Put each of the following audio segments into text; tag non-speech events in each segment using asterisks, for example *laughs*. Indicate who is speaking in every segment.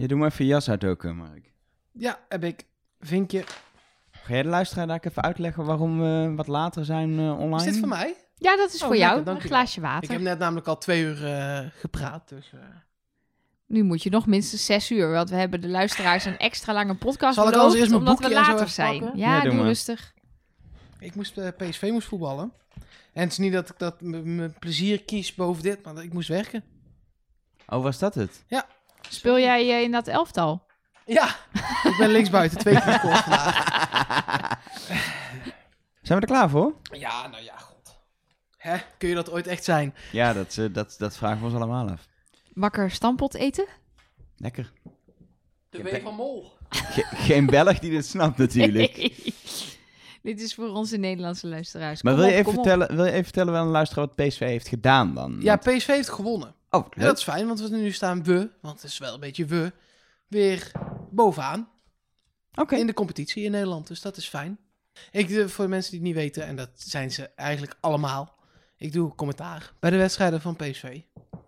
Speaker 1: Je doet maar even je jas uit ook, eh, Mark.
Speaker 2: Ja, heb ik. Vinkje.
Speaker 1: Ga jij de luisteraar daar even uitleggen waarom we wat later zijn eh, online?
Speaker 2: Is dit voor mij?
Speaker 3: Ja, dat is
Speaker 2: Oh,
Speaker 3: voor jou.
Speaker 2: lekker, dank
Speaker 3: Een glaasje
Speaker 2: Ik
Speaker 3: water.
Speaker 2: heb net namelijk al twee uur eh, gepraat. Dus, eh.
Speaker 3: Nu moet je nog minstens zes uur, want we hebben de luisteraars een extra lange podcast
Speaker 2: Zal ik
Speaker 3: beloofd,
Speaker 2: anders eerst mijn
Speaker 3: omdat we later zijn.
Speaker 2: pakken?
Speaker 3: Ja,
Speaker 1: Ja, doe
Speaker 3: doe rustig.
Speaker 2: Ik moest eh, PSV moest voetballen. En het is niet dat ik dat mijn plezier kies boven dit, maar dat ik moest werken.
Speaker 1: Oh, was dat het?
Speaker 3: Speel jij eh, in dat elftal?
Speaker 2: Ja, ik ben linksbuiten. Twee keer gescoord *laughs* vandaag.
Speaker 1: Zijn we er klaar voor?
Speaker 2: Ja, nou ja, god. Hè, kun je dat ooit echt zijn?
Speaker 1: Ja, dat, eh, dat, dat vragen we ons allemaal af.
Speaker 3: Wakker stampot eten?
Speaker 1: Lekker.
Speaker 2: De W van Mol.
Speaker 1: Ge- geen Belg die dit snapt natuurlijk. *laughs*
Speaker 3: Dit is voor onze Nederlandse luisteraars.
Speaker 1: Maar wil je,
Speaker 3: op,
Speaker 1: even vertellen, wil je even vertellen wel een luisteraar wat PSV heeft gedaan dan?
Speaker 2: Ja,
Speaker 1: Want-
Speaker 2: PSV heeft gewonnen.
Speaker 1: Oh,
Speaker 2: En dat is fijn, want we nu staan we, want het is wel een beetje we, weer bovenaan
Speaker 1: Oké.
Speaker 2: in de competitie in Nederland. Dus dat is fijn. Ik, eh, voor de mensen die het niet weten, en dat zijn ze eigenlijk allemaal, ik doe commentaar bij de wedstrijden van PSV.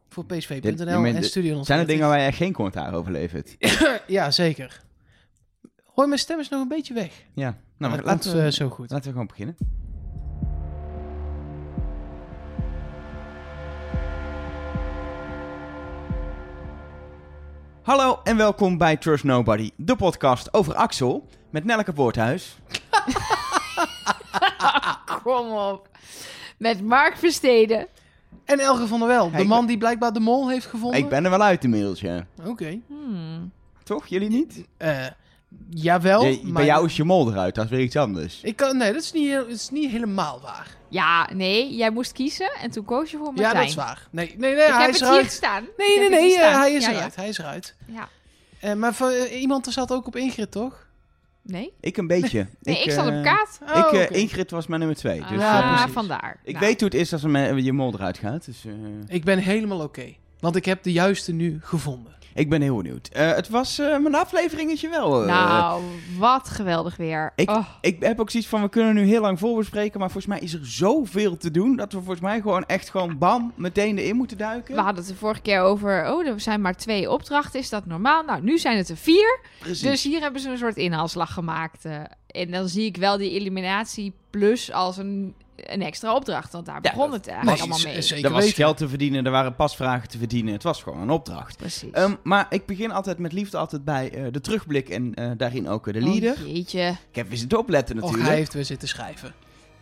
Speaker 2: Voor psv.nl en Studio
Speaker 1: Zijn er dingen waar jij geen commentaar over levert? *laughs*
Speaker 2: Ja, zeker. Hoor, mijn stem is nog een beetje weg.
Speaker 1: Ja.
Speaker 2: Nou,
Speaker 1: laten, we,
Speaker 2: eh, zo goed.
Speaker 1: laten we gewoon beginnen. Hallo en welkom bij Trust Nobody, de podcast over Axel met Nelleke Poorthuis. *laughs*
Speaker 3: Kom op. Met Mark Versteden.
Speaker 2: En Elge van der Wel, de
Speaker 1: ik
Speaker 2: man die blijkbaar de mol heeft gevonden.
Speaker 1: Ik ben er wel uit inmiddels, ja.
Speaker 2: Oké.
Speaker 3: Hmm.
Speaker 1: Toch? Jullie niet?
Speaker 2: Eh, jawel,
Speaker 1: Je-
Speaker 2: maar...
Speaker 1: bij jou is je mol eruit, dat is weer iets anders.
Speaker 2: Ik kan, nee, dat is, niet, heel- dat is niet helemaal waar.
Speaker 3: Ja, nee, jij moest kiezen en toen koos je voor Martijn.
Speaker 2: Ja, dat is waar. Nee, nee, nee
Speaker 3: Ik
Speaker 2: hij
Speaker 3: heb
Speaker 2: is
Speaker 3: het hier
Speaker 2: eruit.
Speaker 3: staan.
Speaker 2: Nee,
Speaker 3: Ik
Speaker 2: nee,
Speaker 3: heb het
Speaker 2: nee, eh, hij is
Speaker 3: Ja,
Speaker 2: eruit. Hij is eruit.
Speaker 3: Ja.
Speaker 2: Eh, maar voor, eh, iemand er zat ook op Ingrid, toch?
Speaker 3: Nee?
Speaker 1: Ik een beetje.
Speaker 3: Nee, ik, zat op kaart.
Speaker 2: Oh,
Speaker 1: ik, eh. Ingrid was mijn nummer twee. Dus,
Speaker 2: Ja,
Speaker 3: ah, vandaar.
Speaker 1: ik
Speaker 3: Nou,
Speaker 1: weet hoe het is als er me- je mol eruit gaat. Dus, eh,
Speaker 2: Ik ben helemaal oké. Want ik heb de juiste nu gevonden.
Speaker 1: Ik ben heel benieuwd. Eh, het was eh, mijn afleveringetje wel. eh,
Speaker 3: Nou, wat geweldig weer.
Speaker 1: Ik-
Speaker 3: Oh,
Speaker 1: Ik heb ook zoiets van, we kunnen nu heel lang voorbespreken, maar volgens mij is er zoveel te doen, dat we volgens mij gewoon echt gewoon bam, meteen erin moeten duiken.
Speaker 3: we hadden het de vorige keer over, oh, er zijn maar twee opdrachten. Is dat normaal? Nou, nu zijn het er vier.
Speaker 1: Precies.
Speaker 3: Dus hier hebben ze een soort inhaalslag gemaakt. en dan zie ik wel die eliminatie plus als een, een extra opdracht. Want daar
Speaker 1: Ja,
Speaker 3: begon het eigenlijk allemaal mee.
Speaker 2: zeker
Speaker 1: er was
Speaker 2: weten.
Speaker 1: geld te verdienen, er waren pasvragen te verdienen, het was gewoon een opdracht.
Speaker 3: Precies.
Speaker 1: Ehm, maar ik begin altijd met liefde altijd bij eh, de terugblik en eh, daarin ook eh, de leader.
Speaker 3: Oh, jeetje.
Speaker 1: Ik heb weer zitten opletten
Speaker 2: Och,
Speaker 1: natuurlijk.
Speaker 2: hij heeft weer zitten schrijven.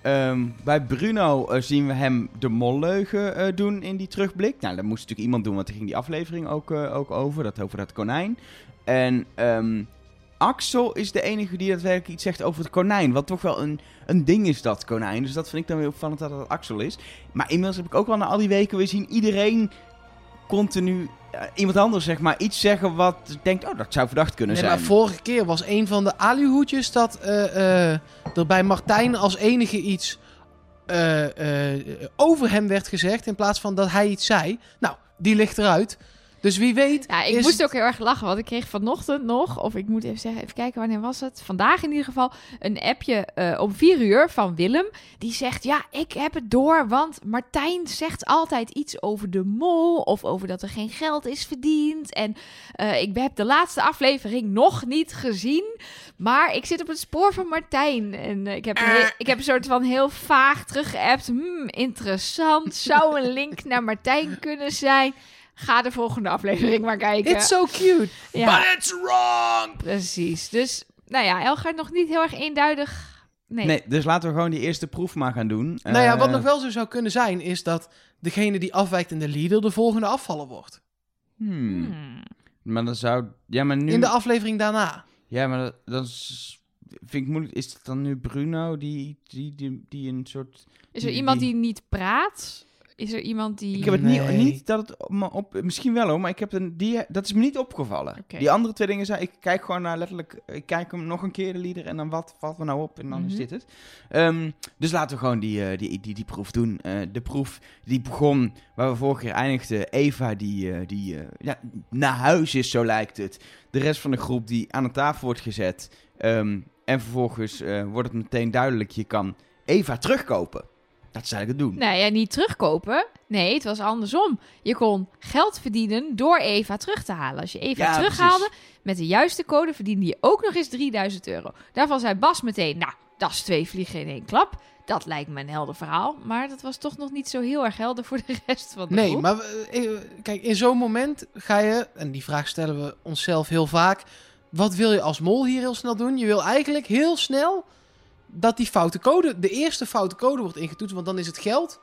Speaker 1: Ehm, bij Bruno zien we hem de molleugen eh, doen in die terugblik. Nou, dat moest natuurlijk iemand doen, want daar ging die aflevering ook, eh, ook over. Dat over dat konijn. En ehm, Axel is de enige die daadwerkelijk iets zegt over het konijn. Wat toch wel een, een ding is, dat konijn. Dus dat vind ik dan weer opvallend dat het Axel is. Maar inmiddels heb ik ook wel na al die weken weer zien iedereen continu... eh, iemand anders, zeg maar, iets zeggen wat denkt... Oh, dat zou verdacht kunnen
Speaker 2: Nee,
Speaker 1: zijn.
Speaker 2: maar vorige keer was een van de aluhoedjes dat eh, er bij Martijn als enige iets over hem werd gezegd. In plaats van dat hij iets zei. Nou, die ligt eruit. Dus wie weet.
Speaker 3: Ja, ik
Speaker 2: is-
Speaker 3: moest ook heel erg lachen, want ik kreeg vanochtend nog, of ik moet even zeggen, even kijken wanneer was het? Vandaag in ieder geval, een appje eh, om vier uur van Willem. Die zegt, ja, ik heb het door, want Martijn zegt altijd iets over de mol of over dat er geen geld is verdiend. En eh, ik heb de laatste aflevering nog niet gezien, maar ik zit op het spoor van Martijn. En eh, ik, heb ik heb een soort van heel vaag teruggeappt. Hmm, interessant, zou een link naar Martijn kunnen zijn. Ga de volgende aflevering maar kijken.
Speaker 2: It's so cute.
Speaker 3: Ja,
Speaker 2: But it's wrong.
Speaker 3: precies. Dus, nou ja, Elgaard nog niet heel erg eenduidig. Nee.
Speaker 1: Nee, dus laten we gewoon die eerste proef maar gaan doen.
Speaker 2: Nou ja, wat
Speaker 1: Eh,
Speaker 2: nog wel zo zou kunnen zijn, is dat degene die afwijkt in de leader de volgende afvallen wordt.
Speaker 1: Hmm.
Speaker 3: Hmm.
Speaker 1: Maar dan zou... Ja, maar nu...
Speaker 2: In de aflevering daarna.
Speaker 1: Ja, maar dat, dat is, vind ik moeilijk. Is het dan nu Bruno die, die, die, die een soort...
Speaker 3: Is er
Speaker 1: Die-
Speaker 3: iemand
Speaker 1: die-
Speaker 3: die niet praat? Is er iemand die...
Speaker 1: Ik heb het
Speaker 2: Nee.
Speaker 1: niet, niet dat het me op... Misschien wel hoor, maar ik heb een, die, dat is me niet opgevallen. Die andere twee dingen zijn... Ik kijk gewoon naar letterlijk... Ik kijk hem nog een keer, de lieder, en dan wat valt er nou op? En dan is
Speaker 3: Mhm.
Speaker 1: dit het. Ehm, dus laten we gewoon die, eh, die, die, die proef doen. Eh, de proef die begon waar we vorige keer eindigden. Eva die, eh, die ja, naar huis is, zo lijkt het. De rest van de groep die aan de tafel wordt gezet. Ehm, en vervolgens eh, wordt het meteen duidelijk, je kan Eva terugkopen. Dat eigenlijk het doen.
Speaker 3: Nou ja, niet terugkopen. Nee, het was andersom. Je kon geld verdienen door Eva terug te halen. Als je Eva
Speaker 1: Ja,
Speaker 3: terughaalde
Speaker 1: precies.
Speaker 3: met de juiste code, verdiende je ook nog eens 3000 euro. Daarvan zei Bas meteen, nou, dat is twee vliegen in één klap. Dat lijkt me een helder verhaal. Maar dat was toch nog niet zo heel erg helder voor de rest van de
Speaker 2: Nee,
Speaker 3: groep.
Speaker 2: maar eh, eh, kijk, in zo'n moment ga je, en die vraag stellen we onszelf heel vaak. Wat wil je als mol hier heel snel doen? Je wil eigenlijk heel snel dat die foute code, de eerste foute code wordt ingetoetst, want dan is het geld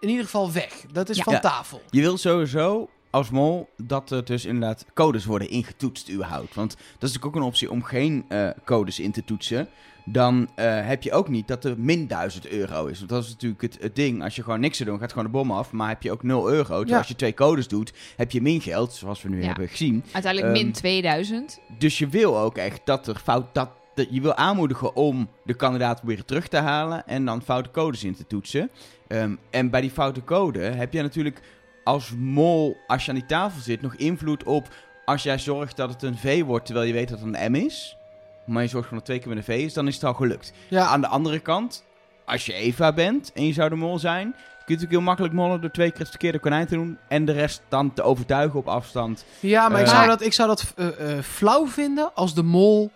Speaker 2: in ieder geval weg. Dat is
Speaker 3: Ja.
Speaker 2: van
Speaker 1: Ja.
Speaker 2: tafel.
Speaker 1: Je wil sowieso als mol dat er dus inderdaad codes worden ingetoetst überhaupt. Want dat is natuurlijk ook een optie om geen eh, codes in te toetsen. Dan eh, heb je ook niet dat er min 1000 euro is. Want dat is natuurlijk het, het ding. Als je gewoon niks te doen, gaat gewoon de bom af. Maar heb je ook 0 euro. Terwijl
Speaker 2: Ja.
Speaker 1: als je twee codes doet, heb je min geld. Zoals we nu
Speaker 3: Ja.
Speaker 1: hebben gezien.
Speaker 3: Uiteindelijk min
Speaker 1: Ehm,
Speaker 3: 2000.
Speaker 1: Dus je wil ook echt dat er fout... Dat, dat, je wil aanmoedigen om de kandidaat weer terug te halen. En dan foute codes in te toetsen. Ehm, en bij die foute code heb je natuurlijk als mol, als je aan die tafel zit, nog invloed op... Als jij zorgt dat het een V wordt, terwijl je weet dat het een M is... Maar je zorgt gewoon dat het twee keer met een V is, dan is het al gelukt.
Speaker 2: Ja,
Speaker 1: Aan de andere kant, als je Eva bent en je zou de mol zijn... Kun je natuurlijk heel makkelijk mollen door twee keer het verkeerde konijn te doen... en de rest dan te overtuigen op afstand.
Speaker 2: ja maar ik
Speaker 1: Eh,
Speaker 2: zou dat, ik zou dat eh, eh, flauw vinden als de mol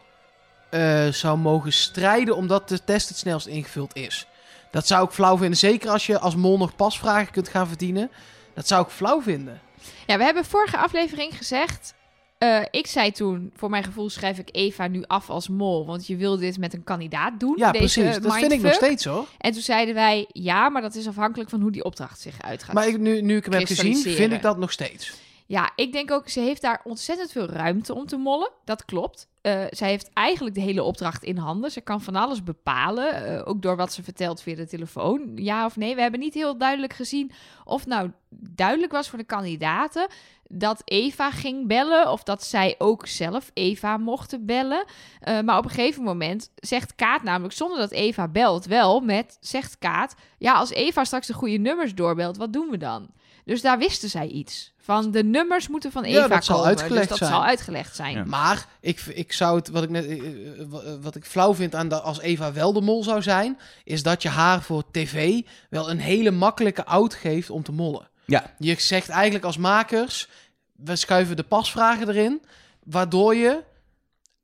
Speaker 2: eh, zou mogen strijden omdat de test het snelst ingevuld is. Dat zou ik flauw vinden. Zeker als je als mol nog pasvragen kunt gaan verdienen. Dat zou ik flauw vinden.
Speaker 3: Ja, we hebben vorige aflevering gezegd. eh, ik zei toen, voor mijn gevoel schrijf ik Eva nu af als mol. Want je wil dit met een kandidaat doen.
Speaker 2: Ja,
Speaker 3: deze
Speaker 2: precies. Dat vind ik nog steeds hoor.
Speaker 3: En toen zeiden wij, ja, maar dat is afhankelijk van hoe die opdracht zich uitgaat.
Speaker 2: Maar ik, nu, nu ik hem heb gezien, vind ik dat nog steeds.
Speaker 3: Ja, ik denk ook, ze heeft daar ontzettend veel ruimte om te mollen. Dat klopt. Eh, zij heeft eigenlijk de hele opdracht in handen. Ze kan van alles bepalen, eh, ook door wat ze vertelt via de telefoon. Ja of nee, we hebben niet heel duidelijk gezien of nou duidelijk was voor de kandidaten dat Eva ging bellen of dat zij ook zelf Eva mochten bellen. Eh, maar op een gegeven moment zegt Kaat namelijk, zonder dat Eva belt, wel met, zegt Kaat, ja, als Eva straks de goede nummers doorbelt, wat doen we dan? Dus daar wisten zij iets. Van de nummers moeten van
Speaker 2: Ja,
Speaker 3: Eva
Speaker 2: dat zal
Speaker 3: komen.
Speaker 2: uitgelegd
Speaker 3: dus dat
Speaker 2: zijn.
Speaker 3: zal uitgelegd zijn.
Speaker 1: Ja.
Speaker 2: Maar ik, ik zou het, wat ik net, eh, eh, eh, wat ik flauw vind aan de, als Eva wel de mol zou zijn, is dat je haar voor tv wel een hele makkelijke out geeft om te mollen.
Speaker 1: Ja.
Speaker 2: Je zegt eigenlijk als makers, we schuiven de pasvragen erin, waardoor je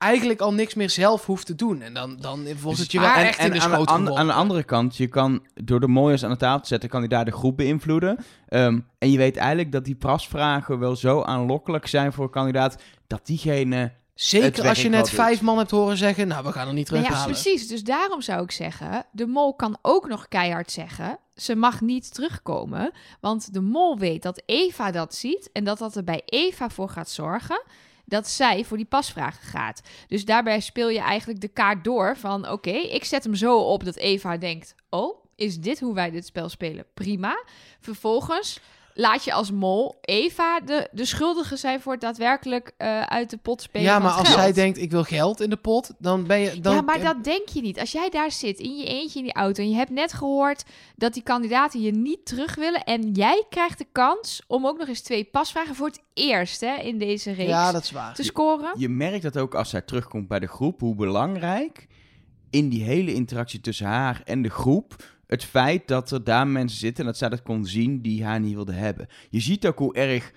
Speaker 2: eigenlijk al niks meer zelf hoeft te doen. En dan, dan wordt het je wel echt in de
Speaker 1: aan,
Speaker 2: schoot
Speaker 1: aan,
Speaker 2: geworpen.
Speaker 1: aan de andere kant, je kan door de mooiers aan de tafel te zetten, kan je daar de groep beïnvloeden. Ehm, en je weet eigenlijk dat die prasvragen wel zo aanlokkelijk zijn voor een kandidaat, dat diegene...
Speaker 2: Zeker als je net vijf man hebt horen zeggen, nou, we gaan er niet
Speaker 3: Nou ja,
Speaker 2: terughalen.
Speaker 3: precies. Dus daarom zou ik zeggen, de mol kan ook nog keihard zeggen, ze mag niet terugkomen. Want de mol weet dat Eva dat ziet en dat dat er bij Eva voor gaat zorgen dat zij voor die pasvragen gaat. Dus daarbij speel je eigenlijk de kaart door van, oké, ik zet hem zo op dat Eva denkt, oh, is dit hoe wij dit spel spelen? Prima. Vervolgens laat je als mol Eva de, de schuldige zijn voor het daadwerkelijk eh, uit de pot spelen
Speaker 2: ja, maar als
Speaker 3: geld.
Speaker 2: zij denkt, ik wil geld in de pot, dan ben je... Dan,
Speaker 3: ja, maar dat denk je niet. Als jij daar zit in je eentje in die auto en je hebt net gehoord dat die kandidaten je niet terug willen en jij krijgt de kans om ook nog eens twee pasvragen voor het eerst hè, in deze reeks
Speaker 2: Ja, dat is waar.
Speaker 3: te scoren.
Speaker 1: Je merkt dat ook als zij terugkomt bij de groep, hoe belangrijk in die hele interactie tussen haar en de groep het feit dat er daar mensen zitten en dat zij dat kon zien die haar niet wilden hebben. Je ziet ook hoe erg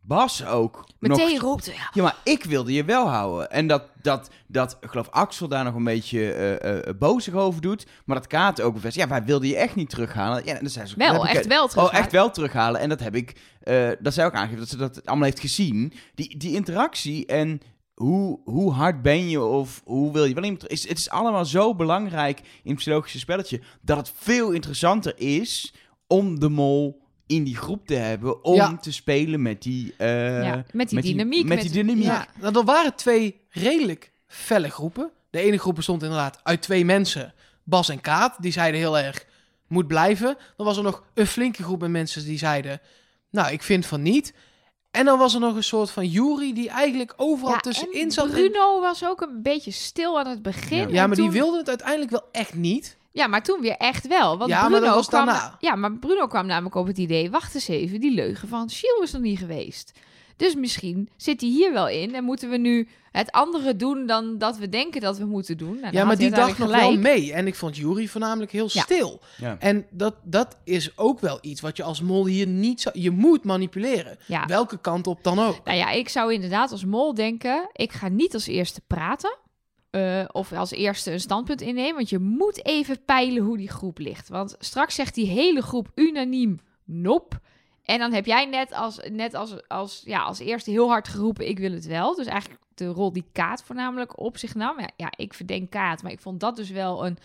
Speaker 1: Bas ook
Speaker 3: Meteen
Speaker 1: nog...
Speaker 3: roept ja.
Speaker 1: Ja, maar ik wilde je wel houden. En dat, dat, dat ik geloof Axel daar nog een beetje bozig over doet. Maar dat Kaat ook bevestigt. Ja, wij wilden je echt niet terughalen. Ja, en dan zei ze, dat
Speaker 3: Wel,
Speaker 1: heb ik-
Speaker 3: echt wel.
Speaker 1: Oh, echt wel terughalen. En dat heb ik, dat zij ook aangegeven dat ze dat allemaal heeft gezien. Die, die interactie en hoe, hoe hard ben je of hoe wil je wel. Is, het is allemaal zo belangrijk in het psychologische spelletje... dat het veel interessanter is om de mol in die groep te hebben... om
Speaker 2: Ja.
Speaker 1: te spelen met die... eh,
Speaker 3: ja, met die dynamiek.
Speaker 1: met die dynamiek.
Speaker 2: Ja, nou, er waren twee redelijk felle groepen. De ene groep bestond inderdaad uit twee mensen, Bas en Kaat. Die zeiden heel erg, moet blijven. Dan was er nog een flinke groep met mensen die zeiden, nou, ik vind van niet. En dan was er nog een soort van jury die eigenlijk overal
Speaker 3: Ja,
Speaker 2: tussenin
Speaker 3: en
Speaker 2: zat.
Speaker 3: Bruno was ook een beetje stil aan het begin.
Speaker 1: Ja.
Speaker 2: Maar
Speaker 3: toen-
Speaker 2: die wilde het uiteindelijk wel echt niet.
Speaker 3: Ja, maar toen weer echt wel. Want
Speaker 2: Ja, maar
Speaker 3: Bruno
Speaker 2: dat was
Speaker 3: kwam,
Speaker 2: daarna.
Speaker 3: Ja, maar Bruno kwam namelijk op het idee... wacht eens even, die leugen van Shiel is nog niet geweest. Dus misschien zit hij hier wel in en moeten we nu het andere doen dan dat we denken dat we moeten doen. Nou,
Speaker 2: ja,
Speaker 3: had
Speaker 2: maar die dacht nog wel mee. En ik vond Jury voornamelijk heel
Speaker 3: Ja.
Speaker 2: stil.
Speaker 1: Ja.
Speaker 2: En dat, dat is ook wel iets wat je als mol hier niet zou... Je moet manipuleren.
Speaker 3: Ja.
Speaker 2: Welke kant op dan ook.
Speaker 3: Nou ja, ik zou inderdaad als mol denken: ik ga niet als eerste praten. eh, of als eerste een standpunt innemen. Want je moet even peilen hoe die groep ligt. Want straks zegt die hele groep unaniem nop. En dan heb jij net als, net als, als, ja, als eerste heel hard geroepen: ik wil het wel. Dus eigenlijk de rol die Kaat voornamelijk op zich nam. Ja, ja, ik verdenk Kaat. Maar ik vond dat dus wel een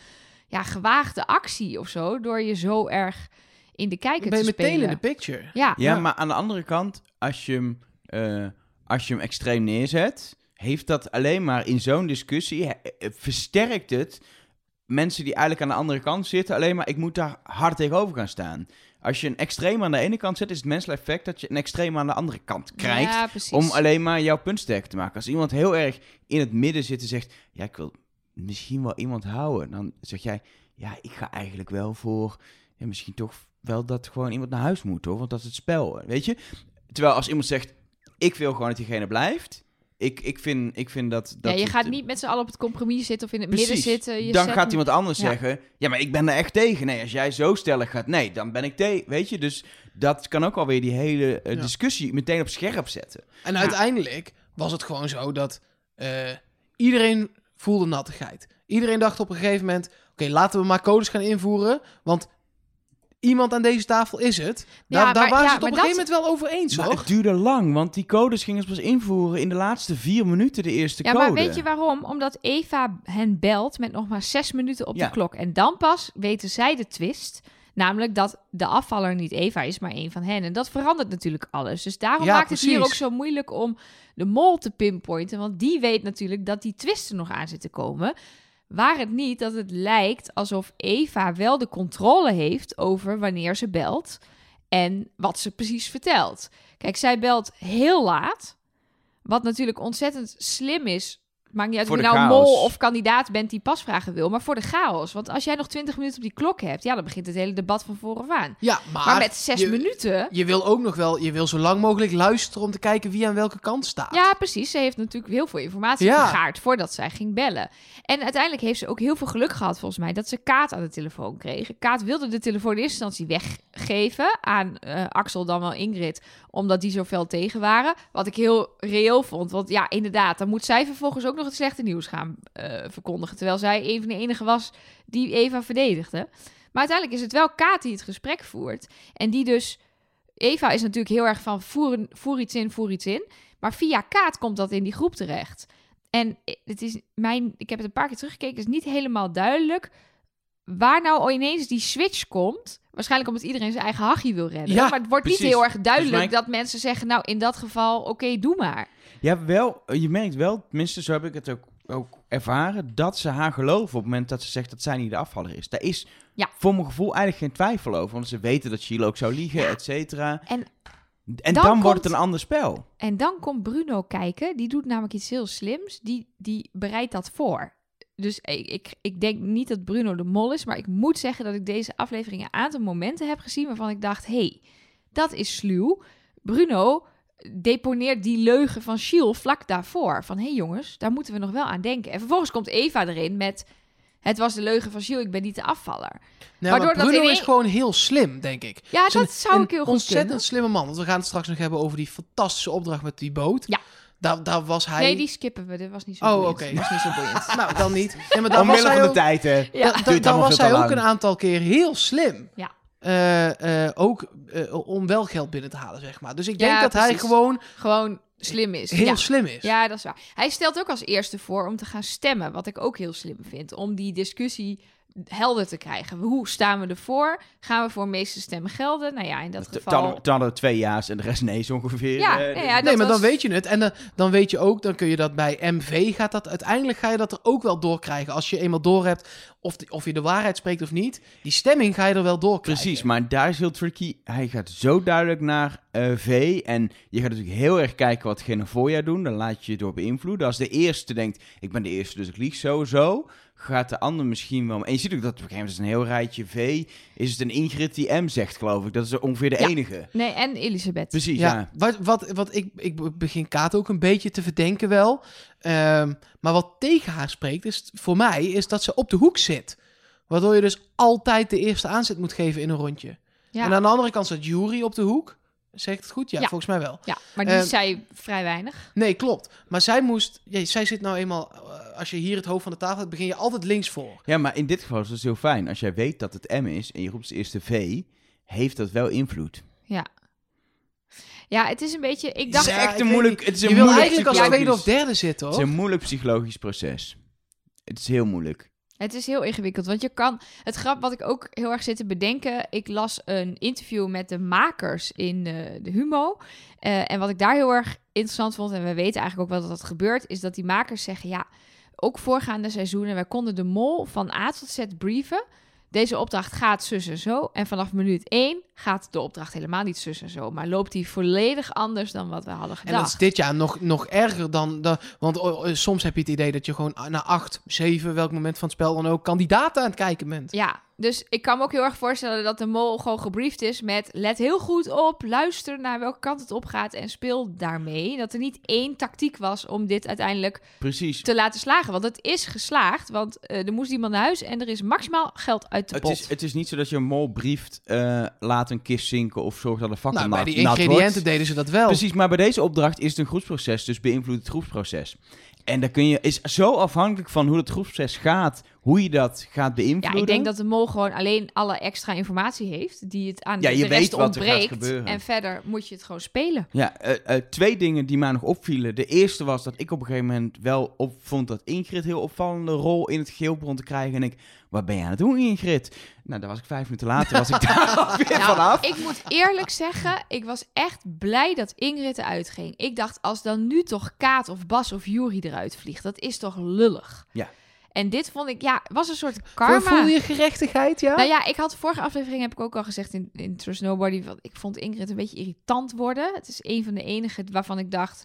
Speaker 3: ja, gewaagde actie of zo. Door je zo erg in de kijker
Speaker 2: ben je
Speaker 3: te
Speaker 2: meteen in de picture.
Speaker 3: Ja,
Speaker 1: Ja,
Speaker 2: Ja.
Speaker 1: maar aan de andere kant, als je hem, eh, als je hem extreem neerzet, heeft dat alleen maar in zo'n discussie, eh, versterkt het mensen die eigenlijk aan de andere kant zitten, alleen maar ik moet daar hard tegenover gaan staan. Als je een extreem aan de ene kant zet, is het menselijk effect dat je een extreem aan de andere kant krijgt.
Speaker 3: Ja,
Speaker 1: om alleen maar jouw punt sterker te maken. Als iemand heel erg in het midden zit en zegt, ja, ik wil misschien wel iemand houden, dan zeg jij, ja, ik ga eigenlijk wel voor, ja, misschien toch wel dat gewoon iemand naar huis moet, hoor, want dat is het spel, weet je? Terwijl als iemand zegt, ik wil gewoon dat diegene blijft, ik, ik, vind, ik vind dat... dat
Speaker 3: ja, je
Speaker 1: het-
Speaker 3: gaat niet met z'n allen op het compromis zitten of in het
Speaker 1: Precies.
Speaker 3: midden zitten. Je
Speaker 1: dan
Speaker 3: zet
Speaker 1: gaat iemand anders
Speaker 3: Ja.
Speaker 1: zeggen, ja, maar ik ben er echt tegen. Nee, als jij zo stellig gaat, nee, dan ben ik tegen, weet je? Dus dat kan ook alweer die hele eh,
Speaker 2: Ja.
Speaker 1: discussie meteen op scherp zetten.
Speaker 2: En uiteindelijk was het gewoon zo dat eh, iedereen voelde nattigheid. Iedereen dacht op een gegeven moment: oké, laten we maar codes gaan invoeren. Want iemand aan deze tafel is het. Daar,
Speaker 3: Ja,
Speaker 2: daar
Speaker 3: maar-
Speaker 2: waren
Speaker 3: ja,
Speaker 2: ze het op een gegeven moment wel over eens,
Speaker 1: Maar het duurde lang, want die codes gingen ze pas invoeren in de laatste vier minuten, de eerste
Speaker 3: Ja,
Speaker 1: code.
Speaker 3: maar weet je waarom? Omdat Eva hen belt met nog maar zes minuten op
Speaker 1: Ja.
Speaker 3: de klok. En dan pas weten zij de twist. Namelijk dat de afvaller niet Eva is, maar een van hen. En dat verandert natuurlijk alles. Dus daarom
Speaker 2: Ja,
Speaker 3: maakt het hier ook zo moeilijk om de mol te pinpointen. Want die weet natuurlijk dat die twist er nog aan zit te komen. Waar het niet dat het lijkt alsof Eva wel de controle heeft over wanneer ze belt en wat ze precies vertelt. Kijk, zij belt heel laat. Wat natuurlijk ontzettend slim is. Maakt niet uit
Speaker 1: Voor
Speaker 3: of je nou
Speaker 1: chaos.
Speaker 3: mol of kandidaat bent die pasvragen wil. Maar voor de chaos. Want als jij nog 20 minuten op die klok hebt... ja, dan begint het hele debat van vooraf aan.
Speaker 2: Ja, maar,
Speaker 3: Maar, met zes
Speaker 2: je,
Speaker 3: minuten...
Speaker 2: je wil ook nog wel, je wil zo lang mogelijk luisteren om te kijken wie aan welke kant staat.
Speaker 3: Ja, precies. Ze heeft natuurlijk heel veel informatie
Speaker 2: Ja.
Speaker 3: vergaard voordat zij ging bellen. En uiteindelijk heeft ze ook heel veel geluk gehad, volgens mij, dat ze Kaat aan de telefoon kreeg. Kaat wilde de telefoon in eerste instantie weggeven aan eh, Axel, dan wel Ingrid, omdat die zo fel tegen waren. Wat ik heel reëel vond. Want ja, inderdaad, dan moet zij vervolgens ook nog het slechte nieuws gaan eh, verkondigen. Terwijl zij een van de enige was die Eva verdedigde. Maar uiteindelijk is het wel Kaat die het gesprek voert. En die dus. Eva is natuurlijk heel erg van voer, voer iets in, voer iets in. Maar via Kaat komt dat in die groep terecht. En het is mijn, ik heb het een paar keer teruggekeken, het is niet helemaal duidelijk waar nou ineens die switch komt. Waarschijnlijk omdat iedereen zijn eigen hachje wil redden.
Speaker 2: Ja,
Speaker 3: maar het wordt niet heel erg duidelijk dat mensen zeggen, nou in dat geval, oké, doe maar.
Speaker 1: Ja, wel, je merkt wel, tenminste zo heb ik het ook, ook ervaren, dat ze haar geloven op het moment dat ze zegt dat zij niet de afvaller is. Daar is
Speaker 3: Ja.
Speaker 1: voor mijn gevoel eigenlijk geen twijfel over, want ze weten dat Sheila ook zou liegen, et cetera.
Speaker 3: En
Speaker 1: En
Speaker 3: dan
Speaker 1: dan, wordt het een ander spel.
Speaker 3: En dan komt Bruno kijken. Die doet namelijk iets heel slims. Die, die bereidt dat voor. Dus ik, ik, ik denk niet dat Bruno de mol is. Maar ik moet zeggen dat ik deze aflevering een aantal momenten heb gezien... waarvan ik dacht, hé, hey, dat is sluw. Bruno deponeert die leugen van Shiel vlak daarvoor. Van, hé hey jongens, daar moeten we nog wel aan denken. En vervolgens komt Eva erin met... Het was de leugen van Shiel, ik ben niet de afvaller.
Speaker 2: Nee,
Speaker 3: Waardoor
Speaker 2: maar
Speaker 3: dat
Speaker 2: Bruno
Speaker 3: in
Speaker 2: is gewoon heel slim, denk ik.
Speaker 3: Ja,
Speaker 2: een-
Speaker 3: dat zou
Speaker 2: een
Speaker 3: ik heel goed
Speaker 2: ontzettend
Speaker 3: kunnen.
Speaker 2: slimme man. Want we gaan het straks nog hebben over die fantastische opdracht met die boot.
Speaker 3: Ja.
Speaker 2: Daar, daar was hij...
Speaker 3: Nee, die skippen we. Dat was niet zo
Speaker 2: Oh, oké.
Speaker 3: Dat was niet zo boeiend. *laughs*
Speaker 2: Nou, dan niet. Nee, maar daar was
Speaker 1: van de
Speaker 2: ook...
Speaker 1: tijd, hè.
Speaker 3: Ja.
Speaker 2: Da- was hij ook
Speaker 1: lang.
Speaker 2: een aantal keer heel slim.
Speaker 3: Ja.
Speaker 2: Eh, eh, ook eh, om wel geld binnen te halen, zeg maar. Dus ik denk
Speaker 3: Ja,
Speaker 2: dat hij gewoon
Speaker 3: Gewoon slim is.
Speaker 2: heel
Speaker 3: ja.
Speaker 2: slim is.
Speaker 3: Ja, dat is waar. Hij stelt ook als eerste voor om te gaan stemmen, wat ik ook heel slim vind. Om die discussie helder te krijgen. Hoe staan we ervoor? Gaan we voor meeste stemmen gelden? Nou ja, in dat
Speaker 1: Dan
Speaker 3: geval...
Speaker 1: we twee ja's en de rest nee, zo ongeveer.
Speaker 3: Ja,
Speaker 1: eh,
Speaker 3: ja, ja,
Speaker 2: nee, maar dan weet je het. En dan, dan weet je ook, dan kun je dat bij MV gaat dat uiteindelijk ga je dat er ook wel doorkrijgen. Als je eenmaal door hebt of, of je de waarheid spreekt of niet, die stemming ga je er wel doorkrijgen.
Speaker 1: Precies, maar daar is heel tricky. Hij gaat zo duidelijk naar eh, V. En je gaat natuurlijk heel erg kijken wat voor jou doen. Dan laat je je door beïnvloeden. Als de eerste denkt, ik ben de eerste, dus ik lieg sowieso. Gaat de ander misschien wel... En je ziet ook dat op een gegeven moment is een heel rijtje V. Is het een Ingrid die M zegt, geloof ik. Dat is ongeveer de
Speaker 3: Ja.
Speaker 1: enige.
Speaker 3: Nee, en Elisabeth.
Speaker 1: Precies,
Speaker 2: Ja,
Speaker 1: ja.
Speaker 2: Wat, wat, wat ik, ik begin Kaat ook een beetje te verdenken wel. Ehm, maar wat tegen haar spreekt, is voor mij, is dat ze op de hoek zit. Waardoor je dus altijd de eerste aanzet moet geven in een rondje.
Speaker 3: Ja.
Speaker 2: En aan de andere kant staat Jury op de hoek. Zeg ik het goed? Ja,
Speaker 3: Ja.
Speaker 2: volgens mij wel.
Speaker 3: Ja, maar die
Speaker 2: Ehm,
Speaker 3: zei vrij weinig.
Speaker 2: Nee, klopt. Maar zij moest... Ja, zij zit nou eenmaal... eh, Als je hier het hoofd van de tafel hebt, begin je altijd links voor.
Speaker 1: Ja, maar in dit geval is het heel fijn. Als jij weet dat het M is en je roept de eerste V, heeft dat wel invloed.
Speaker 3: Ja, het is een beetje... Ik
Speaker 1: Het
Speaker 3: dacht...
Speaker 1: is
Speaker 2: Ja,
Speaker 1: echt een moeilijk... Het is een
Speaker 2: Je wil
Speaker 1: moeilijk
Speaker 2: eigenlijk als tweede of derde zitten,
Speaker 1: Het is
Speaker 2: hoor.
Speaker 1: een moeilijk psychologisch proces. Het is heel moeilijk.
Speaker 3: Het is heel ingewikkeld, want je kan... Het grap wat ik ook heel erg zit te bedenken... Ik las een interview met de makers in eh, de Humo. Eh, en wat ik daar heel erg interessant vond... en we weten eigenlijk ook wel dat dat gebeurt... is dat die makers zeggen... ja, ook voorgaande seizoenen... wij konden de mol van A tot Z brieven... Deze opdracht gaat zus en zo. En vanaf minuut 1 gaat de opdracht helemaal niet zus en zo. Maar loopt die volledig anders dan wat we hadden
Speaker 2: En dat is dit jaar nog, nog erger dan... De, want oh, oh, soms heb je het idee dat je gewoon na acht, zeven, welk moment van het spel dan ook, kandidaten aan het kijken bent.
Speaker 3: Ja, dus ik kan me ook heel erg voorstellen dat de mol gewoon gebriefd is met... let heel goed op, luister naar welke kant het op gaat en speel daarmee. Dat er niet één tactiek was om dit uiteindelijk
Speaker 1: Precies.
Speaker 3: te laten slagen. Want het is geslaagd, want eh, er moest iemand naar huis en er is maximaal geld uit de
Speaker 1: Het
Speaker 3: pot.
Speaker 1: is, het is niet zo dat je een mol brieft, eh, laat een kist zinken of zorg dat de fakkel
Speaker 2: Nou,
Speaker 1: nat,
Speaker 2: bij die ingrediënten
Speaker 1: wordt.
Speaker 2: deden ze dat wel.
Speaker 1: Precies, maar bij deze opdracht is het een groepsproces, dus beïnvloedt het groepsproces. En daar kun je, is zo afhankelijk van hoe het groepsproces gaat, hoe je dat gaat
Speaker 3: Ja,
Speaker 1: beïnvloeden.
Speaker 3: ik denk dat de mol gewoon alleen alle extra informatie heeft die het aan
Speaker 1: Ja,
Speaker 3: de
Speaker 1: je
Speaker 3: rest
Speaker 1: weet wat er gaat
Speaker 3: ontbreekt.
Speaker 1: gebeuren.
Speaker 3: En verder moet je het gewoon spelen.
Speaker 1: Ja, eh, eh, twee dingen die mij nog opvielen. De eerste was dat ik op een gegeven moment wel op vond dat Ingrid heel opvallende rol in het geheel begon te krijgen. En ik, wat ben je aan het doen, Ingrid? Nou, daar was ik vijf minuten later, was ik *laughs* daar *laughs*
Speaker 3: Nou,
Speaker 1: vanaf.
Speaker 3: ik moet eerlijk zeggen, ik was echt blij dat Ingrid eruit ging. Ik dacht, als dan nu toch Kaat of Bas of Jury eruit vliegt, dat is toch lullig.
Speaker 1: Ja.
Speaker 3: En dit vond ik, ja, was een soort karma.
Speaker 2: voel je gerechtigheid, ja?
Speaker 3: Nou ja, ik had vorige aflevering, heb ik ook al gezegd in, in Trust Nobody, want ik vond Ingrid een beetje irritant worden. Het is een van de enige waarvan ik dacht,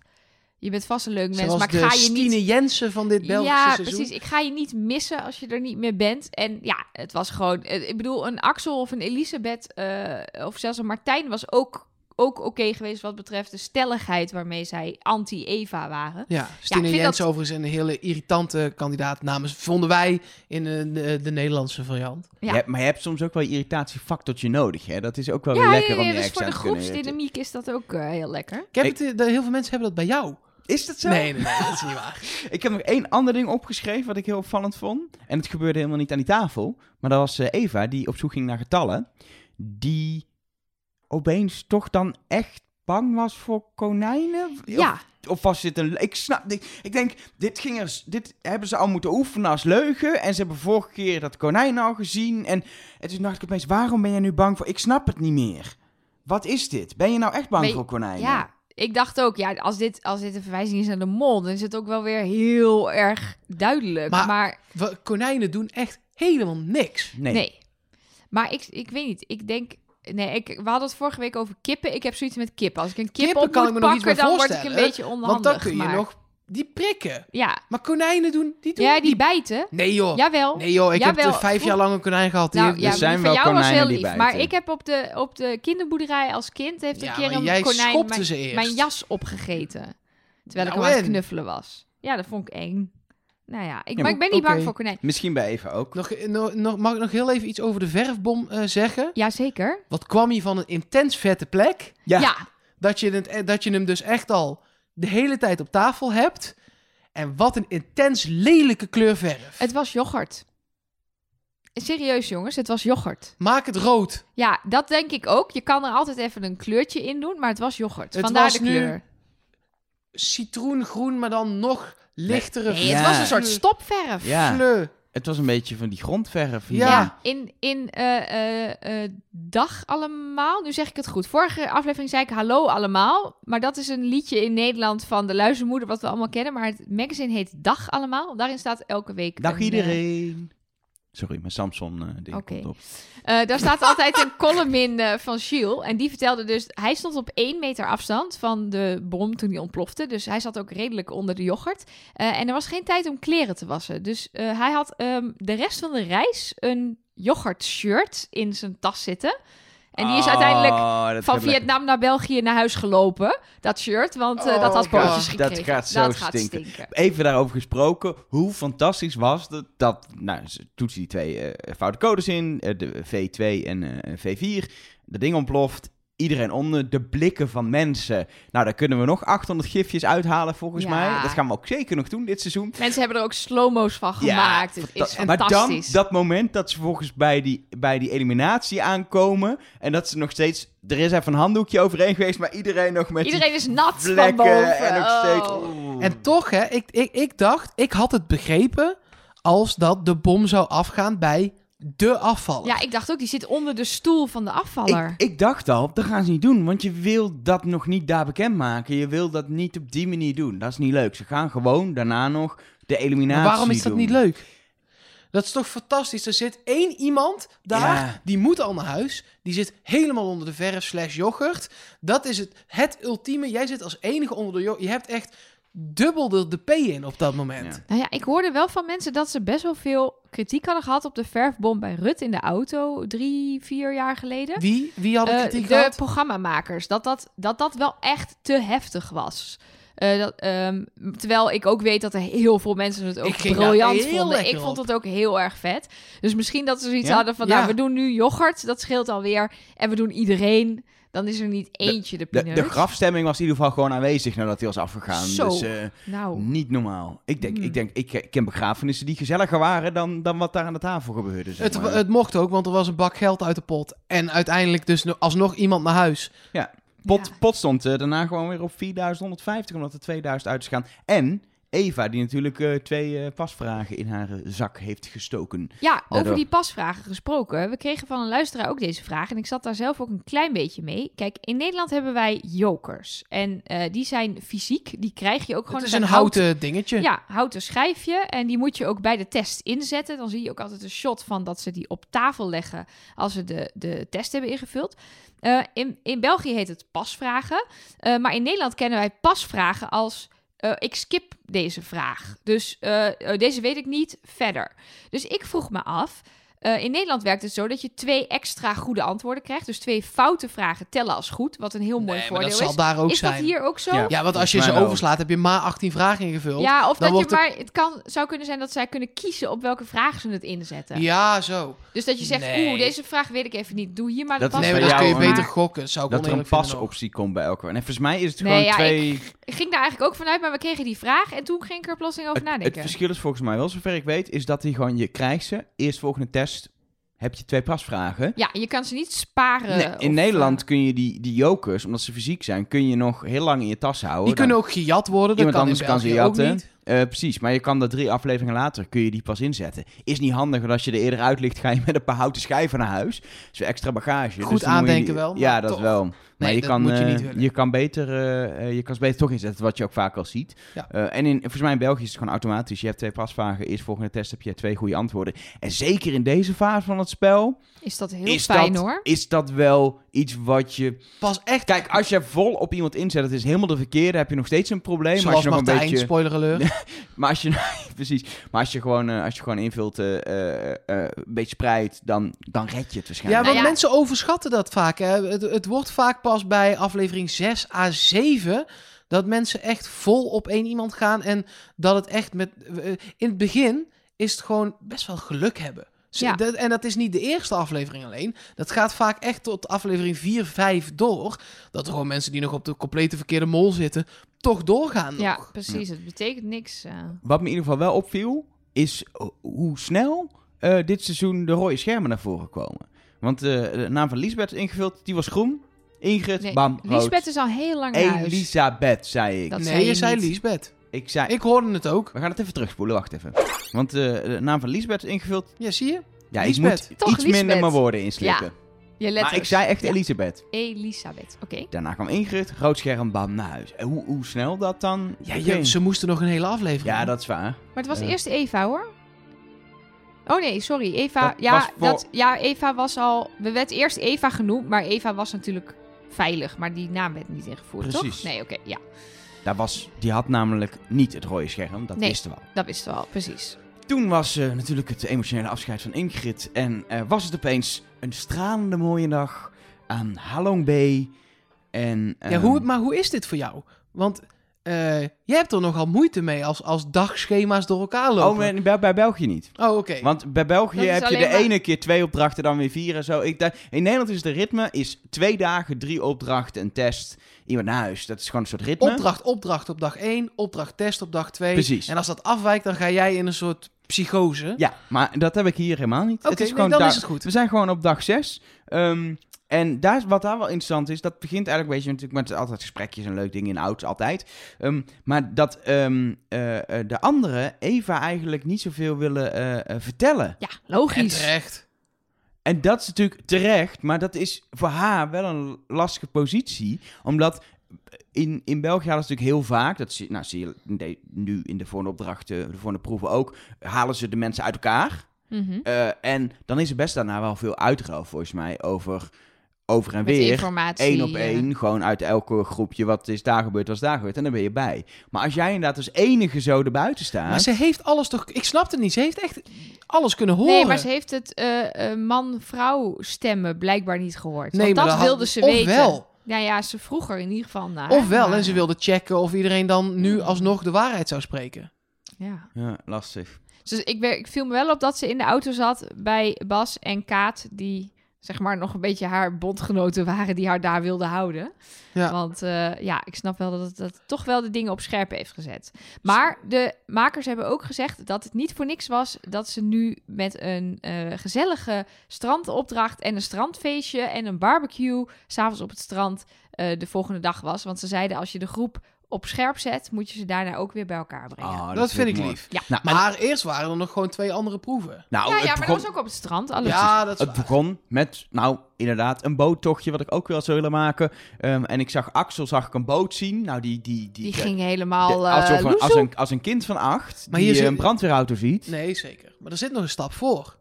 Speaker 3: je bent vast een leuk mens,
Speaker 2: Zoals
Speaker 3: maar ik ga je niet...
Speaker 2: Stine Jensen van dit Belgische
Speaker 3: ja,
Speaker 2: seizoen.
Speaker 3: precies. Ik ga je niet missen als je er niet meer bent. En ja, het was gewoon... eh, Ik bedoel, een Axel of een Elisabeth... eh, of zelfs een Martijn was ook, ook oké geweest... wat betreft de stelligheid waarmee zij anti-Eva waren.
Speaker 2: Ja, Stine Jensen
Speaker 3: dat-
Speaker 2: overigens een hele irritante kandidaat namens, vonden wij, in eh, de, de Nederlandse variant.
Speaker 3: Ja.
Speaker 1: Je hebt- maar je hebt soms ook wel je irritatiefactortje nodig, hè? Dat is ook wel
Speaker 3: Ja,
Speaker 1: weer
Speaker 3: ja,
Speaker 1: lekker
Speaker 3: ja,
Speaker 1: om je
Speaker 3: dus voor de groepsdynamiek is dat ook eh, heel lekker.
Speaker 2: Ik heb
Speaker 1: Ik-
Speaker 2: het, eh, heel veel mensen hebben dat bij jou.
Speaker 1: Is dat zo?
Speaker 2: Nee, nee, nee, dat is niet waar. *laughs*
Speaker 1: Ik heb nog één ander ding opgeschreven wat ik heel opvallend vond. En het gebeurde helemaal niet aan die tafel. Maar dat was Eva, die op zoek ging naar getallen. Die opeens toch dan echt bang was voor konijnen? Of-
Speaker 3: Ja,
Speaker 1: Of was dit een... Ik snap... Ik, ik denk, dit, ging er, dit hebben ze al moeten oefenen als leugen. En ze hebben vorige keer dat konijn al gezien. En, en toen dacht ik opeens, waarom ben je nu bang voor... Ik snap het niet meer. Wat is dit? Ben je nou echt bang
Speaker 3: Ben
Speaker 1: voor konijnen?
Speaker 3: ja. Ik dacht ook, ja, als dit, als dit een verwijzing is naar de mol... dan is het ook wel weer heel erg duidelijk.
Speaker 2: Maar-
Speaker 3: maar
Speaker 2: We- konijnen doen echt helemaal niks.
Speaker 1: Nee.
Speaker 3: Nee. Maar ik, ik weet niet. Ik denk... Nee, ik, we hadden het vorige week over kippen. Ik heb zoiets met kippen. Als ik een kip
Speaker 2: Kippen
Speaker 3: op
Speaker 2: kan
Speaker 3: moet
Speaker 2: ik me nog iets
Speaker 3: pakken, dan word ik een
Speaker 2: voorstellen,
Speaker 3: beetje onhandig.
Speaker 2: Want dan kun je
Speaker 3: maar-
Speaker 2: nog die prikken.
Speaker 3: Ja.
Speaker 2: Maar konijnen doen, die doen
Speaker 3: ja, die bijten.
Speaker 2: Nee joh.
Speaker 3: Jawel.
Speaker 2: Nee joh, ik heb
Speaker 3: Jawel.
Speaker 2: vijf jaar lang een konijn gehad. Die
Speaker 3: Nou, ja,
Speaker 1: Er zijn
Speaker 3: die
Speaker 1: wel
Speaker 3: jou was
Speaker 1: konijnen
Speaker 3: heel
Speaker 1: die
Speaker 3: lief. Maar
Speaker 1: bijten.
Speaker 3: ik heb op de, op de kinderboerderij als kind... heeft
Speaker 2: Ja,
Speaker 3: een keer
Speaker 2: maar
Speaker 3: een
Speaker 2: jij
Speaker 3: konijn mijn,
Speaker 2: ze eerst.
Speaker 3: mijn jas opgegeten. Terwijl ik
Speaker 2: Nou,
Speaker 3: hem aan het
Speaker 2: en?
Speaker 3: knuffelen was. Ja, dat vond ik eng. Nou ja, ik,
Speaker 1: Ja,
Speaker 3: maar ik ben niet bang voor konijn.
Speaker 1: Misschien bij Eva ook.
Speaker 2: Nog, nog, nog, mag ik nog heel even iets over de verfbom eh, zeggen?
Speaker 3: Jazeker.
Speaker 2: Wat kwam hier van een intens vette plek?
Speaker 1: Ja.
Speaker 3: ja.
Speaker 2: Dat je, het, eh, dat je hem dus echt al de hele tijd op tafel hebt. En wat een intens lelijke kleur verf.
Speaker 3: Het was yoghurt. Serieus jongens, het was yoghurt.
Speaker 2: Maak het rood.
Speaker 3: Ja, dat denk ik ook. Je kan er altijd even een kleurtje in doen, maar het was yoghurt.
Speaker 2: Het
Speaker 3: Vandaar
Speaker 2: was
Speaker 3: de
Speaker 2: nu
Speaker 3: kleur.
Speaker 2: Citroengroen, maar dan nog lichtere
Speaker 3: Nee,
Speaker 1: Ja.
Speaker 3: het was een soort stopverf.
Speaker 1: Ja.
Speaker 2: Fleur.
Speaker 1: Het was een beetje van die grondverf.
Speaker 2: Ja.
Speaker 3: Ja, in, in eh, eh, eh, Dag Allemaal. Nu zeg ik het goed. Vorige aflevering zei ik Hallo Allemaal. Maar dat is een liedje in Nederland van de luizenmoeder, wat we allemaal kennen. Maar het magazine heet Dag Allemaal. Daarin staat elke week...
Speaker 1: Dag
Speaker 3: een,
Speaker 1: iedereen. Sorry, mijn Samson eh ding
Speaker 3: Oké.
Speaker 1: komt op.
Speaker 3: Eh, daar staat altijd een *laughs* column in eh, van Gilles. En die vertelde dus... Hij stond op één meter afstand van de bom toen die ontplofte. Dus hij zat ook redelijk onder de yoghurt. En er was geen tijd om kleren te wassen. Dus hij had ehm, de rest van de reis een yoghurt-shirt in zijn tas zitten. En die is uiteindelijk
Speaker 1: Oh, dat
Speaker 3: van
Speaker 1: gaat lekker.
Speaker 3: Vietnam naar België naar huis gelopen. Dat shirt, want eh,
Speaker 2: Oh,
Speaker 3: dat had
Speaker 2: God.
Speaker 3: pootjes
Speaker 1: Dat
Speaker 3: gekregen.
Speaker 1: gaat zo stinken. Even daarover gesproken, hoe fantastisch was het dat, nou, ze toetsen die twee eh, foute codes in, eh, de V2 en eh, V4, dat ding ontploft, iedereen onder, de blikken van mensen. Nou, daar kunnen we nog 800 gifjes uithalen volgens
Speaker 3: Ja.
Speaker 1: mij. Dat gaan we ook zeker nog doen dit seizoen.
Speaker 3: Mensen hebben er ook slow-mo's van
Speaker 1: Ja,
Speaker 3: gemaakt. het is
Speaker 1: fanta- maar dan,
Speaker 3: fantastisch.
Speaker 1: dat moment dat ze volgens bij die, bij die eliminatie aankomen en dat ze nog steeds, er is even een handdoekje overheen geweest, maar iedereen nog met
Speaker 3: Iedereen is nat van boven.
Speaker 1: en nog steeds...
Speaker 3: Oh.
Speaker 2: En toch, hè, ik, ik, ik dacht, ik had het begrepen als dat de bom zou afgaan bij de afvaller.
Speaker 3: Ja, ik dacht ook, die zit onder de stoel van de afvaller.
Speaker 1: Ik, ik dacht al, dat gaan ze niet doen. Want je wil dat nog niet daar bekendmaken. Je wil dat niet op die manier doen. Dat is niet leuk. Ze gaan gewoon daarna nog de eliminatie
Speaker 2: maar waarom is dat
Speaker 1: doen.
Speaker 2: niet leuk? Dat is toch fantastisch? Er zit één iemand daar,
Speaker 1: Ja.
Speaker 2: die moet al naar huis. Die zit helemaal onder de verf slash yoghurt. Dat is het, het ultieme. Jij zit als enige onder de yoghurt. Je hebt echt dubbel de, de P in op dat moment.
Speaker 1: Ja.
Speaker 3: Nou ja, ik hoorde wel van mensen dat ze best wel veel kritiek hadden gehad op de verfbom bij Rut in de auto drie, vier jaar geleden.
Speaker 2: Wie, wie had
Speaker 3: Eh,
Speaker 2: kritiek
Speaker 3: de
Speaker 2: gehad?
Speaker 3: programmamakers. Dat dat, dat dat wel echt te heftig was. Eh, dat, ehm, terwijl ik ook weet dat er heel veel mensen het ook
Speaker 2: Ik
Speaker 3: briljant
Speaker 2: heel
Speaker 3: vonden. Ik vond het ook heel erg vet. Dus misschien dat ze zoiets
Speaker 1: Ja?
Speaker 3: hadden van...
Speaker 2: Ja.
Speaker 3: Nou, we doen nu yoghurt, dat scheelt alweer. En we doen iedereen. Dan is er niet eentje de
Speaker 1: De,
Speaker 3: pineut.
Speaker 1: de grafstemming was in ieder geval gewoon aanwezig nadat hij was afgegaan.
Speaker 3: Zo.
Speaker 1: Dus eh,
Speaker 3: Nou,
Speaker 1: niet normaal. Ik denk,
Speaker 3: Hmm.
Speaker 1: ik, denk ik, ken begrafenissen die gezelliger waren dan, dan wat daar aan de tafel gebeurde. Zeg
Speaker 2: Het,
Speaker 1: maar.
Speaker 2: het mocht ook, want er was een bak geld uit de pot. En uiteindelijk dus no- alsnog iemand naar huis.
Speaker 1: pot,
Speaker 3: ja.
Speaker 1: pot stond eh, daarna gewoon weer op 4150, omdat er 2000 uit is gaan. En Eva, die natuurlijk eh, twee eh, pasvragen in haar eh, zak heeft gestoken.
Speaker 3: Ja, over die pasvragen gesproken. We kregen van een luisteraar ook deze vraag. En ik zat daar zelf ook een klein beetje mee. Kijk, in Nederland hebben wij jokers. En eh, die zijn fysiek. Die krijg je ook gewoon.
Speaker 2: Het is een houten dingetje.
Speaker 3: Ja, houten schijfje. En die moet je ook bij de test inzetten. Dan zie je ook altijd een shot van dat ze die op tafel leggen als ze de, de test hebben ingevuld. Eh, in, in België heet het pasvragen. Eh, maar in Nederland kennen wij pasvragen als... eh, ik skip deze vraag. Dus eh, eh, deze weet ik niet verder. Dus ik vroeg me af... eh, in Nederland werkt het zo dat je twee extra goede antwoorden krijgt. Dus twee foute vragen tellen als goed. Wat een heel mooi
Speaker 2: Nee, maar
Speaker 3: voordeel
Speaker 2: dat zal
Speaker 3: is.
Speaker 2: daar ook
Speaker 3: is
Speaker 2: zijn.
Speaker 3: dat hier ook zo?
Speaker 1: Ja.
Speaker 3: Ja,
Speaker 2: Ja, want als je ze overslaat, heb je maar 18 vragen ingevuld.
Speaker 3: of
Speaker 2: Dan
Speaker 3: dat je
Speaker 2: wordt het-
Speaker 3: maar... Het kan, zou kunnen zijn dat zij kunnen kiezen op welke vragen ze het inzetten.
Speaker 2: Ja, zo.
Speaker 3: Dus dat je zegt,
Speaker 2: Nee.
Speaker 3: oeh, deze vraag weet ik even niet. Doe hier maar de
Speaker 1: Dat is
Speaker 2: Nee,
Speaker 3: pas.
Speaker 2: maar
Speaker 1: jou
Speaker 2: kun je
Speaker 1: een-
Speaker 2: beter gokken. Zou ik
Speaker 1: Dat er een pasoptie komt bij elke. En volgens mij is het
Speaker 3: Nee,
Speaker 1: gewoon
Speaker 3: ja,
Speaker 1: twee...
Speaker 3: Ik ging daar eigenlijk ook vanuit, maar we kregen die vraag en toen ging ik er plotseling over
Speaker 1: Het, het
Speaker 3: nadenken.
Speaker 1: verschil is volgens mij wel, zover ik weet, is dat hij gewoon, je krijgt ze, eerst volgende test heb je twee pasvragen.
Speaker 3: Ja, je kan ze niet sparen.
Speaker 1: Nee,
Speaker 3: of,
Speaker 1: in Nederland
Speaker 3: eh,
Speaker 1: kun je die, die jokers, omdat ze fysiek zijn, kun je nog heel lang in je tas houden.
Speaker 2: Die
Speaker 1: Dan-
Speaker 2: kunnen ook gejat worden. Dat
Speaker 1: Iemand
Speaker 2: kan
Speaker 1: anders kan ze jatten. Eh, precies, maar je kan dat drie afleveringen later, kun je die pas inzetten. Is niet handig, want als je er eerder uit ligt, ga je met een paar houten schijven naar huis. Dus extra bagage.
Speaker 2: Goed
Speaker 1: dus je
Speaker 2: aandenken wel,
Speaker 1: Ja, dat
Speaker 2: toch.
Speaker 1: wel. Maar
Speaker 2: Nee,
Speaker 1: je kan,
Speaker 2: je
Speaker 1: eh, je kan beter, eh, je kan ze beter toch inzetten, wat je ook vaak al ziet.
Speaker 2: Ja.
Speaker 1: En in, volgens mij in België is het gewoon automatisch. Je hebt twee pasvragen, eerst volgende test heb je twee goede antwoorden. En zeker in deze fase van het spel,
Speaker 3: Is dat heel
Speaker 1: is,
Speaker 3: fijn
Speaker 1: dat,
Speaker 3: hoor.
Speaker 1: is dat wel iets wat je...
Speaker 2: Pas echt.
Speaker 1: Kijk, als je vol op iemand inzet, het is helemaal de verkeerde, heb je nog steeds een probleem. Maar als
Speaker 2: Zoals
Speaker 1: je nog
Speaker 2: Martijn,
Speaker 1: een beetje...
Speaker 2: spoiler alert. *laughs*
Speaker 1: Maar als je, *laughs* precies, maar als je gewoon, eh, als je gewoon invult, eh, eh, een beetje spreidt, dan, dan red je het
Speaker 2: Ja,
Speaker 1: waarschijnlijk.
Speaker 2: want
Speaker 3: Nou ja.
Speaker 2: mensen overschatten dat vaak. Hè. Het, het wordt vaak pas bij aflevering 6 à 7 dat mensen echt vol op één iemand gaan. En dat het echt met. In het begin is het gewoon best wel geluk hebben. Ze-
Speaker 3: Ja.
Speaker 2: dat- en dat is niet de eerste aflevering alleen. Dat gaat vaak echt tot aflevering 4, 5 door. Dat er gewoon mensen die nog op de complete verkeerde mol zitten, toch doorgaan nog.
Speaker 3: Ja, precies. Het betekent niks. eh.
Speaker 1: Wat me in ieder geval wel opviel, is ho- hoe snel eh, dit seizoen de rode schermen naar voren komen. Want eh, de naam van Lisbeth is ingevuld, die was groen. Ingrid,
Speaker 3: Nee,
Speaker 1: bam, rood.
Speaker 3: Lisbeth is al heel lang huis.
Speaker 1: Elisabeth, zei ik.
Speaker 3: Dat
Speaker 2: nee,
Speaker 3: zei je
Speaker 2: je zei. Lisbeth.
Speaker 1: Ik zei...
Speaker 2: Ik hoorde het ook.
Speaker 1: We gaan het even terugspoelen, wacht even. Want eh, de naam van Lisbeth is ingevuld.
Speaker 2: Ja, zie je?
Speaker 1: Ja,
Speaker 2: Lisbeth.
Speaker 1: ik moet
Speaker 3: Toch
Speaker 1: iets minder mijn woorden inslikken.
Speaker 3: Je letters.
Speaker 1: maar ik zei echt
Speaker 3: Ja.
Speaker 1: Elisabeth.
Speaker 3: Elisabeth. Oké.
Speaker 1: Daarna kwam Ingrid, rood scherm, bam, naar huis. En hoe, hoe snel dat dan
Speaker 2: Ja, je- ze moesten nog een hele aflevering.
Speaker 1: Ja, dat is waar.
Speaker 3: Maar het was
Speaker 1: Ja.
Speaker 3: eerst Eva hoor. Oh nee, sorry. Eva.
Speaker 1: Dat
Speaker 3: ja,
Speaker 1: voor-
Speaker 3: dat, ja, Eva was al. We werd eerst Eva genoemd, maar Eva was natuurlijk veilig. Maar die naam werd niet ingevoerd,
Speaker 1: Precies.
Speaker 3: toch? Nee, oké. ja,
Speaker 1: Daar was, die had namelijk niet het rode scherm, dat
Speaker 3: Nee.
Speaker 1: wisten we al.
Speaker 3: dat wisten we al, precies.
Speaker 1: Toen was eh, natuurlijk het emotionele afscheid van Ingrid. En eh, was het opeens een stralende mooie dag aan Halong Bay. En,
Speaker 2: Ja,
Speaker 1: ehm,
Speaker 2: hoe, maar hoe is dit voor jou? Want eh jij hebt er nogal moeite mee als, als dagschema's door elkaar lopen.
Speaker 1: Oh, bij, bij België niet.
Speaker 2: Oh, oké.
Speaker 1: Want bij België heb je de
Speaker 3: maar-
Speaker 1: ene keer twee opdrachten, dan weer vier en zo. Ik, in Nederland is de ritme is twee dagen, drie opdrachten, een test, iemand naar huis. Dat is gewoon een soort ritme.
Speaker 2: Opdracht, opdracht op dag 1, opdracht, test op dag 2.
Speaker 1: Precies.
Speaker 2: En als dat afwijkt, dan ga jij in een soort psychose.
Speaker 1: Ja, maar dat heb ik hier helemaal niet.
Speaker 2: Oké,
Speaker 1: het is
Speaker 2: nee,
Speaker 1: gewoon
Speaker 2: dan is het goed.
Speaker 1: We zijn gewoon op dag zes. Ehm, en daar, wat daar wel interessant is, dat begint eigenlijk een beetje natuurlijk met altijd gesprekjes en leuke dingen in de auto's, altijd. Ehm, maar dat ehm, eh, eh, de anderen Eva eigenlijk niet zoveel willen eh, vertellen.
Speaker 3: Ja,
Speaker 2: En
Speaker 3: logisch.
Speaker 2: terecht.
Speaker 1: En dat is natuurlijk terecht, maar dat is voor haar wel een lastige positie. Omdat in, in België halen ze natuurlijk heel vaak, dat zie, nou, zie je de- nu in de volgende opdrachten, de volgende proeven ook, halen ze de mensen uit elkaar.
Speaker 3: Mhm.
Speaker 1: Eh, en dan is er best daarna wel veel uitruil volgens mij over, over en
Speaker 3: Met
Speaker 1: weer. Eén op één, gewoon uit elke groepje, wat is daar gebeurd, wat is daar gebeurd, en dan ben je bij. Maar als jij inderdaad als enige zo erbuiten staat...
Speaker 2: Maar ze heeft alles toch... Ik snap het niet. Ze heeft echt alles kunnen horen.
Speaker 3: Nee, maar ze heeft het eh, eh, man-vrouw stemmen blijkbaar niet gehoord.
Speaker 2: Nee,
Speaker 3: Want
Speaker 2: maar
Speaker 3: dat wilde ze weten.
Speaker 2: Ofwel,
Speaker 3: Ja, ja, ze vroeg er in ieder geval naar.
Speaker 2: ofwel.
Speaker 3: maar-
Speaker 2: En ze wilde checken of iedereen dan nu alsnog de waarheid zou spreken.
Speaker 3: Ja.
Speaker 1: Ja, lastig.
Speaker 3: Dus ik, ik viel me wel op dat ze in de auto zat bij Bas en Kaat, die zeg maar nog een beetje haar bondgenoten waren die haar daar wilden houden.
Speaker 2: Ja.
Speaker 3: Want eh, ja, ik snap wel dat het dat toch wel de dingen op scherp heeft gezet. Maar de makers hebben ook gezegd dat het niet voor niks was dat ze nu met een eh, gezellige strandopdracht en een strandfeestje en een barbecue s'avonds op het strand eh, de volgende dag was. Want ze zeiden als je de groep op scherp zet, moet je ze daarna ook weer bij elkaar brengen.
Speaker 1: Ah,
Speaker 2: dat vind ik
Speaker 1: mooi.
Speaker 2: lief.
Speaker 3: Ja.
Speaker 1: Nou,
Speaker 2: Maar eerst waren er nog gewoon twee andere proeven.
Speaker 1: nou,
Speaker 3: ja,
Speaker 1: het
Speaker 3: ja, maar
Speaker 1: begon-
Speaker 3: dat was ook op het strand. Alles
Speaker 2: Ja, dat is
Speaker 1: Het
Speaker 2: waar.
Speaker 1: begon met, nou, inderdaad, een boottochtje wat ik ook wel zou willen maken. Ehm, en ik zag Axel, zag ik een boot zien. Nou, die... Die, die,
Speaker 3: Die
Speaker 1: de-
Speaker 3: ging
Speaker 1: de-
Speaker 3: helemaal
Speaker 1: als,
Speaker 3: eh
Speaker 1: je van- als,
Speaker 3: loezoe.
Speaker 1: een, als een kind van acht,
Speaker 2: Maar
Speaker 1: die
Speaker 2: hier
Speaker 1: eh,
Speaker 2: zit-
Speaker 1: een brandweerauto ziet.
Speaker 2: Nee, zeker. Maar er zit nog een stap voor.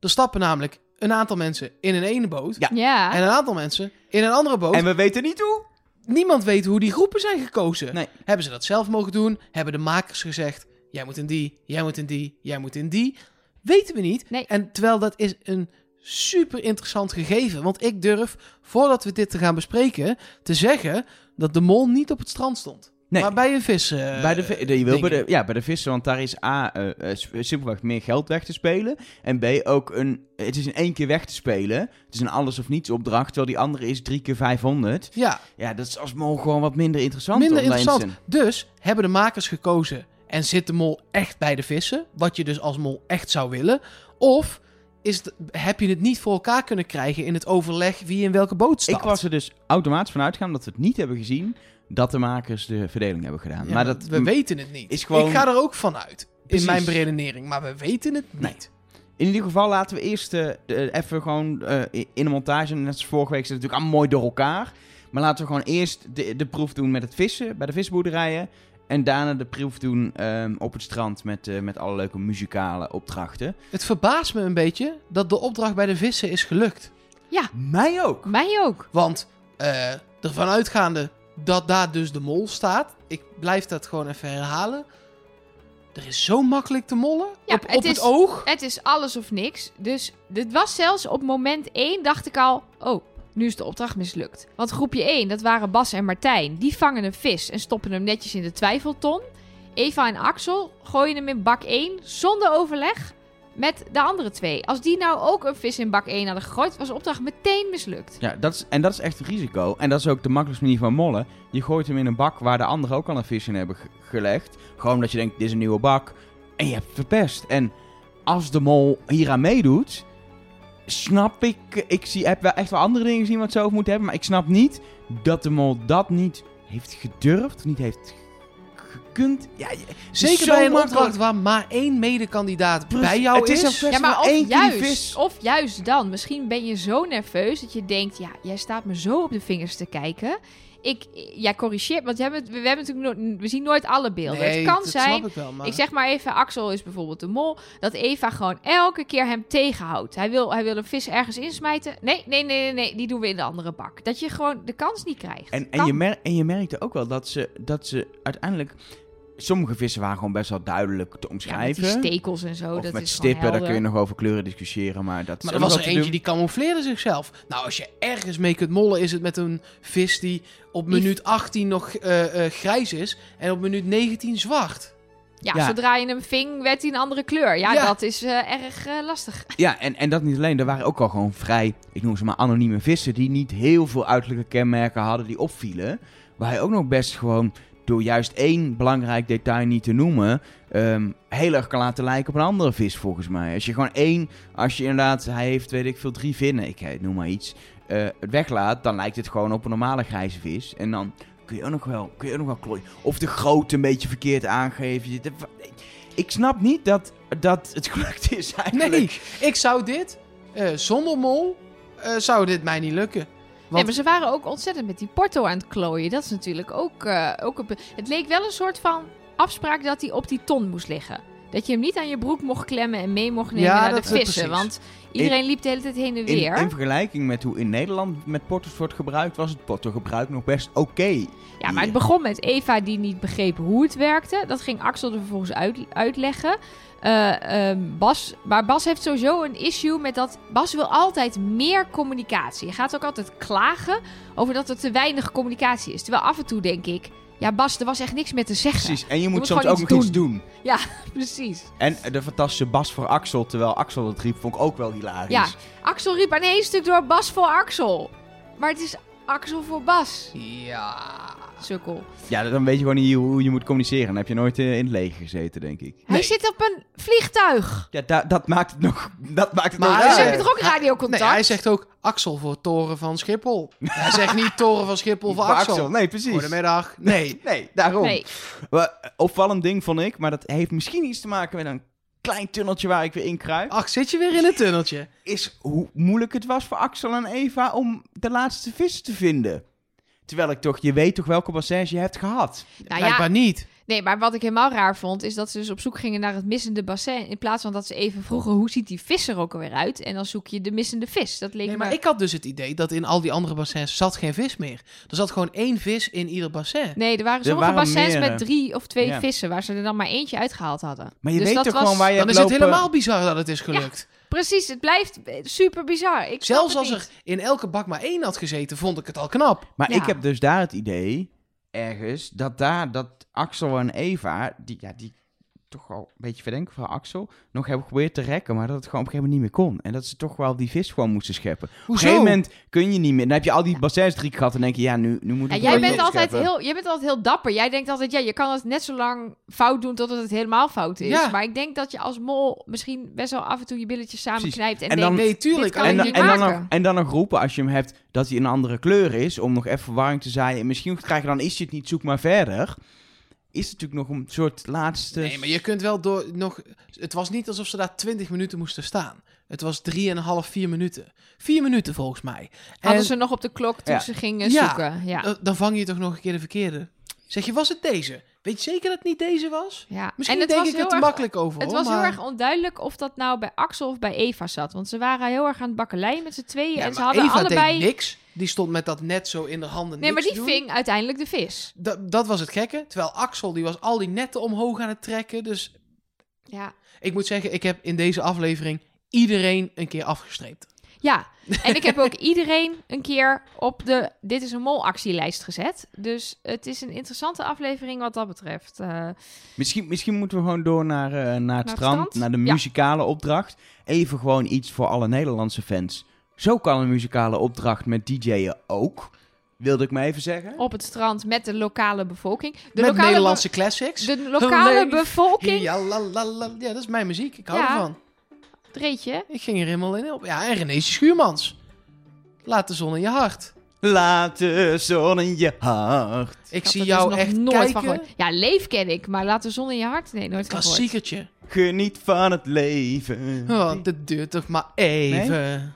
Speaker 2: Er stappen namelijk een aantal mensen in een ene boot.
Speaker 1: Ja.
Speaker 3: Ja.
Speaker 2: En een aantal mensen in een andere boot.
Speaker 1: En we weten niet hoe.
Speaker 2: Niemand weet hoe die groepen zijn gekozen.
Speaker 1: Nee.
Speaker 2: Hebben ze dat zelf mogen doen? Hebben de makers gezegd: jij moet in die, jij moet in die, jij moet in die? Weten we niet.
Speaker 3: Nee.
Speaker 2: En terwijl dat is een super interessant gegeven. Want ik durf, voordat we dit te gaan bespreken, te zeggen dat de mol niet op het strand stond.
Speaker 1: Nee.
Speaker 2: Maar bij een vis. eh,
Speaker 1: bij de, vi- de- je wil bij de, ja, bij de vissen, want daar is A, eh, eh, s- simpelweg meer geld weg te spelen. En B, ook een, het is in één keer weg te spelen. Het is een alles of niets opdracht, terwijl die andere is drie keer 500.
Speaker 2: Ja,
Speaker 1: Ja, dat is als mol gewoon wat minder interessant.
Speaker 2: minder interessant. Dus hebben de makers gekozen en zit de mol echt bij de vissen? Wat je dus als mol echt zou willen. Of is het, heb je het niet voor elkaar kunnen krijgen in het overleg wie in welke boot staat?
Speaker 1: Ik was er dus automatisch van uitgaan dat we het niet hebben gezien dat de makers de verdeling hebben gedaan.
Speaker 2: Ja,
Speaker 1: maar dat
Speaker 2: we weten het niet.
Speaker 1: is gewoon-
Speaker 2: Ik ga er ook van uit.
Speaker 1: Precies.
Speaker 2: In mijn beredenering. Maar we weten het
Speaker 1: Nee.
Speaker 2: niet.
Speaker 1: In ieder geval laten we eerst eh, de- even gewoon eh, in de montage, net als vorige week, zit het natuurlijk allemaal mooi door elkaar. Maar laten we gewoon eerst de, de proef doen met het vissen, bij de visboerderijen. En daarna de proef doen ehm, op het strand met, eh, met alle leuke muzikale opdrachten.
Speaker 2: Het verbaast me een beetje dat de opdracht bij de vissen is gelukt.
Speaker 1: Mij ook.
Speaker 3: Mij ook.
Speaker 2: Want eh ervan uitgaande dat daar dus de mol staat. Ik blijf dat gewoon even herhalen. Er is zo makkelijk te mollen.
Speaker 3: Ja,
Speaker 2: op
Speaker 3: het
Speaker 2: op het,
Speaker 3: is-
Speaker 2: oog.
Speaker 3: Het is alles of niks. Dus dit was zelfs op moment 1 dacht ik al... Oh, nu is de opdracht mislukt. Want groepje 1, dat waren Bas en Martijn. Die vangen een vis en stoppen hem netjes in de twijfelton. Eva en Axel gooien hem in bak 1 zonder overleg met de andere twee. Als die nou ook een vis in bak 1 hadden gegooid... was de opdracht meteen mislukt.
Speaker 1: Ja, dat is, en dat is echt een risico. En dat is ook de makkelijkste manier van mollen. Je gooit hem in een bak waar de anderen ook al een vis in hebben ge- gelegd. Gewoon omdat je denkt, dit is een nieuwe bak. En je hebt het verpest. En als de mol hieraan meedoet, snap ik... Ik zie, heb wel echt wel andere dingen gezien wat ze over moeten hebben. Maar ik snap niet dat de mol dat niet heeft gedurfd. Niet heeft gekund. Ja,
Speaker 2: Zeker bij een
Speaker 1: makkelijk.
Speaker 2: opdracht waar maar één medekandidaat bij jou
Speaker 1: Het is
Speaker 3: Ja, maar of juist, of juist dan. Misschien ben je zo nerveus dat je denkt... ja, jij staat me zo op de vingers te kijken. Ik, jij corrigeert, want we hebben, we hebben natuurlijk we zien nooit alle beelden.
Speaker 2: Nee,
Speaker 3: het kan zijn,
Speaker 2: ik wel, maar...
Speaker 3: ik zeg maar even, Axel is bijvoorbeeld de mol, dat Eva gewoon elke keer hem tegenhoudt. Hij wil, hij wil een vis ergens insmijten. Nee, nee, nee, nee, nee, die doen we in de andere bak. Dat je gewoon de kans niet krijgt.
Speaker 1: En, en,
Speaker 3: Kan.
Speaker 1: je mer en je merkte ook wel dat ze, dat ze uiteindelijk... Sommige vissen waren gewoon best wel duidelijk te
Speaker 3: ja, met
Speaker 1: omschrijven.
Speaker 3: die stekels en zo.
Speaker 1: of
Speaker 3: dat
Speaker 1: met
Speaker 3: is
Speaker 1: stippen, daar kun je nog over kleuren discussiëren. Maar dat
Speaker 2: Maar er was er eentje
Speaker 1: doen.
Speaker 2: die camoufleerde zichzelf. Nou, als je ergens mee kunt mollen, is het met een vis die op
Speaker 3: Die
Speaker 2: minuut 18 nog eh, eh, grijs is en op minuut 19 zwart.
Speaker 3: Ja,
Speaker 1: Ja.
Speaker 3: zodra je hem ving, werd hij een andere kleur. Ja,
Speaker 2: Ja.
Speaker 3: dat is eh, erg eh, lastig. *laughs*
Speaker 1: Ja, en, en dat niet alleen. Er waren ook al gewoon vrij, ik noem ze maar anonieme vissen... die niet heel veel uiterlijke kenmerken hadden die opvielen. Waar je ook nog best gewoon door juist één belangrijk detail niet te noemen... ehm, heel erg kan laten lijken op een andere vis volgens mij. Als je gewoon één, als je inderdaad, hij heeft weet ik veel drie vinnen, ik eh, noem maar iets... eh, het weglaat, dan lijkt het gewoon op een normale grijze vis. En dan kun je ook nog wel, kun je ook nog wel klooien. Of de grootte een beetje verkeerd aangeven. Ik snap niet dat, dat het gelukt is eigenlijk.
Speaker 2: Nee, ik zou dit, eh, zonder mol, zou dit mij niet lukken.
Speaker 3: Nee, maar ze waren ook ontzettend met die porto aan het klooien. Dat is natuurlijk ook... eh, ook het leek wel een soort van afspraak dat hij op die ton moest liggen. Dat je hem niet aan je broek mocht klemmen en mee mocht nemen
Speaker 2: Ja,
Speaker 3: naar
Speaker 2: dat
Speaker 3: de
Speaker 2: is
Speaker 3: vissen. Want iedereen liep de hele tijd heen en weer.
Speaker 1: in vergelijking met hoe in Nederland met porto's wordt gebruikt, was het portogebruik nog best oké.
Speaker 3: Ja, maar het begon met Eva die niet begreep hoe het werkte. Dat ging Axel er vervolgens uit, uitleggen. Eh, ehm, Bas, maar Bas heeft sowieso een issue met dat... Bas wil altijd meer communicatie. Hij gaat ook altijd klagen over dat er te weinig communicatie is. Terwijl af en toe denk ik... Ja, Bas, er was echt niks meer te zeggen.
Speaker 1: Precies, en je moet, soms ook nog iets doen. *laughs*
Speaker 3: Precies.
Speaker 1: En de fantastische Bas voor Axel, terwijl Axel het riep, vond ik ook wel hilarisch.
Speaker 3: Ja. Axel riep aan één stuk door Bas voor Axel. Maar het is Axel voor Bas.
Speaker 2: ja...
Speaker 3: Sukkel.
Speaker 1: Ja, dan weet je gewoon niet hoe je moet communiceren. Dan heb je nooit eh, in het leger gezeten, denk ik.
Speaker 3: Hij
Speaker 2: Nee.
Speaker 3: zit op een vliegtuig.
Speaker 1: Ja, da- dat maakt het nog... Dat maakt het
Speaker 2: Maar
Speaker 1: nog
Speaker 2: hij
Speaker 3: Dus
Speaker 1: raar.
Speaker 3: heb je toch ook radiocontact?
Speaker 2: Nee, hij zegt ook Axel voor Toren van Schiphol. hij zegt niet Toren van Schiphol voor Axel.
Speaker 1: Nee, precies.
Speaker 2: Goedemiddag. Nee. *laughs*
Speaker 1: Nee, daarom.
Speaker 3: Nee.
Speaker 1: Opvallend ding vond ik, maar dat heeft misschien iets te maken met een klein tunneltje waar ik weer in kruip.
Speaker 2: Ach, zit je weer in het tunneltje?
Speaker 1: Is hoe moeilijk het was voor Axel en Eva om de laatste vis te vinden. Terwijl ik toch, je weet toch welke bassins je hebt gehad.
Speaker 3: Nou
Speaker 2: Blijkbaar
Speaker 3: ja,
Speaker 2: niet.
Speaker 3: Nee, maar wat ik helemaal raar vond, is dat ze dus op zoek gingen naar het missende bassin. In plaats van dat ze even vroegen, hoe ziet die vis er ook alweer uit? En dan zoek je de missende vis. Dat leek
Speaker 2: Nee,
Speaker 3: me...
Speaker 2: maar ik had dus het idee dat in al die andere bassins zat geen vis meer. Er zat gewoon één vis in ieder bassin.
Speaker 3: Nee, er waren
Speaker 1: Er
Speaker 3: sommige
Speaker 1: waren
Speaker 3: bassins met drie of twee
Speaker 1: Ja.
Speaker 3: vissen, waar ze er dan maar eentje uitgehaald hadden.
Speaker 1: Maar je
Speaker 3: Dus
Speaker 1: weet
Speaker 3: dat
Speaker 1: toch
Speaker 3: was-
Speaker 1: gewoon waar je
Speaker 2: Dan is het helemaal bizar dat het is gelukt.
Speaker 3: Precies, het blijft eh, super bizar. Ik
Speaker 2: Zelfs als
Speaker 3: niet.
Speaker 2: er in elke bak maar één had gezeten, vond ik het al knap.
Speaker 1: Maar
Speaker 3: Ja.
Speaker 1: ik heb dus daar het idee, ergens, dat daar, dat Axel en Eva, die, ja, die toch wel een beetje verdenken van Axel, nog hebben geprobeerd te rekken, maar dat het gewoon op een gegeven moment niet meer kon. En dat ze toch wel die vis gewoon moesten scheppen. Op een
Speaker 2: Hoezo?
Speaker 1: gegeven moment kun je niet meer. Dan heb je al die bassins drie gehad en denk je, ja, nu, nu moet ik
Speaker 3: jij,
Speaker 1: wel
Speaker 3: bent altijd
Speaker 1: scheppen.
Speaker 3: heel, jij bent altijd heel dapper. Jij denkt altijd, ja, je kan het net zo lang fout doen totdat het helemaal fout is.
Speaker 2: Ja.
Speaker 3: Maar ik denk dat je als mol misschien best wel af en toe je billetjes samenknijpt en,
Speaker 1: En dan-
Speaker 3: denkt,
Speaker 2: Nee, tuurlijk.
Speaker 3: Dit kan
Speaker 1: En
Speaker 3: je
Speaker 1: dan, en, dan nog, en dan nog roepen als je hem hebt dat hij een andere kleur is, om nog even verwarring te zaaien. En misschien krijg je dan, is hij het niet, zoek maar verder. Is het natuurlijk nog een soort laatste...
Speaker 2: Nee, maar je kunt wel door nog... Het was niet alsof ze daar 20 minuten moesten staan. Het was 3,5, 4 minuten. 4 minuten volgens mij.
Speaker 3: hadden
Speaker 2: En
Speaker 3: ze nog op de klok toen
Speaker 1: Ja.
Speaker 3: ze gingen
Speaker 2: Ja.
Speaker 3: zoeken. Ja.
Speaker 2: dan- dan vang je toch nog een keer de verkeerde. Zeg je, was het deze? Weet je zeker dat het niet deze was?
Speaker 3: ja.
Speaker 2: Misschien
Speaker 3: en het
Speaker 2: denk
Speaker 3: was
Speaker 2: ik er
Speaker 3: heel
Speaker 2: te
Speaker 3: erg,
Speaker 2: makkelijk over.
Speaker 3: Het
Speaker 2: hoor,
Speaker 3: was heel erg onduidelijk of dat nou bij Axel of bij Eva zat. Want ze waren heel erg aan het bakkeleien met z'n tweeën.
Speaker 2: Ja,
Speaker 3: en ze hadden
Speaker 2: Eva
Speaker 3: allebei...
Speaker 2: deed niks. Die stond met dat net zo in de handen
Speaker 3: Nee, maar die
Speaker 2: doen.
Speaker 3: ving uiteindelijk de vis.
Speaker 2: Dat, dat was het gekke. Terwijl Axel, die was al die netten omhoog aan het trekken. Dus
Speaker 3: Ja.
Speaker 2: ik moet zeggen, ik heb in deze aflevering iedereen een keer afgestreept.
Speaker 3: Ja, *laughs* en ik heb ook iedereen een keer op de Dit is een Mol actielijst gezet. Dus het is een interessante aflevering wat dat betreft. Eh,
Speaker 1: Misschien, misschien moeten we gewoon door naar, eh, naar het strand,
Speaker 3: strand?
Speaker 1: naar de
Speaker 3: Ja.
Speaker 1: muzikale opdracht. Even gewoon iets voor alle Nederlandse fans. Zo kan een muzikale opdracht met DJ'en ook. Wilde ik maar even zeggen.
Speaker 3: op het strand met de lokale bevolking. De
Speaker 2: met
Speaker 3: lokale
Speaker 2: Nederlandse classics.
Speaker 3: de lokale
Speaker 2: Leef.
Speaker 3: bevolking.
Speaker 2: Ja, la, la, la. ja, dat is mijn muziek. Ik hou
Speaker 3: Ja.
Speaker 2: ervan.
Speaker 3: Dreetje.
Speaker 2: Ik ging er helemaal in op. Ja, en Renéetje Schuurmans. Laat de zon in je hart.
Speaker 1: Laat de zon in je hart.
Speaker 2: Ik, zie jou
Speaker 3: dus nog
Speaker 2: echt
Speaker 3: nooit
Speaker 2: kijken.
Speaker 3: van. Ja, Leef ken ik, maar Laat de zon in je hart? Nee, nooit van.
Speaker 2: Klassiekertje.
Speaker 1: Geniet van het leven.
Speaker 2: Oh, dat duurt toch maar even.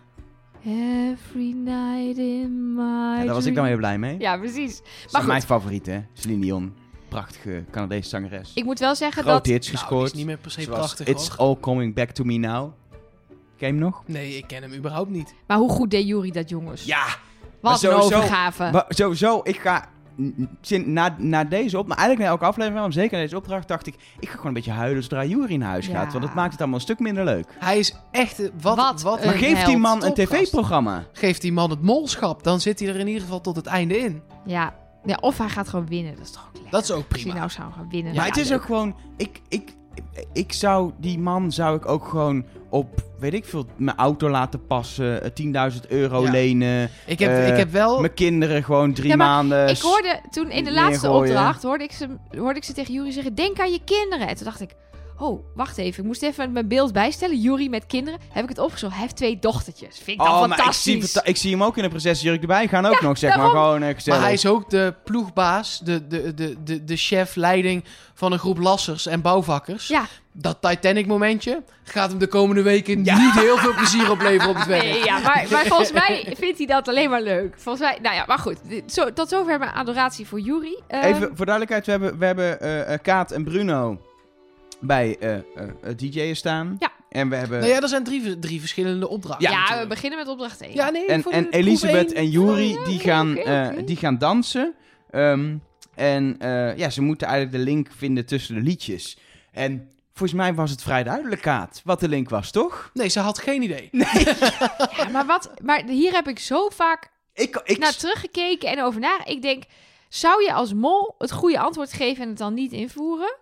Speaker 3: Every night in my
Speaker 1: Ja, daar was ik dan weer blij mee.
Speaker 3: Ja, precies.
Speaker 1: Dat is
Speaker 3: Maar goed,
Speaker 1: mijn favoriet, hè? Celine Dion. Prachtige Canadese zangeres.
Speaker 3: ik moet wel zeggen
Speaker 1: Grote
Speaker 3: dat...
Speaker 1: hits
Speaker 2: Nou,
Speaker 1: gescoord.
Speaker 2: is niet meer per se
Speaker 1: Zoals
Speaker 2: prachtig
Speaker 1: It's
Speaker 2: hoor.
Speaker 1: All Coming Back To Me Now. Ken je hem nog?
Speaker 2: Nee, ik ken hem überhaupt niet.
Speaker 3: Maar hoe goed deed Jury dat, jongens?
Speaker 1: Ja!
Speaker 3: Wat een overgave.
Speaker 1: Maar sowieso, ik ga... Na, na deze op, maar eigenlijk na elke aflevering, maar zeker na deze opdracht, dacht ik, ik ga gewoon een beetje huilen zodra Jury naar huis
Speaker 3: Ja.
Speaker 1: gaat. Want het maakt het allemaal een stuk minder leuk.
Speaker 2: Hij is echt... eh, Wat,
Speaker 3: Wat
Speaker 2: wat,
Speaker 3: een
Speaker 1: Maar geef die man een tv-programma.
Speaker 2: Geeft die man het molschap, dan zit hij er in ieder geval tot het einde in.
Speaker 3: Ja. ja, of hij gaat gewoon winnen. Dat is toch ook lekker.
Speaker 2: Dat is ook
Speaker 3: Als hij
Speaker 2: prima.
Speaker 3: nou zou gaan winnen.
Speaker 1: maar
Speaker 3: Ja,
Speaker 1: het is
Speaker 3: leuk.
Speaker 1: ook gewoon, ik, ik, ik zou, die man zou ik ook gewoon op, weet ik veel, mijn auto laten passen, eh, 10.000 euro
Speaker 2: Ja.
Speaker 1: lenen,
Speaker 2: Ik heb,
Speaker 1: Eh,
Speaker 2: ik heb wel...
Speaker 1: mijn kinderen gewoon drie
Speaker 3: Ja,
Speaker 1: maanden...
Speaker 3: Ik hoorde toen in de laatste
Speaker 1: neergooien.
Speaker 3: opdracht, hoorde ik, ze, hoorde ik ze tegen Jury zeggen, denk aan je kinderen. En toen dacht ik, oh, wacht even. Ik moest even mijn beeld bijstellen. Jury met kinderen. Heb ik het opgezocht. Hij heeft twee dochtertjes. Vind ik dan
Speaker 1: Oh, maar ik
Speaker 3: fantastisch.
Speaker 1: zie, ik zie hem ook in een prinsessenjurk erbij gaan ook nog, zeg maar. Gewoon eh, gezellig.
Speaker 2: Maar hij is ook de ploegbaas, de, de, de, de, de chef, leiding van een groep lassers en bouwvakkers.
Speaker 3: Ja.
Speaker 2: Dat Titanic-momentje gaat hem de komende weken niet heel veel plezier opleveren op het werk.
Speaker 3: Nee, ja, maar, *laughs* maar volgens mij vindt hij dat alleen maar leuk. Volgens mij, nou ja, maar goed. Zo, tot zover mijn adoratie voor Jury. Ehm,
Speaker 1: Even voor duidelijkheid, we hebben, we hebben eh, eh, Kaat en Bruno bij eh eh, eh, DJ'en staan.
Speaker 3: Ja.
Speaker 1: En we hebben...
Speaker 2: Nou ja, er zijn drie, drie verschillende opdrachten.
Speaker 3: ja, we beginnen met opdracht 1.
Speaker 2: Ja, nee,
Speaker 1: en en Elisabeth en Juri,
Speaker 3: Oh, ja,
Speaker 1: die, gaan, eh, die gaan dansen. Ehm, en eh, ja, ze moeten eigenlijk de link vinden tussen de liedjes. En volgens mij was het vrij duidelijk, Kaat, wat de link was, toch?
Speaker 2: Nee, ze had geen idee. *laughs*
Speaker 3: Ja, maar, wat, maar hier heb ik zo vaak
Speaker 1: Ik, ik,
Speaker 3: naar teruggekeken en over na. Ik denk, zou je als mol het goede antwoord geven en het dan niet invoeren?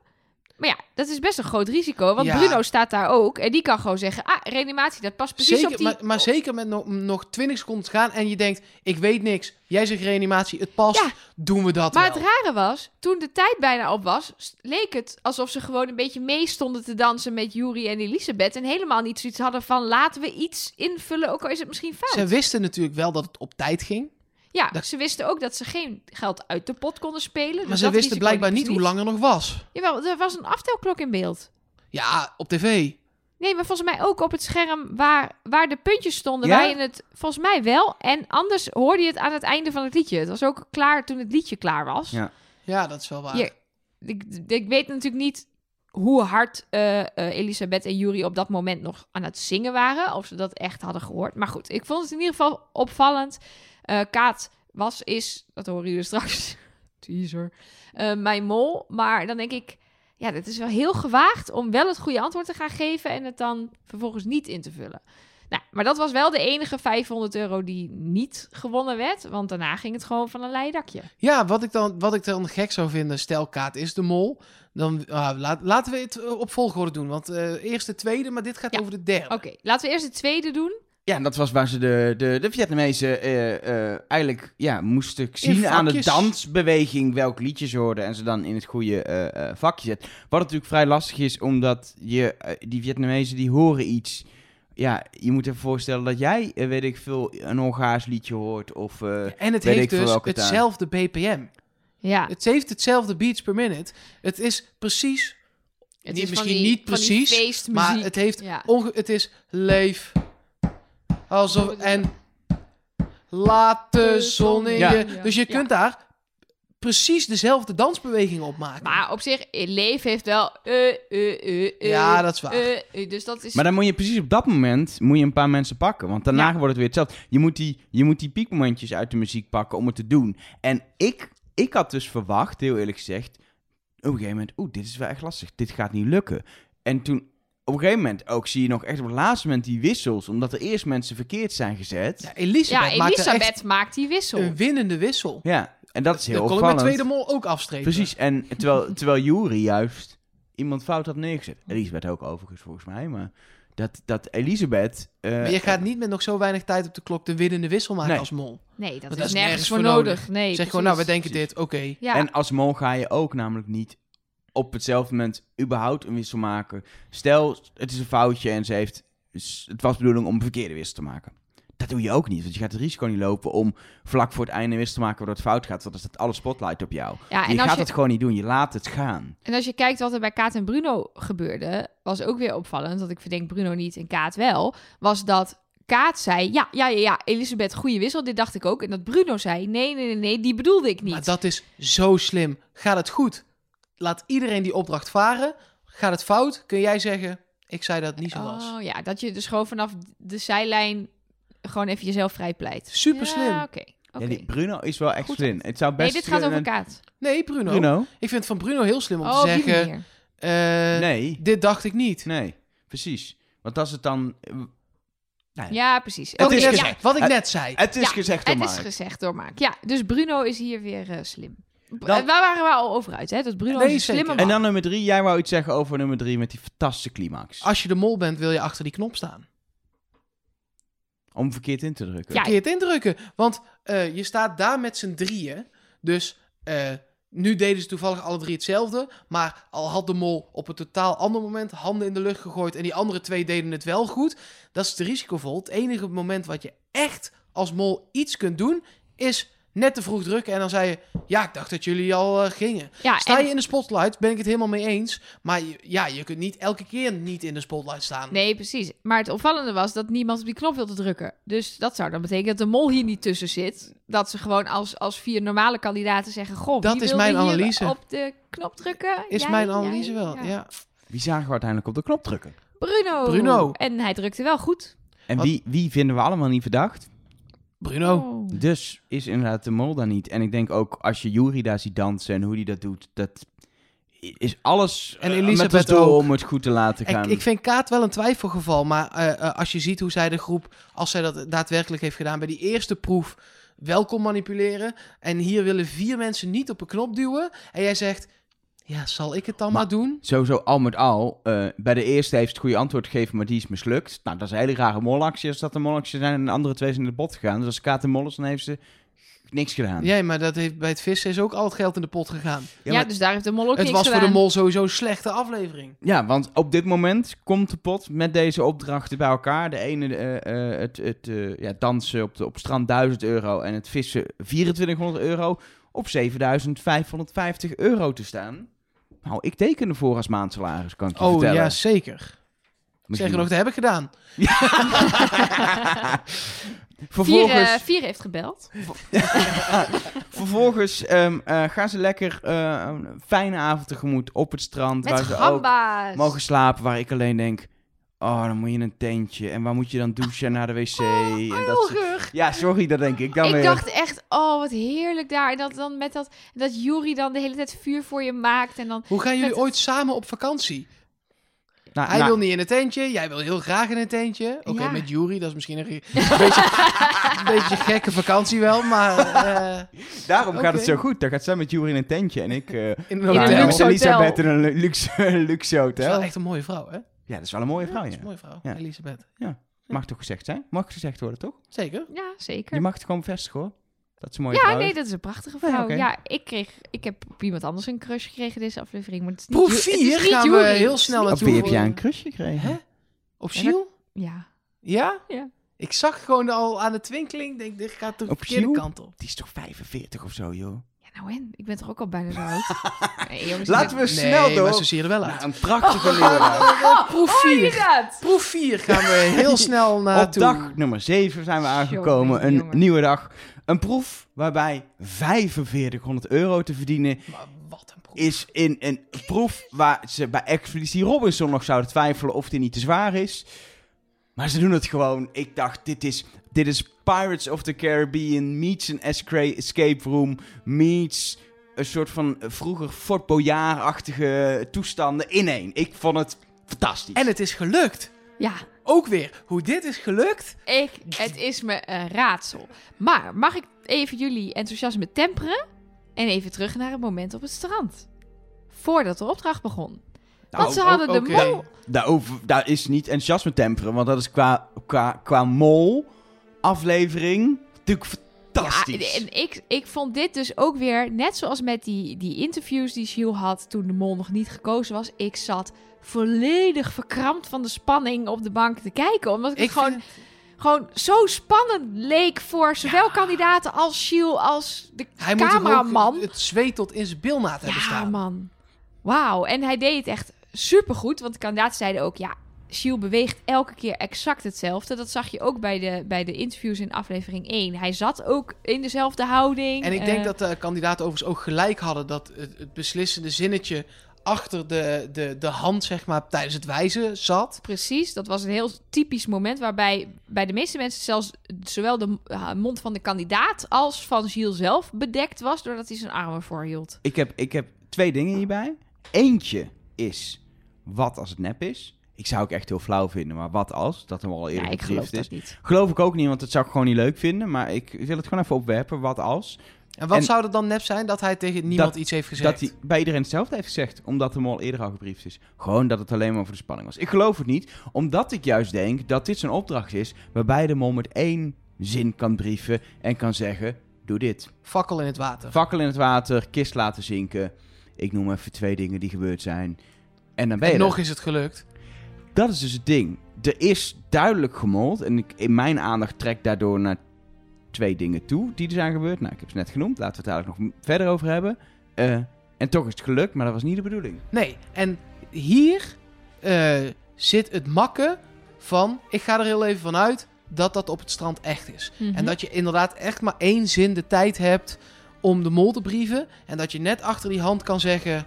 Speaker 3: Maar ja, dat is best een groot risico. Want
Speaker 2: Ja.
Speaker 3: Bruno staat daar ook. En die kan gewoon zeggen, ah, reanimatie, dat past precies
Speaker 2: Zeker,
Speaker 3: op die...
Speaker 2: maar, maar zeker met nog, nog 20 seconden te gaan en je denkt, ik weet niks. Jij zegt reanimatie, het past.
Speaker 3: Ja.
Speaker 2: Doen we dat
Speaker 3: Maar
Speaker 2: wel.
Speaker 3: het rare was, toen de tijd bijna op was, leek het alsof ze gewoon een beetje mee stonden te dansen met Yuri en Elisabeth. En helemaal niet zoiets hadden van, laten we iets invullen, ook al is het misschien fout.
Speaker 2: Ze wisten natuurlijk wel dat het op tijd ging.
Speaker 3: Ja,
Speaker 2: dat-
Speaker 3: ze wisten ook dat ze geen geld uit de pot konden spelen.
Speaker 2: Maar
Speaker 3: dus
Speaker 2: ze
Speaker 3: dat
Speaker 2: wisten blijkbaar niet
Speaker 3: ze
Speaker 2: hoe lang er nog was.
Speaker 3: Jawel, er was een aftelklok in beeld.
Speaker 2: Ja, op tv.
Speaker 3: Nee, maar volgens mij ook op het scherm waar, waar de puntjes stonden.
Speaker 1: Ja?
Speaker 3: Waar je het volgens mij wel. En anders hoorde je het aan het einde van het liedje. Het was ook klaar toen het liedje klaar was.
Speaker 1: Ja.
Speaker 2: Ja, dat is wel waar.
Speaker 3: Je- ik, ik weet natuurlijk niet hoe hard eh, eh, Elisabeth en Yuri op dat moment nog aan het zingen waren. Of ze dat echt hadden gehoord. Maar goed, ik vond het in ieder geval opvallend. Eh, Kaat was, is, dat horen jullie straks. *laughs* Teaser. eh, mijn mol. Maar dan denk ik, ja, dit is wel heel gewaagd om wel het goede antwoord te gaan geven en het dan vervolgens niet in te vullen. Nou, maar dat was wel de enige 500 euro die niet gewonnen werd. Want daarna ging het gewoon van een leien dakje.
Speaker 2: Ja, wat ik, dan, wat ik dan gek zou vinden, stel Kaat is de mol. Dan ah, laat, laten we het eh, op volgorde doen. Want eerst de tweede, maar dit gaat
Speaker 3: Ja.
Speaker 2: over de derde.
Speaker 3: Oké, laten we eerst de tweede doen.
Speaker 1: Ja, en dat was waar ze de, de, de Vietnamezen eh, eh, eigenlijk ja, moesten zien aan de dansbeweging welk liedje ze hoorden en ze dan in het goede eh, eh, vakje zetten. Wat natuurlijk vrij lastig is, omdat je, die Vietnamezen die horen iets. Ja, je moet even voorstellen dat jij, weet ik veel, een Hongaars liedje hoort of... eh,
Speaker 2: En het
Speaker 1: Weet ik
Speaker 2: heeft dus
Speaker 1: welke taal.
Speaker 2: hetzelfde BPM.
Speaker 3: Ja,
Speaker 2: Het heeft hetzelfde beats per minute. Het is precies,
Speaker 3: het
Speaker 2: niet-
Speaker 3: is van
Speaker 2: misschien
Speaker 3: die-
Speaker 2: niet
Speaker 3: van die
Speaker 2: precies, maar het heeft
Speaker 3: Ja.
Speaker 2: onge het is leef. Alsof, en laat de zon in
Speaker 1: Ja.
Speaker 2: je. Dus je
Speaker 3: Ja.
Speaker 2: kunt daar precies dezelfde dansbewegingen op maken.
Speaker 3: Maar op zich, Leef heeft wel... eh, eh, eh, eh,
Speaker 2: Ja, dat is waar.
Speaker 3: eh, eh, dus dat is...
Speaker 1: Maar dan moet je precies op dat moment moet je een paar mensen pakken. Want daarna
Speaker 3: Ja.
Speaker 1: wordt het weer hetzelfde. Je moet, die, je moet die piekmomentjes uit de muziek pakken om het te doen. En ik, ik had dus verwacht, heel eerlijk gezegd... Op een gegeven moment, oeh, dit is wel echt lastig. Dit gaat niet lukken. En toen, op een gegeven moment ook, zie je nog echt op het laatste moment die wissels. Omdat er eerst mensen verkeerd zijn gezet.
Speaker 2: ja,
Speaker 1: Ja,
Speaker 2: Elisabeth,
Speaker 3: ja,
Speaker 2: maakt
Speaker 3: Elisabeth
Speaker 2: echt
Speaker 3: maakt die wissel.
Speaker 2: een winnende wissel.
Speaker 1: en dat is heel
Speaker 2: Dat kon ik met
Speaker 1: opvallend.
Speaker 2: Tweede Mol ook afstrepen.
Speaker 1: Precies, en terwijl, *laughs* terwijl Jury juist iemand fout had neergezet. Elisabeth ook overigens, volgens mij. Maar dat, dat Elisabeth... eh,
Speaker 2: Maar je gaat niet met nog zo weinig tijd op de klok de winnende wissel maken
Speaker 1: Nee.
Speaker 2: als mol.
Speaker 3: Nee, dat, is, nergens voor nodig. Nee,
Speaker 2: zeg gewoon, nou, we
Speaker 3: precies.
Speaker 2: denken dit, oké.
Speaker 3: Ja,
Speaker 1: En als mol ga je ook namelijk niet op hetzelfde moment überhaupt een wissel maken. Stel, het is een foutje en ze heeft, het was de bedoeling om een verkeerde wissel te maken. Dat doe je ook niet, want je gaat het risico niet lopen om vlak voor het einde een wissel te maken waardoor het fout gaat. Want dan staat alle spotlight op jou.
Speaker 3: ja
Speaker 1: je
Speaker 3: en, als
Speaker 1: gaat
Speaker 3: je,
Speaker 1: het gewoon niet doen, je laat het gaan.
Speaker 3: en als je kijkt wat er bij Kaat en Bruno gebeurde, was ook weer opvallend, want ik verdenk Bruno niet en Kaat wel, was dat Kaat zei, ja, ja, ja, ja, Elisabeth, goede wissel, dit dacht ik ook. En dat Bruno zei, nee, nee, nee, nee, die bedoelde ik niet.
Speaker 2: Maar dat is zo slim. Gaat het goed? Laat iedereen die opdracht varen. Gaat het fout? Kun jij zeggen, ik zei dat het niet zo was.
Speaker 3: Oh ja, dat je dus gewoon vanaf de zijlijn gewoon even jezelf vrij pleit.
Speaker 2: Super slim.
Speaker 3: Ja, oké. oké.
Speaker 1: Ja, die Bruno is wel echt
Speaker 3: Goed
Speaker 1: slim. Het zou
Speaker 3: Nee,
Speaker 1: best...
Speaker 3: dit gaat over
Speaker 1: een-
Speaker 3: Kaat.
Speaker 2: Nee, Bruno.
Speaker 1: Bruno?
Speaker 2: Ik vind het van Bruno heel slim om
Speaker 3: Oh,
Speaker 2: te
Speaker 3: op die
Speaker 2: zeggen,
Speaker 3: manier.
Speaker 2: eh,
Speaker 1: Nee,
Speaker 2: dit dacht ik niet.
Speaker 1: nee, precies. Want als het dan... eh, nou ja.
Speaker 3: Precies.
Speaker 1: Het
Speaker 3: Oké,
Speaker 1: is
Speaker 3: ja,
Speaker 1: gezegd.
Speaker 2: Wat ik net zei.
Speaker 1: Het is
Speaker 3: Ja,
Speaker 1: gezegd door
Speaker 3: Het is
Speaker 1: Mark.
Speaker 3: gezegd door Maak. Ja, dus Bruno is hier weer eh, slim.
Speaker 1: Dan-
Speaker 3: Waar waren we al over uit, hè? Dat Bruno
Speaker 2: Nee,
Speaker 3: is een
Speaker 2: zeker.
Speaker 3: slimme man.
Speaker 1: En dan nummer drie. Jij wou iets zeggen over nummer drie met die fantastische climax.
Speaker 2: Als je de mol bent, wil je achter die knop staan.
Speaker 1: Om verkeerd in te drukken.
Speaker 3: Ja.
Speaker 2: Verkeerd indrukken. Want eh, je staat daar met z'n drieën. Dus eh, nu deden ze toevallig alle drie hetzelfde. Maar al had de mol op een totaal ander moment handen in de lucht gegooid. En die andere twee deden het wel goed. Dat is te risicovol. Het enige moment wat je echt als mol iets kunt doen. Is net te vroeg drukken. En dan zei je. Ja, ik dacht dat jullie al eh, gingen.
Speaker 3: Ja,
Speaker 2: Sta
Speaker 3: en-
Speaker 2: je in de spotlight, ben ik het helemaal mee eens. Maar ja, je kunt niet elke keer niet in de spotlight staan.
Speaker 3: Nee, precies. Maar het opvallende was dat niemand op die knop wilde drukken. Dus dat zou dan betekenen dat de mol hier niet tussen zit. Dat ze gewoon als, als vier normale kandidaten zeggen... Goh,
Speaker 2: Dat
Speaker 3: wie
Speaker 2: is mijn analyse.
Speaker 3: op de knop drukken?
Speaker 2: Is
Speaker 3: Jij,
Speaker 2: mijn
Speaker 3: jij,
Speaker 2: analyse wel. Ja.
Speaker 1: Wie zagen we uiteindelijk op de knop drukken?
Speaker 3: Bruno.
Speaker 2: Bruno.
Speaker 3: En hij drukte wel goed.
Speaker 1: En
Speaker 2: Wat-
Speaker 1: wie, wie vinden we allemaal niet verdacht?
Speaker 2: Bruno.
Speaker 3: Oh.
Speaker 1: Dus is inderdaad de mol daar niet. En ik denk ook als je Jury daar ziet dansen en hoe die dat doet, dat is alles
Speaker 2: En
Speaker 1: eh,
Speaker 2: Elisabeth
Speaker 1: doel
Speaker 2: ook.
Speaker 1: om het goed te laten gaan.
Speaker 2: Ik, ik vind Kaat wel een twijfelgeval. Maar eh, eh, als je ziet hoe zij de groep, als zij dat daadwerkelijk heeft gedaan bij die eerste proef, wel kon manipuleren. En hier willen vier mensen niet op een knop duwen. En jij zegt, ja, zal ik het dan maar,
Speaker 1: Maar-
Speaker 2: doen?
Speaker 1: Sowieso al met al, eh, bij de eerste heeft het goede antwoord gegeven, maar die is mislukt. Nou, dat is een hele rare molactie als dat een molactie zijn en de andere twee zijn in de bot gegaan. Dus als Kaat de mol is, dan heeft ze niks gedaan.
Speaker 2: Ja, maar dat heeft, bij het vissen is ook al het geld in de pot gegaan.
Speaker 3: Ja,
Speaker 1: maar-
Speaker 3: dus daar heeft de mol ook
Speaker 2: het
Speaker 3: niks
Speaker 2: was voor
Speaker 3: gedaan.
Speaker 2: de mol sowieso een slechte aflevering.
Speaker 1: Ja, want op dit moment komt de pot met deze opdrachten bij elkaar. De ene, eh, eh, het, het eh, ja, dansen op, de, op strand 1000 euro en het vissen 2400 euro op 7550 euro te staan. Nou, ik teken ervoor als maandsalaris, kan ik je
Speaker 2: Oh
Speaker 1: vertellen.
Speaker 2: ja, zeker.
Speaker 1: Misschien-
Speaker 2: Zeggen nog, dat heb ik gedaan. *laughs*
Speaker 3: Vier,
Speaker 1: Vervolgens,
Speaker 3: eh, vier heeft gebeld. *laughs*
Speaker 1: vervolgens ehm, eh, gaan ze lekker eh, een fijne avond tegemoet op het strand.
Speaker 3: Met
Speaker 1: waar ze ook mogen slapen. Waar ik alleen denk, oh, dan moet je in een tentje. En waar moet je dan douchen naar de wc? en dat soort-. Ja, sorry, dat denk ik dan
Speaker 3: Ik
Speaker 1: weer.
Speaker 3: dacht echt, oh, wat heerlijk daar. En dat dan met dat, dat Jury dan de hele tijd vuur voor je maakt. En dan,
Speaker 2: Hoe gaan jullie ooit samen op vakantie?
Speaker 1: Nou,
Speaker 2: Hij
Speaker 1: nou,
Speaker 2: wil niet in een tentje, jij wil heel graag in een tentje. Oké,
Speaker 3: Ja.
Speaker 2: met Jury, dat is misschien een, *laughs* een beetje, een beetje gekke vakantie wel, maar eh,
Speaker 1: Daarom gaat het zo goed. Dan gaat zij met Jury in een tentje en ik eh
Speaker 2: in een
Speaker 3: een
Speaker 2: hotel.
Speaker 3: luxe hotel.
Speaker 1: Elisabeth in een lu- luxe, *laughs* luxe
Speaker 2: Dat is wel
Speaker 1: hotel.
Speaker 2: echt een mooie vrouw, hè?
Speaker 1: Ja, dat is wel een mooie vrouw,
Speaker 2: Dat is
Speaker 1: ja.
Speaker 2: een mooie vrouw,
Speaker 1: Ja.
Speaker 2: Elisabeth.
Speaker 1: Mag toch gezegd zijn? Mag gezegd worden, toch?
Speaker 2: Zeker.
Speaker 3: ja, zeker.
Speaker 1: Je mag het gewoon bevestigen, hoor. Dat is een mooie
Speaker 3: Ja,
Speaker 1: vrouw.
Speaker 3: nee, dat is een prachtige
Speaker 1: Ja,
Speaker 3: vrouw. Ja, ik, kreeg, ik heb op iemand anders een crush gekregen deze aflevering. Maar het is niet
Speaker 2: Proef
Speaker 3: Ju- het is
Speaker 2: 4
Speaker 3: niet
Speaker 2: gaan we heel snel
Speaker 1: Op
Speaker 2: naartoe.
Speaker 1: wie heb jij een crush gekregen?
Speaker 2: Hè? Op
Speaker 3: Ja,
Speaker 2: Giel?
Speaker 3: Ja.
Speaker 2: Ja?
Speaker 3: Ja.
Speaker 2: Ik zag gewoon al aan de twinkeling, denk dit gaat de
Speaker 1: Op
Speaker 2: verkeerde
Speaker 1: Giel?
Speaker 2: kant op.
Speaker 1: Die is toch 45 of zo, joh?
Speaker 3: Nou en? Ik ben toch ook al bijna zo oud? *laughs* Nee, jongens,
Speaker 1: Laten we snel
Speaker 2: nee,
Speaker 1: door.
Speaker 2: maar ze zien er wel uit.
Speaker 1: naar een prachtige
Speaker 2: proef
Speaker 3: Oh,
Speaker 2: 4.
Speaker 3: inderdaad.
Speaker 2: Proef 4 gaan we heel *laughs* snel
Speaker 1: Op
Speaker 2: naartoe.
Speaker 1: dag nummer 7 zijn we aangekomen.
Speaker 3: Jongen,
Speaker 1: Een nieuwe dag. Een proef waarbij 4500 euro te verdienen
Speaker 2: Maar wat een proef.
Speaker 1: is in een proef waar ze bij Expeditie Robinson nog zouden twijfelen of die niet te zwaar is. Maar ze doen het gewoon. Ik dacht, dit is, dit is Pirates of the Caribbean meets een escape room meets een soort van vroeger Fort Boyard-achtige toestanden in één. Ik vond het fantastisch.
Speaker 2: En het is gelukt.
Speaker 3: Ja,
Speaker 2: Ook weer, hoe dit is gelukt.
Speaker 3: ik, het is me een raadsel. Maar mag ik even jullie enthousiasme temperen? En even terug naar het moment op het strand. Voordat de opdracht begon.
Speaker 1: Nou,
Speaker 3: Want ze hadden de mol...
Speaker 1: Daarover, daar is niet enthousiasme temperen, want dat is qua, qua, qua mol aflevering natuurlijk fantastisch.
Speaker 3: Ja, en ik, ik vond dit dus ook weer, net zoals met die, die interviews die Gilles had toen de mol nog niet gekozen was. Ik zat volledig verkrampt van de spanning op de bank te kijken. Omdat ik, gewoon,
Speaker 2: vind-
Speaker 3: gewoon zo spannend leek voor zowel kandidaten als Gilles als de
Speaker 2: Hij moet
Speaker 3: cameraman.
Speaker 2: ook het zweet tot in zijn bilnaad hebben
Speaker 3: Ja,
Speaker 2: staan.
Speaker 3: man. Wauw. En hij deed het echt supergoed. Want de kandidaten zeiden ook, ja, Giel beweegt elke keer exact hetzelfde. Dat zag je ook bij de, bij de interviews in aflevering 1. Hij zat ook in dezelfde houding.
Speaker 2: En ik denk
Speaker 3: Eh,
Speaker 2: dat de kandidaten overigens ook gelijk hadden dat het, het beslissende zinnetje achter de, de, de hand, zeg maar, tijdens het wijzen zat.
Speaker 3: Precies, dat was een heel typisch moment waarbij bij de meeste mensen zelfs zowel de uh, mond van de kandidaat als van Gilles zelf bedekt was doordat hij zijn armen voorhield.
Speaker 1: Ik heb, ik heb twee dingen hierbij. Eentje is, wat als het nep is? Ik zou het echt heel flauw vinden, maar wat als? Dat hem al eerder
Speaker 3: Ja, ik geloof
Speaker 1: is.
Speaker 3: niet.
Speaker 1: Geloof ik ook niet, want dat zou ik gewoon niet leuk vinden. Maar ik wil het gewoon even opwerpen, wat als?
Speaker 2: En wat
Speaker 1: En-
Speaker 2: zou er dan nep zijn? Dat hij tegen niemand
Speaker 1: Dat-
Speaker 2: iets heeft gezegd.
Speaker 1: Dat hij bij iedereen hetzelfde heeft gezegd, omdat de mol eerder al gebriefd is. Gewoon dat het alleen maar voor de spanning was. Ik geloof het niet, omdat ik juist denk dat dit zo'n opdracht is waarbij de mol met één zin kan brieven en kan zeggen, doe dit.
Speaker 2: Fakkel in het water.
Speaker 1: Fakkel in het water, kist laten zinken. Ik noem even twee dingen die gebeurd zijn. En dan ben je
Speaker 2: en
Speaker 1: er.
Speaker 2: nog is het gelukt.
Speaker 1: Dat is dus het ding. Er is duidelijk gemold. En ik, in mijn aandacht trek daardoor naar twee dingen toe die er zijn gebeurd. Nou, ik heb ze net genoemd. Laten we het eigenlijk nog verder over hebben. Eh, en toch is het gelukt, maar dat was niet de bedoeling.
Speaker 2: Nee, en hier eh, zit het makken van... Ik ga er heel even van uit dat dat op het strand echt is.
Speaker 3: Mhm.
Speaker 2: En dat je inderdaad echt maar één zin de tijd hebt om de mol te brieven. En dat je net achter die hand kan zeggen...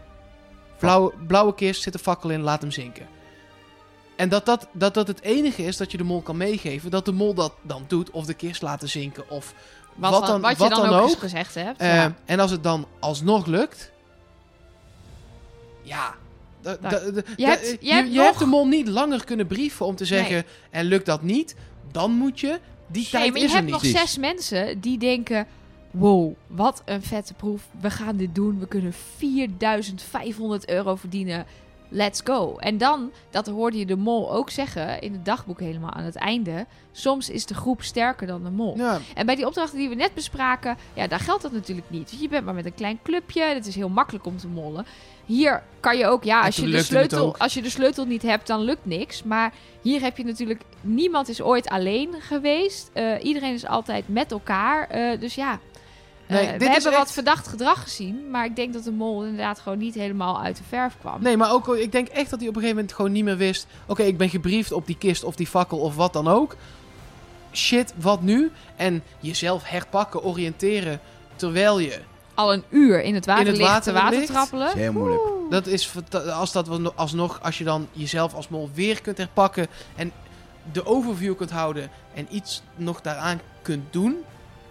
Speaker 2: Blauwe, blauwe kist, zit een fakkel in, laat hem zinken. En dat dat, dat dat het enige is dat je de mol kan meegeven. Dat de mol dat dan doet. Of de kist laten zinken. Of
Speaker 3: wat,
Speaker 2: wat
Speaker 3: dan, wat je
Speaker 2: wat
Speaker 3: dan,
Speaker 2: dan
Speaker 3: ook, gezegd hebt.
Speaker 2: Eh,
Speaker 3: ja.
Speaker 2: En als het dan alsnog lukt. Ja. da-
Speaker 3: Nou,
Speaker 2: da- da-
Speaker 3: je hebt- je hebt
Speaker 2: je hebt de mol niet langer kunnen brieven om te zeggen. En lukt dat niet, dan moet je. Die
Speaker 3: Nee,
Speaker 2: tijd
Speaker 3: maar je
Speaker 2: is er
Speaker 3: hebt nog zes mensen die denken... Wow, wat een vette proef. We gaan dit doen. We kunnen 4500 euro verdienen. Let's go. En dan, dat hoorde je de mol ook zeggen in het dagboek helemaal aan het einde. Soms is de groep sterker dan de mol.
Speaker 2: Ja,
Speaker 3: En bij die opdrachten die we net bespraken, ja, daar geldt dat natuurlijk niet. Je bent maar met een klein clubje. Het is heel makkelijk om te mollen. Hier kan je ook, ja, als je, de sleutel, als je de sleutel niet hebt, dan lukt niks. Maar hier heb je natuurlijk, niemand is ooit alleen geweest. Eh, iedereen is altijd met elkaar. Eh, dus ja, eh,
Speaker 2: Nee,
Speaker 3: we
Speaker 2: dit is
Speaker 3: hebben wat verdacht gedrag gezien. Maar ik denk dat de mol inderdaad gewoon niet helemaal uit de verf kwam.
Speaker 2: Nee, maar ook, ik denk echt dat hij op een gegeven moment gewoon niet meer wist. Oké, ik ben gebriefd op die kist of die fakkel of wat dan ook. Shit, wat nu? En jezelf herpakken, oriënteren. Terwijl je.
Speaker 3: Al een uur in het water,
Speaker 2: In het
Speaker 3: ligt
Speaker 2: water
Speaker 3: te water
Speaker 2: ligt.
Speaker 1: Dat
Speaker 3: trappelen.
Speaker 1: is heel moeilijk.
Speaker 3: Oeh.
Speaker 2: Dat is als dat alsnog, als je dan jezelf als mol weer kunt herpakken. En de overview kunt houden. En iets nog daaraan kunt doen.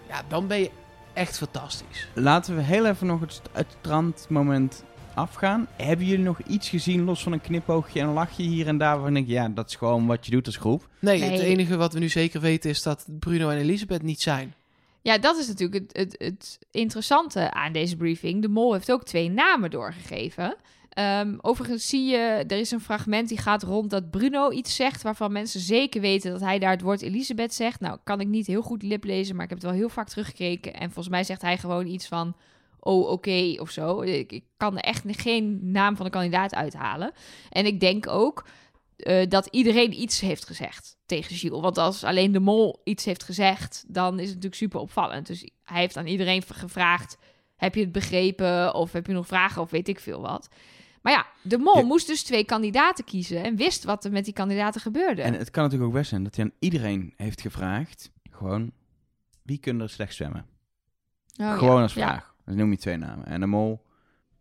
Speaker 2: Ja, dan ben je echt fantastisch.
Speaker 1: Laten we heel even nog het, het strandmoment afgaan. Hebben jullie nog iets gezien, los van een knipoogje en een lachje hier en daar, waarvan ik denk, ja, dat is gewoon wat je doet als groep.
Speaker 2: Nee,
Speaker 3: Nee.
Speaker 2: het enige wat we nu zeker weten is dat Bruno en Elisabeth niet zijn.
Speaker 3: Ja, dat is natuurlijk het, het, het interessante aan deze briefing. De mol heeft ook twee namen doorgegeven. Ehm, overigens zie je, er is een fragment die gaat rond dat Bruno iets zegt... waarvan mensen zeker weten dat hij daar het woord Elisabeth zegt. Nou, kan ik niet heel goed liplezen, maar ik heb het wel heel vaak teruggekeken. En volgens mij zegt hij gewoon iets van... Oh, oké, of zo. Ik, ik kan echt geen naam van de kandidaat uithalen. En ik denk ook eh, dat iedereen iets heeft gezegd tegen Gilles. Want als alleen de mol iets heeft gezegd, dan is het natuurlijk super opvallend. Dus hij heeft aan iedereen gevraagd: heb je het begrepen? Of heb je nog vragen? Of weet ik veel wat. Maar ja, de mol moest dus twee kandidaten kiezen en wist wat er met die kandidaten gebeurde.
Speaker 1: En het kan natuurlijk ook best zijn dat hij aan iedereen heeft gevraagd, gewoon, wie kunnen er slecht zwemmen?
Speaker 3: Oh,
Speaker 1: gewoon
Speaker 3: ja.
Speaker 1: als vraag. Dan noem je twee namen. En de mol,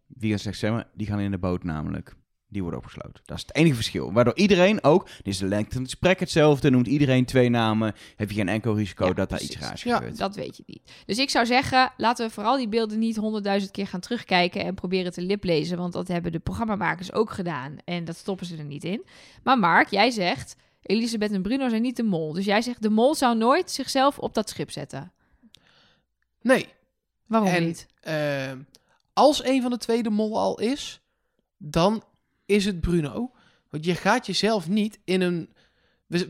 Speaker 1: wie kan slecht zwemmen? Die gaan in de boot namelijk. Die worden opgesloten. Dat is het enige verschil. Waardoor iedereen ook, dit is de lengte van het gesprek hetzelfde, noemt iedereen twee namen, heb je geen enkel risico
Speaker 3: Ja,
Speaker 1: dat daar
Speaker 3: precies.
Speaker 1: iets raars
Speaker 2: Ja,
Speaker 1: gebeurt.
Speaker 3: Dat weet je niet. Dus ik zou zeggen, laten we vooral die beelden niet honderdduizend keer gaan terugkijken en proberen te liplezen. Want dat hebben de programmamakers ook gedaan. En dat stoppen ze er niet in. Maar Mark, jij zegt, Elisabeth en Bruno zijn niet de mol. Dus jij zegt, de mol zou nooit zichzelf op dat schip zetten.
Speaker 2: Nee.
Speaker 3: Waarom
Speaker 2: En-
Speaker 3: niet?
Speaker 2: eh, als een van de twee de mol al is, dan is het Bruno. Want je gaat jezelf niet in een...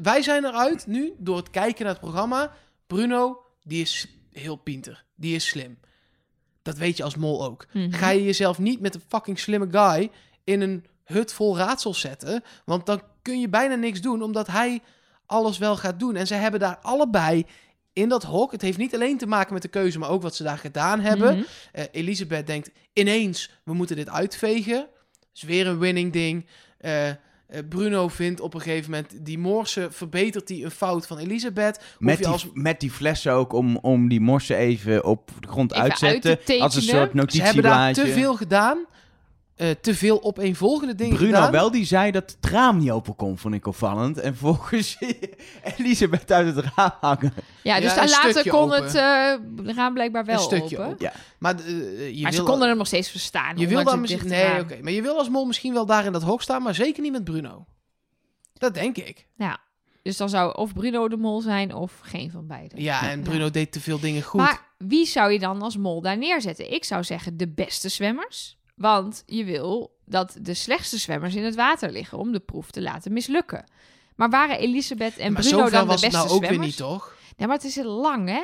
Speaker 2: Wij zijn eruit nu, door het kijken naar het programma. Bruno, die is heel pinter. Die is slim. Dat weet je als mol ook.
Speaker 3: Mhm.
Speaker 2: Ga je jezelf niet met een fucking slimme guy in een hut vol raadsels zetten. Want dan kun je bijna niks doen, omdat hij alles wel gaat doen. En ze hebben daar allebei in dat hok. Het heeft niet alleen te maken met de keuze, maar ook wat ze daar gedaan hebben. Eh, Elisabeth denkt ineens, we moeten dit uitvegen. Is weer een winning ding. Eh, eh, Bruno vindt op een gegeven moment die morse, verbetert hij een fout van Elisabeth.
Speaker 1: Met
Speaker 2: je
Speaker 1: die,
Speaker 2: als,
Speaker 1: met die flessen ook om, om die morsen even op de grond
Speaker 3: Even
Speaker 1: uit te
Speaker 3: uit te
Speaker 1: zetten. als een soort
Speaker 2: ze hebben daar
Speaker 1: notitieblaadje.
Speaker 2: te veel gedaan. Eh, te veel opeenvolgende dingen
Speaker 1: Bruno
Speaker 2: gedaan.
Speaker 1: wel, die zei dat het raam niet open kon, vond ik opvallend. En volgens *laughs* Elisabeth uit het raam hangen.
Speaker 3: Ja, dus
Speaker 2: Ja, een
Speaker 3: later kon
Speaker 2: open.
Speaker 3: het eh, raam blijkbaar wel
Speaker 2: Een stukje
Speaker 3: open.
Speaker 2: open.
Speaker 1: Ja.
Speaker 2: Maar, eh, je
Speaker 3: Maar ze
Speaker 2: wil,
Speaker 3: konden hem nog steeds verstaan.
Speaker 2: je wil dan misschien, nee, oké, maar je wil als mol misschien wel daar in dat hok staan, maar zeker niet met Bruno. Dat denk ik.
Speaker 3: Ja, dus dan zou of Bruno de mol zijn of geen van beiden.
Speaker 2: Ja, en Bruno deed te veel dingen goed.
Speaker 3: Maar wie zou je dan als mol daar neerzetten? Ik zou zeggen de beste zwemmers. Want je wil dat de slechtste zwemmers in het water liggen om de proef te laten mislukken. Maar waren Elisabeth en
Speaker 2: maar
Speaker 3: Bruno dan de
Speaker 2: was het
Speaker 3: beste
Speaker 2: nou ook weer
Speaker 3: zwemmers?
Speaker 2: niet, toch?
Speaker 3: Nee, maar het is heel lang, hè?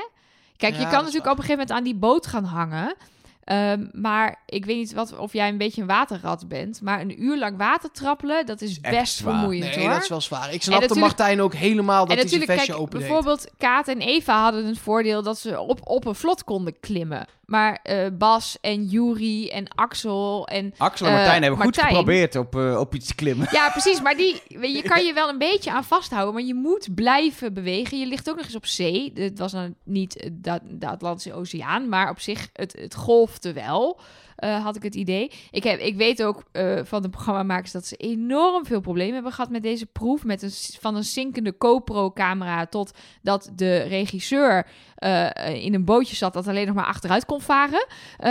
Speaker 3: Kijk,
Speaker 2: Ja,
Speaker 3: je kan natuurlijk
Speaker 2: waar.
Speaker 3: op een gegeven moment aan die boot gaan hangen. Ehm, maar ik weet niet wat, of jij een beetje een waterrat bent. Maar een uur lang water trappelen, dat is
Speaker 1: echt
Speaker 3: best
Speaker 1: zwaar.
Speaker 3: vermoeiend,
Speaker 2: Nee,
Speaker 3: hoor.
Speaker 2: dat is wel zwaar. Ik snapte
Speaker 3: natuurlijk-
Speaker 2: Martijn ook helemaal dat
Speaker 3: en
Speaker 2: hij zijn
Speaker 3: natuurlijk,
Speaker 2: vestje
Speaker 3: kijk,
Speaker 2: open deed.
Speaker 3: bijvoorbeeld Kaat en Eva hadden het voordeel dat ze op, op een vlot konden klimmen. Maar eh, Bas en Juri en Axel en...
Speaker 1: Axel en
Speaker 3: Eh,
Speaker 1: Martijn hebben goed geprobeerd op, eh, op iets te klimmen.
Speaker 3: Ja, precies, maar die, je kan *laughs* je wel een beetje aan vasthouden, maar je moet blijven bewegen. Je ligt ook nog eens op zee. Het was dan niet de, de Atlantische Oceaan, maar op zich, het, het golfde wel. Eh, had ik het idee. Ik, heb, ik weet ook eh, van de programmamakers dat ze enorm veel problemen hebben gehad met deze proef. Met een, van een zinkende GoPro-camera tot dat de regisseur eh, in een bootje zat dat alleen nog maar achteruit kon varen.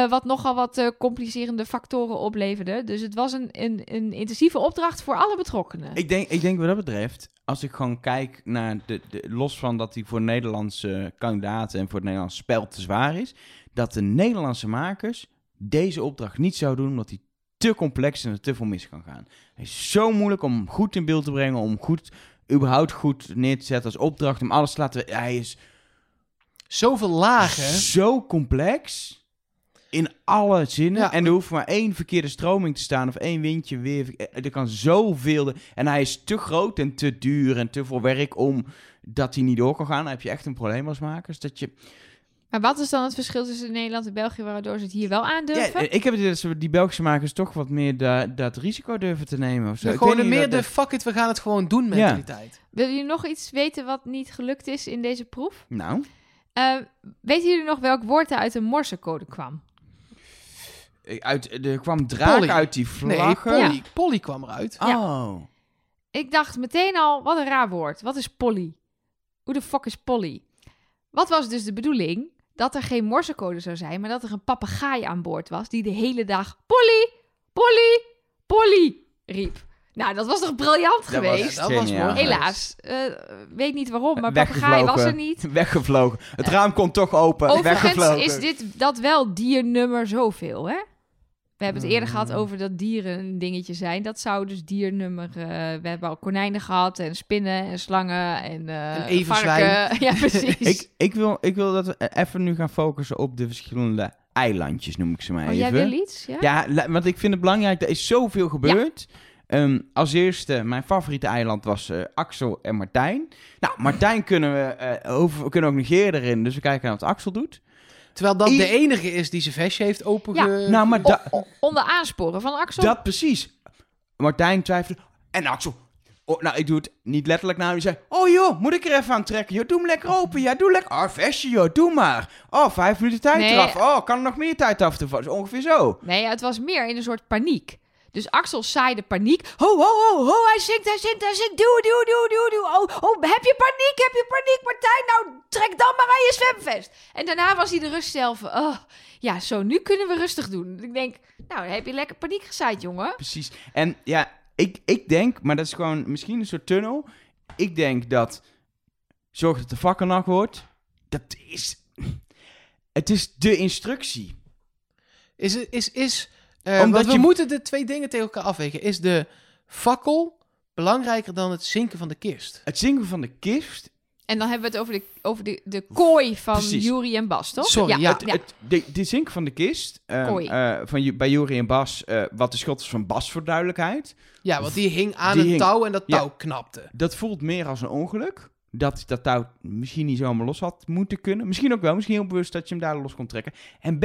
Speaker 3: wat nogal wat complicerende factoren opleverde. Dus het was een, een, een intensieve opdracht voor alle betrokkenen.
Speaker 1: Ik denk, ik denk wat dat betreft, als ik gewoon kijk naar de, de los van dat hij voor Nederlandse kandidaten en voor het Nederlandse spel te zwaar is, dat de Nederlandse makers deze opdracht niet zouden doen omdat hij te complex en er te veel mis kan gaan. Het is zo moeilijk om hem goed in beeld te brengen, om goed, überhaupt goed neer te zetten als opdracht, om alles te laten. Hij is
Speaker 2: Zoveel lagen.
Speaker 1: zo complex. In alle zinnen.
Speaker 2: Ja.
Speaker 1: En er hoeft maar één verkeerde stroming te staan. Of één windje weer. Eh, Er kan zoveel. de- En hij is te groot en te duur en te veel werk om dat hij niet door kan gaan. Dan heb je echt een probleem als makers. Dat je...
Speaker 3: Maar wat is dan het verschil tussen Nederland en België, waardoor ze het hier wel
Speaker 1: Ja,
Speaker 3: aandurven?
Speaker 1: eh, ik heb het idee dat ze- die Belgische makers toch wat meer da- dat risico durven te nemen. Of zo.
Speaker 2: Ja, gewoon meer
Speaker 1: dat-
Speaker 2: de fuck it, we gaan het gewoon doen mentaliteit.
Speaker 3: Willen jullie nog iets weten wat niet gelukt is in deze proef?
Speaker 1: Nou,
Speaker 3: Eh, weten jullie nog welk woord er uit de morsecode kwam?
Speaker 1: ik- uit, er kwam draak
Speaker 2: Polly.
Speaker 1: uit die
Speaker 2: Nee,
Speaker 1: vlaggen.
Speaker 2: Polly, Polly kwam eruit.
Speaker 1: Oh.
Speaker 3: Ik dacht meteen al, wat een raar woord. Wat is Polly? Hoe de fuck is Polly? Wat was dus de bedoeling? Dat er geen morsecode zou zijn, maar dat er een papegaai aan boord was die de hele dag Polly, Polly, Polly riep. Nou, dat was toch briljant
Speaker 1: Dat
Speaker 3: geweest?
Speaker 2: Dat was mooi.
Speaker 3: Helaas, eh, weet niet waarom, maar papegaai was er niet. *laughs*
Speaker 1: Weggevlogen. Het raam kon toch open.
Speaker 3: Overigens
Speaker 1: Weggevlogen.
Speaker 3: is dit dat wel diernummer zoveel, hè? We hebben het eerder
Speaker 1: Mm.
Speaker 3: gehad over dat dieren een dingetje zijn. Dat zou dus diernummer... eh, we hebben al konijnen gehad en spinnen en slangen en, varken. *laughs* Ja, precies.
Speaker 1: Ik, ik, wil, ik wil dat we even nu gaan focussen op de verschillende eilandjes, noem ik ze maar
Speaker 3: oh,
Speaker 1: even.
Speaker 3: jij wil iets? Ja?
Speaker 1: Ja, want ik vind het belangrijk, er is zoveel gebeurd. Ehm, als eerste, mijn favoriete eiland was eh, Axel en Martijn. Nou, Martijn kunnen we, eh, over, we kunnen ook negeren erin, dus we kijken naar wat Axel doet.
Speaker 2: Terwijl dat
Speaker 1: I-
Speaker 2: de enige is die zijn vestje heeft open.
Speaker 3: Ja,
Speaker 1: nou, maar da-
Speaker 3: onder aansporen van Axel.
Speaker 1: dat precies. Martijn twijfelde. En Axel, oh, nou, ik doe het niet letterlijk nou. Die zei, oh joh, moet ik er even aan trekken? Joh, doe hem lekker open. Ja, doe lekker. Oh, vestje joh, doe maar. Oh, vijf minuten tijd
Speaker 3: Nee.
Speaker 1: eraf. Oh, kan er nog meer tijd af te vallen? Ongeveer zo.
Speaker 3: Nee, het was meer in een soort paniek. Dus Axel zaaide paniek. Ho, ho, ho, ho, hij zingt, hij zingt, hij zingt. Doe, doe, doe, doe, doe. Oh, oh, heb je paniek, heb je paniek, Martijn? Nou, trek dan maar aan je zwemvest. En daarna was hij de rust zelf. Oh, ja, zo, nu kunnen we rustig doen. Ik denk, nou, dan heb je lekker paniek gezaaid, jongen.
Speaker 1: Precies. En ja, ik, ik denk, maar dat is gewoon misschien een soort tunnel. Ik denk dat zorg dat de vakkennacht wordt. Dat is. Het is de instructie.
Speaker 2: Is, het- is, is, eh,
Speaker 1: Omdat
Speaker 2: want we
Speaker 1: je-
Speaker 2: moeten de twee dingen tegen elkaar afwegen. Is de fakkel belangrijker dan het zinken van de kist?
Speaker 1: Het zingen van de kist.
Speaker 3: En dan hebben we het over de, over de, de kooi van
Speaker 1: Precies.
Speaker 3: Juri en Bas, toch?
Speaker 2: Sorry, ja.
Speaker 3: ja.
Speaker 1: Het, de, de zinken van de kist.
Speaker 3: Kooi.
Speaker 1: eh, van, bij Jury en Bas. eh, wat de schot is van Bas voor duidelijkheid.
Speaker 2: Ja, want die hing aan
Speaker 1: Die
Speaker 2: een
Speaker 1: hing-
Speaker 2: touw en dat
Speaker 1: Ja.
Speaker 2: touw knapte.
Speaker 1: Dat voelt meer als een ongeluk. Dat dat touw misschien niet zomaar los had moeten kunnen. Misschien ook wel. Misschien heel bewust dat je hem daar los kon trekken. En B,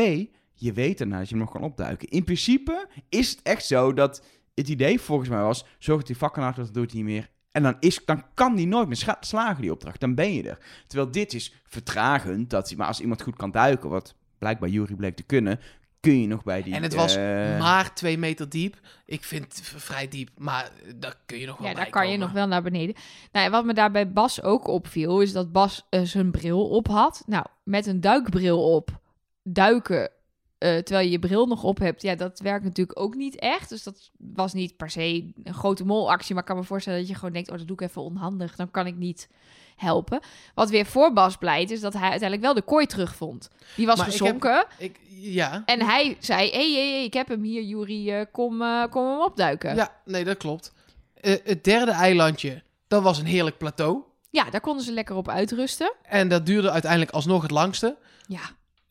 Speaker 1: je weet daarna dat je hem nog kan opduiken. In principe is het echt zo dat het idee volgens mij was, zorg dat die vakkenhard dat doet hij niet meer. En dan, is, dan kan die nooit meer slagen, die opdracht. Dan ben je er. Terwijl dit is vertragend. Dat, maar als iemand goed kan duiken, wat blijkbaar Jury bleek te kunnen, kun je nog bij die...
Speaker 2: en het was
Speaker 1: eh,
Speaker 2: maar twee meter diep. Ik vind het vrij diep, maar daar kun je nog wel
Speaker 3: Ja, daar kan je nog wel naar beneden. Nou, wat me daar bij Bas ook opviel, is dat Bas eh, zijn bril op had. Nou, met een duikbril op duiken, eh, terwijl je je bril nog op hebt, ja, dat werkt natuurlijk ook niet echt. Dus dat was niet per se een grote molactie, maar ik kan me voorstellen dat je gewoon denkt, oh, dat doe ik even onhandig, dan kan ik niet helpen. Wat weer voor Bas pleit, is dat hij uiteindelijk wel de kooi terugvond. Die was
Speaker 2: Maar ik heb-
Speaker 3: gezonken
Speaker 2: Ik, ja.
Speaker 3: en hij zei, hé, hey, hey, ik heb hem hier, Juri, eh, kom, eh, kom hem opduiken.
Speaker 2: ja, nee, dat klopt. Het derde eilandje, dat was een heerlijk plateau.
Speaker 3: ja, daar konden ze lekker op uitrusten.
Speaker 2: En dat duurde uiteindelijk alsnog het langste.
Speaker 3: Ja.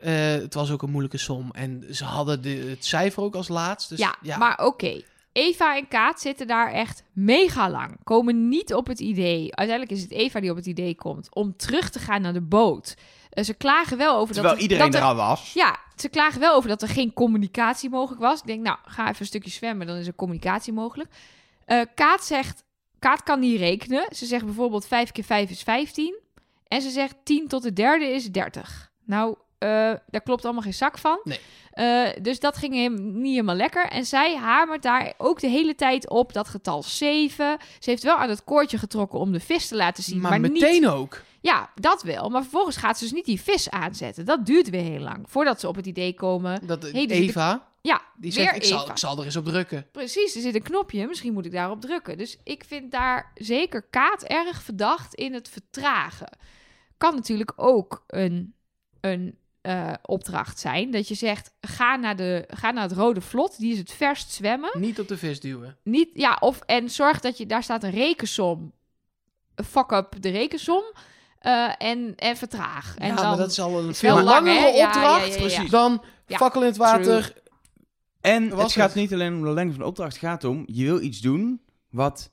Speaker 2: Eh, het was ook een moeilijke som. En ze hadden de, het cijfer ook als laatst. Dus,
Speaker 3: ja,
Speaker 2: ja,
Speaker 3: maar oké. Eva en Kaat zitten daar echt mega lang. Komen niet op het idee. Uiteindelijk is het Eva die op het idee komt om terug te gaan naar de boot. Eh, ze klagen wel over
Speaker 1: terwijl
Speaker 3: dat.
Speaker 1: iedereen
Speaker 3: dat
Speaker 1: er al was.
Speaker 3: Ja, ze klagen wel over dat er geen communicatie mogelijk was. Ik denk, nou, ga even een stukje zwemmen, dan is er communicatie mogelijk. Eh, Kaat zegt, Kaat kan niet rekenen. Ze zegt bijvoorbeeld 5 keer 5 is 15. En ze zegt 10 tot de derde is 30. Nou, daar klopt allemaal geen zak van.
Speaker 2: Nee.
Speaker 3: Eh, dus dat ging hem niet helemaal lekker. En zij hamert daar ook de hele tijd op dat getal 7. Ze heeft wel aan het koordje getrokken om de vis te laten zien.
Speaker 2: maar,
Speaker 3: Maar, niet
Speaker 2: meteen ook.
Speaker 3: ja, dat wel. Maar vervolgens gaat ze dus niet die vis aanzetten. Dat duurt weer heel lang. Voordat ze op het idee komen.
Speaker 2: Dat
Speaker 3: Hey, zit een-
Speaker 2: Eva,
Speaker 3: Ja,
Speaker 2: die
Speaker 3: weer
Speaker 2: zegt, ik zal,
Speaker 3: Eva.
Speaker 2: ik zal er eens op drukken.
Speaker 3: Precies, er zit een knopje. Misschien moet ik daarop drukken. Dus ik vind daar zeker Kaat erg verdacht in het vertragen. Kan natuurlijk ook een, een eh, opdracht zijn. Dat je zegt, ga naar, de, ga naar het rode vlot. Die is het verst zwemmen.
Speaker 2: Niet op de vis duwen.
Speaker 3: Niet, ja, of, en zorg dat je, daar staat een rekensom. Fuck up de rekensom. eh, en, en vertraag. En
Speaker 2: ja,
Speaker 3: dan,
Speaker 2: maar dat is al een veel
Speaker 3: lang,
Speaker 2: langere opdracht
Speaker 3: ja, ja, ja, ja.
Speaker 2: dan
Speaker 3: Ja,
Speaker 2: fakkel in het water.
Speaker 1: En het gaat
Speaker 2: het?
Speaker 1: niet alleen om de lengte van de opdracht. Het gaat om, je wil iets doen wat,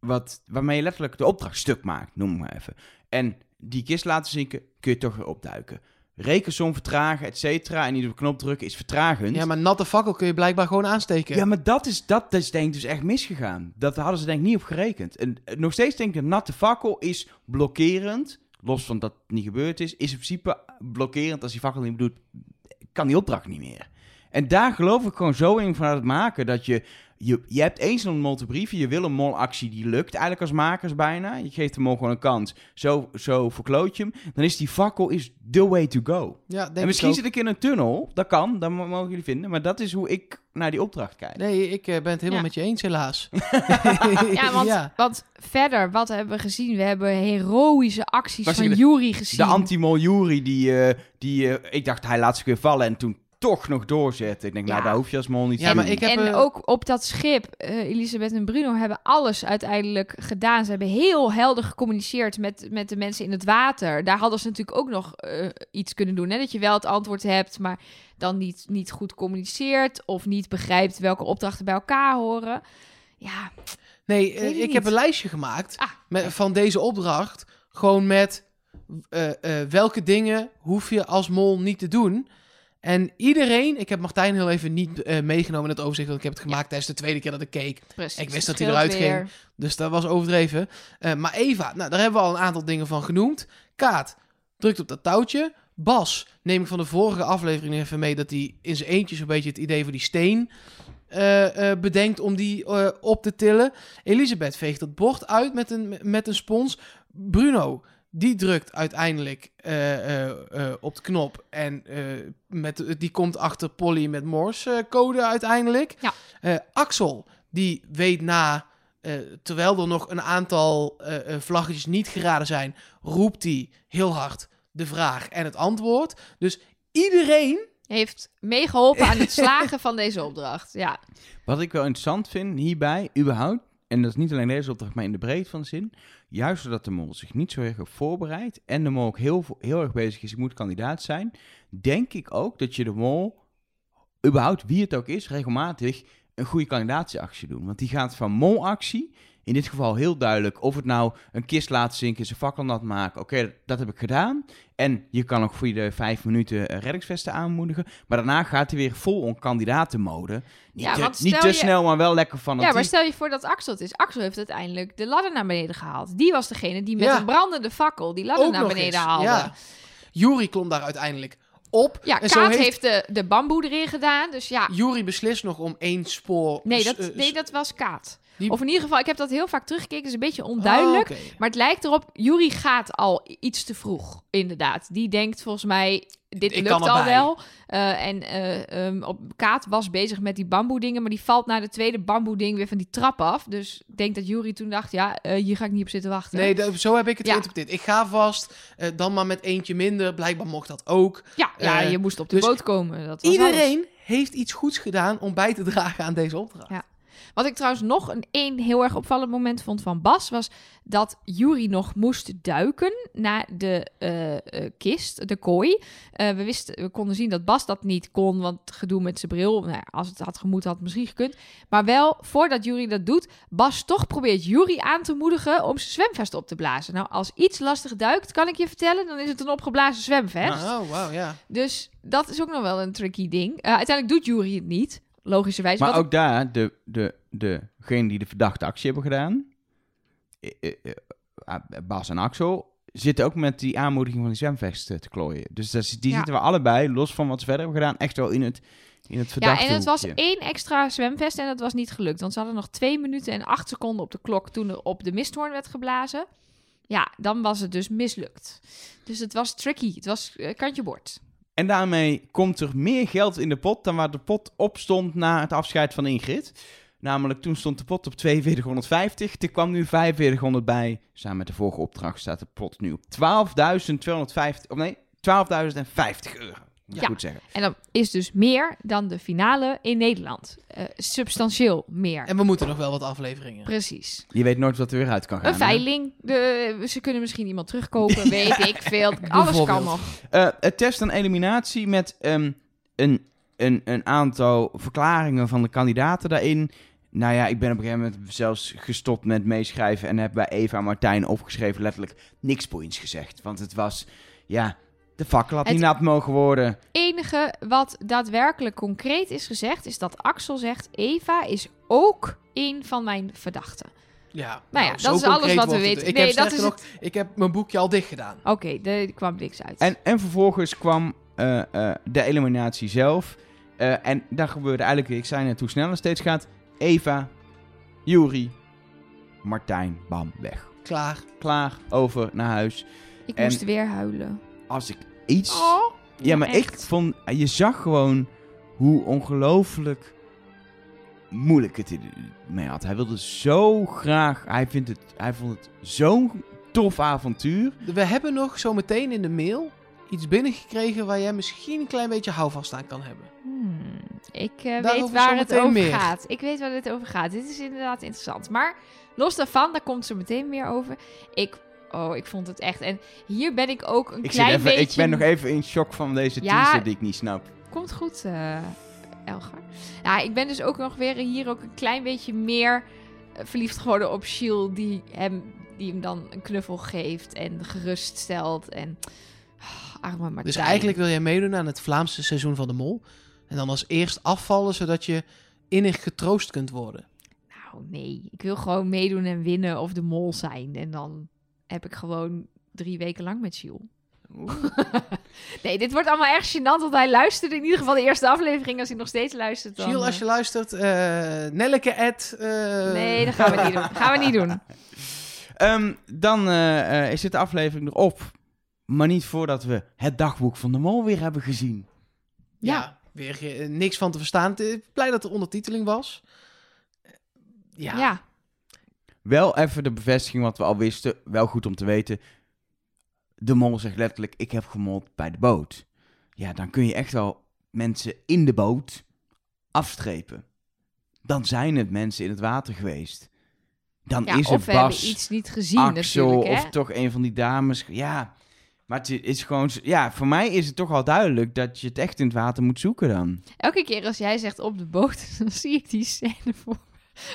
Speaker 1: wat, waarmee je letterlijk de opdracht stuk maakt, noem maar even. En die kist laten zinken, kun je toch weer opduiken. Rekensom vertragen, et cetera, en niet op de knop drukken is vertragend.
Speaker 2: Ja, maar natte fakkel kun je blijkbaar gewoon aansteken.
Speaker 1: Ja, maar dat is, dat is denk ik dus echt misgegaan. Dat hadden ze denk ik niet op gerekend. En eh, nog steeds denk ik, een natte fakkel is blokkerend. Los van dat het niet gebeurd is, is in principe blokkerend. Als die fakkel niet doet, kan die opdracht niet meer. En daar geloof ik gewoon zo in vanuit het maken dat je... Je, je hebt eens een mol te brieven, je wil een molactie die lukt eigenlijk als makers bijna. Je geeft de mol gewoon een kans, zo, zo verkloot je hem. Dan is die fakkel is the way to go.
Speaker 2: Ja, denk
Speaker 1: en
Speaker 2: ik
Speaker 1: misschien
Speaker 2: ook.
Speaker 1: zit ik in een tunnel, dat kan, dat mo- mogen jullie vinden. Maar dat is hoe ik naar die opdracht kijk.
Speaker 2: Nee, ik eh, ben het helemaal
Speaker 3: Ja.
Speaker 2: met je eens, helaas. *laughs*
Speaker 3: Ja, want,
Speaker 2: Ja.
Speaker 3: want verder, wat hebben we gezien? We hebben heroïsche acties
Speaker 1: Was
Speaker 3: van
Speaker 1: ik
Speaker 3: Yuri gezien.
Speaker 1: De anti-mol Jury, die, eh, die eh, ik dacht hij laat zich weer vallen en toen toch nog doorzetten. Ik denk, nou
Speaker 3: Ja.
Speaker 1: daar hoef je als mol niet
Speaker 2: Ja,
Speaker 1: te
Speaker 2: maar
Speaker 1: doen.
Speaker 2: ik heb,
Speaker 3: en
Speaker 2: eh,
Speaker 3: ook op dat schip, eh, Elisabeth en Bruno hebben alles uiteindelijk gedaan. Ze hebben heel helder gecommuniceerd met, met de mensen in het water. Daar hadden ze natuurlijk ook nog eh, iets kunnen doen. Hè? Dat je wel het antwoord hebt, maar dan niet, niet goed communiceert. Of niet begrijpt welke opdrachten bij elkaar horen. Ja,
Speaker 2: Nee, eh,
Speaker 3: Weet ik niet.
Speaker 2: heb een lijstje gemaakt
Speaker 3: Ah.
Speaker 2: met, van deze opdracht. Gewoon met eh, eh, welke dingen hoef je als mol niet te doen. En iedereen, ik heb Martijn heel even niet eh, meegenomen in het overzicht, want ik heb het gemaakt tijdens de tweede keer dat ik keek.
Speaker 3: precies.
Speaker 2: Ik wist dat hij eruit ging. Dus dat was overdreven. Eh, maar Eva, nou, daar hebben we al een aantal dingen van genoemd. Kaat drukt op dat touwtje. Bas, neem ik van de vorige aflevering even mee dat hij in zijn eentje zo'n beetje het idee voor die steen eh, bedenkt om die op te tillen. Elisabeth veegt het bord uit met een, met een spons. Bruno, die drukt uiteindelijk eh, eh, eh, op de knop en eh, met, die komt achter Polly met Morse code uiteindelijk.
Speaker 3: Ja.
Speaker 2: Eh, Axel, die weet na, eh, terwijl er nog een aantal vlaggetjes niet geraden zijn, roept hij heel hard de vraag en het antwoord. Dus iedereen
Speaker 3: Heeft meegeholpen aan het *laughs* slagen van deze opdracht. Ja,
Speaker 1: Wat ik wel interessant vind hierbij, überhaupt, en dat is niet alleen deze opdracht, maar in de breedte van de zin, juist doordat de mol zich niet zo erg heeft voorbereid en de mol ook heel, heel erg bezig is, ik moet kandidaat zijn, denk ik ook dat je de mol, überhaupt wie het ook is, regelmatig een goede kandidatieactie doen. Want die gaat van molactie in dit geval heel duidelijk of het nou een kist laten zinken, zijn fakkel nat maken. Oké, dat heb ik gedaan. En je kan ook voor je de vijf minuten eh, reddingsvesten aanmoedigen. Maar daarna gaat hij weer vol on kandidatenmode. Niet,
Speaker 3: Ja,
Speaker 1: te, niet te
Speaker 3: je-
Speaker 1: snel, maar wel lekker van
Speaker 3: Ja, maar stel je voor dat Axel het is. Axel heeft uiteindelijk de ladder naar beneden gehaald. Die was degene die met
Speaker 2: Ja.
Speaker 3: een brandende fakkel die ladder
Speaker 2: Ook
Speaker 3: naar beneden
Speaker 2: eens,
Speaker 3: haalde.
Speaker 2: ja.
Speaker 3: Ja,
Speaker 2: Jury klom daar uiteindelijk op. en
Speaker 3: Kaat
Speaker 2: zo
Speaker 3: heeft,
Speaker 2: heeft,
Speaker 3: de, de bamboe erin gedaan. Dus ja,
Speaker 2: Jury beslist nog om één spoor...
Speaker 3: nee dat,
Speaker 2: eh,
Speaker 3: nee, dat was Kaat.
Speaker 2: Die-
Speaker 3: Of in ieder geval, ik heb dat heel vaak teruggekeken. Het is een beetje onduidelijk.
Speaker 2: Oh, oké.
Speaker 3: Maar het lijkt erop, Jury gaat al iets te vroeg, inderdaad. Die denkt volgens mij, dit
Speaker 2: Ik
Speaker 3: lukt al wel. Eh, en eh, ehm, op, Kaat was bezig met die bamboe dingen, maar die valt naar de tweede bamboe ding weer van die trap af. Dus ik denk dat Jury toen dacht, ja, eh, hier ga ik niet op zitten wachten.
Speaker 2: Nee, de- zo heb ik het
Speaker 3: Ja.
Speaker 2: geïnterpreteerd. Ik ga vast, dan maar met eentje minder. Blijkbaar mocht dat ook.
Speaker 3: Ja, ja je moest op de
Speaker 2: dus
Speaker 3: boot komen. Dat was alles.
Speaker 2: Iedereen heeft iets goeds gedaan om bij te dragen aan deze opdracht.
Speaker 3: Ja. Wat ik trouwens nog een één heel erg opvallend moment vond van Bas, was dat Jury nog moest duiken naar de eh, eh, kist, de kooi. Eh, we, wisten, we konden zien dat Bas dat niet kon, want gedoe met zijn bril. Nou, als het had gemoet, had het misschien gekund. Maar wel, voordat Jury dat doet, Bas toch probeert Jury aan te moedigen om zijn zwemvest op te blazen. Nou, als iets lastig duikt, kan ik je vertellen, dan is het een opgeblazen zwemvest.
Speaker 2: Oh, wauw, ja.
Speaker 3: Dus dat is ook nog wel een tricky ding. Eh, uiteindelijk doet Jury het niet, logischerwijs.
Speaker 1: Maar
Speaker 3: Wat
Speaker 1: ook daar, de, de, degene die de verdachte actie hebben gedaan, eh, eh, eh, Bas en Axel, zitten ook met die aanmoediging van die zwemvest eh, te klooien. Dus dat die
Speaker 3: Ja.
Speaker 1: zitten we allebei, los van wat ze verder hebben gedaan, echt wel in het, in het
Speaker 3: Ja,
Speaker 1: verdachte
Speaker 3: en het was één extra zwemvest en dat was niet gelukt. Want ze hadden nog twee minuten en acht seconden op de klok toen er op de misthoorn werd geblazen. Ja, dan was het dus mislukt. Dus het was tricky. Het was kantje bord.
Speaker 1: En daarmee komt er meer geld in de pot dan waar de pot op stond na het afscheid van Ingrid. Namelijk toen stond de pot op 4250, er kwam nu 4500 bij. Samen met de vorige opdracht staat de pot nu op 12.250, of nee, 12.050 euro.
Speaker 3: Ja.
Speaker 1: goed zeggen.
Speaker 3: En dat is dus meer dan de finale in Nederland. Eh, substantieel meer.
Speaker 2: En we moeten nog wel wat afleveringen.
Speaker 3: Precies.
Speaker 1: Je weet nooit wat er weer uit kan gaan.
Speaker 3: Een veiling. De, ze kunnen misschien iemand terugkopen, *laughs* weet ik veel. Alles kan nog.
Speaker 1: Eh, het test aan eliminatie met ehm, een, een, een aantal verklaringen van de kandidaten daarin. Nou ja, ik ben op een gegeven moment zelfs gestopt met meeschrijven en heb bij Eva en Martijn opgeschreven letterlijk niks boeiends gezegd. Want het was, ja, de fakkel had
Speaker 3: Het-
Speaker 1: niet nat mogen worden.
Speaker 3: enige wat daadwerkelijk concreet is gezegd, is dat Axel zegt: Eva is ook een van mijn verdachten.
Speaker 2: Ja,
Speaker 3: Nou ja, dat is alles wat we
Speaker 2: het.
Speaker 3: weten.
Speaker 2: Ik
Speaker 3: Nee,
Speaker 2: heb
Speaker 3: dat is
Speaker 2: nog, ik heb mijn boekje al dicht gedaan.
Speaker 3: Oké, er kwam niks uit.
Speaker 1: En, en vervolgens kwam eh, eh, de eliminatie zelf. Eh, en daar gebeurde eigenlijk, ik zei net hoe snel het steeds gaat. Eva, Juri, Martijn, bam, weg.
Speaker 2: Klaar.
Speaker 1: Klaar, over, naar huis.
Speaker 3: ik
Speaker 1: en-
Speaker 3: moest weer huilen.
Speaker 1: Als ik iets...
Speaker 3: Oh,
Speaker 1: Ja, maar ik
Speaker 3: echt.
Speaker 1: vond... Je zag gewoon hoe ongelooflijk moeilijk het mee had. Hij wilde zo graag... Hij, vindt het, hij vond het zo'n tof avontuur.
Speaker 2: We hebben nog zo meteen in de mail iets binnengekregen waar jij misschien een klein beetje houvast aan kan hebben.
Speaker 3: Hmm, ik eh, weet waar het over
Speaker 2: meer.
Speaker 3: gaat. Ik weet waar het over gaat. Dit is inderdaad interessant. Maar los daarvan, daar komt zo meteen meer over. Ik, oh, ik vond het echt. En hier ben ik ook een
Speaker 1: Ik,
Speaker 3: klein
Speaker 1: even,
Speaker 3: beetje...
Speaker 1: ik ben nog even in shock van deze
Speaker 3: Ja.
Speaker 1: teaser die ik niet snap.
Speaker 3: Komt goed, eh Elgar. Ja, ik ben dus ook nog weer hier ook een klein beetje meer eh, verliefd geworden op Shiel, die hem, die hem dan een knuffel geeft en geruststelt. En oh, arme Martijn.
Speaker 2: Dus eigenlijk wil jij meedoen aan het Vlaamse seizoen van de Mol. En dan als eerst afvallen, zodat je innig getroost kunt worden.
Speaker 3: Nou, nee. Ik wil gewoon meedoen en winnen of de mol zijn. En dan heb ik gewoon drie weken lang met Shiel. *laughs* nee, dit wordt allemaal erg gênant, want hij luisterde in ieder geval de eerste aflevering. Als hij nog steeds luistert, dan...
Speaker 2: Giel, als je luistert, eh Nelleke Ed. eh,
Speaker 3: Nee, dat gaan we niet doen. Gaan we niet doen. *laughs*
Speaker 1: Ehm, dan eh, eh, is dit de aflevering erop. Maar niet voordat we het dagboek van de mol weer hebben gezien.
Speaker 2: Ja,
Speaker 3: Ja.
Speaker 2: Weer ge- niks van te verstaan. Ik ben Blij dat er ondertiteling was. Ja,
Speaker 3: Ja.
Speaker 1: Wel even de bevestiging wat we al wisten. Wel goed om te weten. De mol zegt letterlijk, ik heb gemold bij de boot. Ja, dan kun je echt wel mensen in de boot afstrepen. Dan zijn het mensen in het water geweest. Dan
Speaker 3: ja
Speaker 1: is
Speaker 3: of
Speaker 1: het
Speaker 3: we hebben
Speaker 1: Bas,
Speaker 3: iets niet gezien
Speaker 1: Axel
Speaker 3: natuurlijk, hè?
Speaker 1: of toch een van die dames. Ja, maar het is gewoon... Ja, voor mij is het toch al duidelijk dat je het echt in het water moet zoeken dan.
Speaker 3: Elke keer als jij zegt op de boot, *laughs* dan zie ik die scène voor.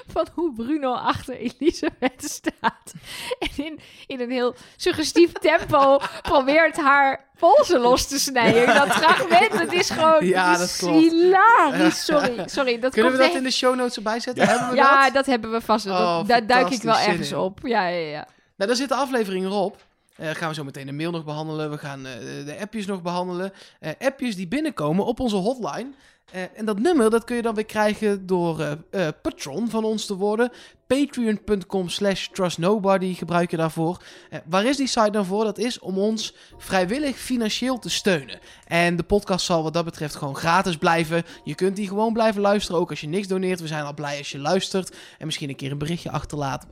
Speaker 3: van hoe Bruno achter Elisabeth staat. En in, in een heel suggestief tempo probeert haar polsen los te snijden. Dat fragment, dat is gewoon
Speaker 2: Ja,
Speaker 3: dat
Speaker 2: dat klopt.
Speaker 3: hilarisch. Sorry, sorry. Dat
Speaker 2: Kunnen we dat in de show notes erbij zetten? Hebben we
Speaker 3: Ja,
Speaker 2: dat?
Speaker 3: dat hebben we vast. wel.
Speaker 2: Oh,
Speaker 3: Dat- Daar duik ik wel ergens
Speaker 2: in.
Speaker 3: op. Ja, ja, ja.
Speaker 2: Nou, daar zit de aflevering erop. Eh gaan we zo meteen de mail nog behandelen. We gaan eh, de appjes nog behandelen. Eh, appjes die binnenkomen op onze hotline. Eh, en dat nummer dat kun je dan weer krijgen door eh, eh, patron van ons te worden. Patreon.com slash trustnobody gebruik je daarvoor. Waar is die site dan voor? Dat is om ons vrijwillig financieel te steunen. En de podcast zal wat dat betreft gewoon gratis blijven. Je kunt die gewoon blijven luisteren, ook als je niks doneert. We zijn al blij als je luistert en misschien een keer een berichtje achterlaat.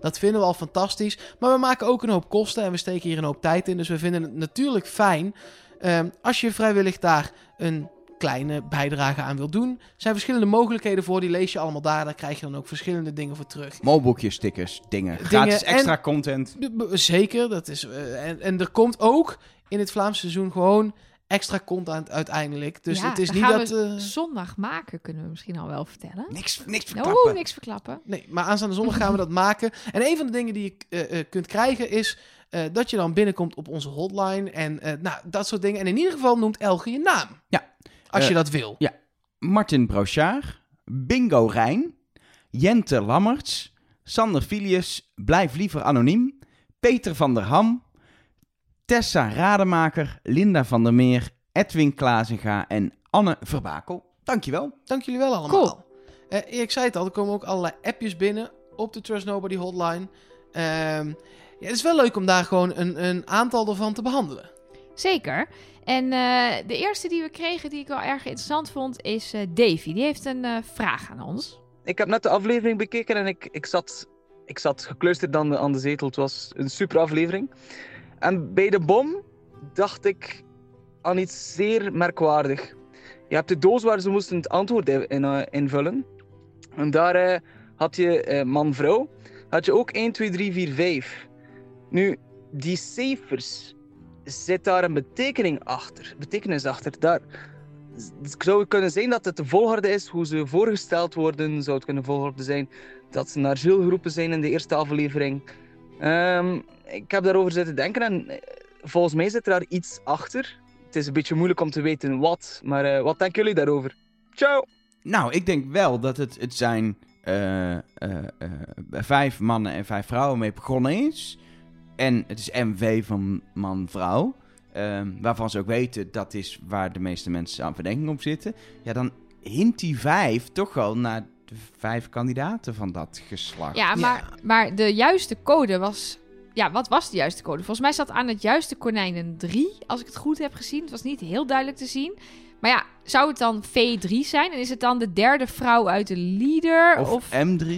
Speaker 2: Dat vinden we al fantastisch. Maar we maken ook een hoop kosten en we steken hier een hoop tijd in. Dus we vinden het natuurlijk fijn eh, als je vrijwillig daar een kleine bijdrage aan wilt doen. Er zijn verschillende mogelijkheden voor. Die lees je allemaal daar. Daar krijg je dan ook verschillende dingen voor terug.
Speaker 1: Molboekjes, stickers, dingen. Gratis
Speaker 2: en-
Speaker 1: extra content.
Speaker 2: Zeker, dat is. eh, en, en er komt ook in het Vlaamse seizoen gewoon extra content uiteindelijk. Dus
Speaker 3: Ja,
Speaker 2: het is niet
Speaker 3: gaan
Speaker 2: dat.
Speaker 3: we
Speaker 2: eh,
Speaker 3: Zondag maken, kunnen we misschien al wel vertellen.
Speaker 1: Niks, niks verklappen.
Speaker 3: Oh, niks verklappen.
Speaker 2: Nee, maar aanstaande zondag gaan we dat maken. En een van de dingen die je eh, eh, kunt krijgen is eh, dat je dan binnenkomt op onze hotline. En eh, nou, dat soort dingen. En in ieder geval noemt Elge je naam.
Speaker 1: Ja.
Speaker 2: Als
Speaker 1: Eh,
Speaker 2: je dat wil.
Speaker 1: Martin Brochard, Bingo Rijn, Jente Lammerts, Sander Filius, Blijf Liever Anoniem, Peter van der Ham, Tessa Rademaker, Linda van der Meer, Edwin Klazenga en Anne Verbakel. Dankjewel.
Speaker 2: Dank jullie wel allemaal. Eh, ik zei het al, er komen ook allerlei appjes binnen op de Trust Nobody hotline. Ehm, ja, het is wel leuk om daar gewoon een, een aantal ervan te behandelen.
Speaker 3: Zeker. En eh, de eerste die we kregen, die ik wel erg interessant vond, is eh, Davy. Die heeft een eh, vraag aan ons.
Speaker 4: Ik heb net de aflevering bekeken en ik, ik, zat, ik zat gekluisterd aan de, aan de zetel. Het was een super aflevering. En bij de bom dacht ik aan iets zeer merkwaardig. Je hebt de doos waar ze moesten het antwoord in, in, invullen. En daar had je man-vrouw. Had je ook 1, 2, 3, 4, 5. Nu, die cijfers, zit daar een betekening achter? Betekenis achter? Daar, zou kunnen zijn dat het de volgorde is hoe ze voorgesteld worden? Zou het kunnen volgorde zijn dat ze naar Jules geroepen zijn in de eerste aflevering? Ehm, ik heb daarover zitten denken en eh, volgens mij zit er daar iets achter. Het is een beetje moeilijk om te weten wat, maar eh, wat denken jullie daarover? Ciao!
Speaker 1: Nou, ik denk wel dat het, het zijn eh, vijf mannen en vijf vrouwen mee begonnen is. En het is MV van man-vrouw. ehm, waarvan ze ook weten dat is waar de meeste mensen aan verdenking op zitten. Ja, dan hint die vijf toch wel naar de vijf kandidaten van dat geslacht.
Speaker 3: Ja,
Speaker 2: Ja.
Speaker 3: maar, maar de juiste code was... Ja, wat was de juiste code? Volgens mij zat aan het juiste konijn een 3, als ik het goed heb gezien. Het was niet heel duidelijk te zien. Maar ja, zou het dan V3 zijn? En is het dan de derde vrouw uit de leader?
Speaker 1: Of,
Speaker 3: Of,
Speaker 1: M3.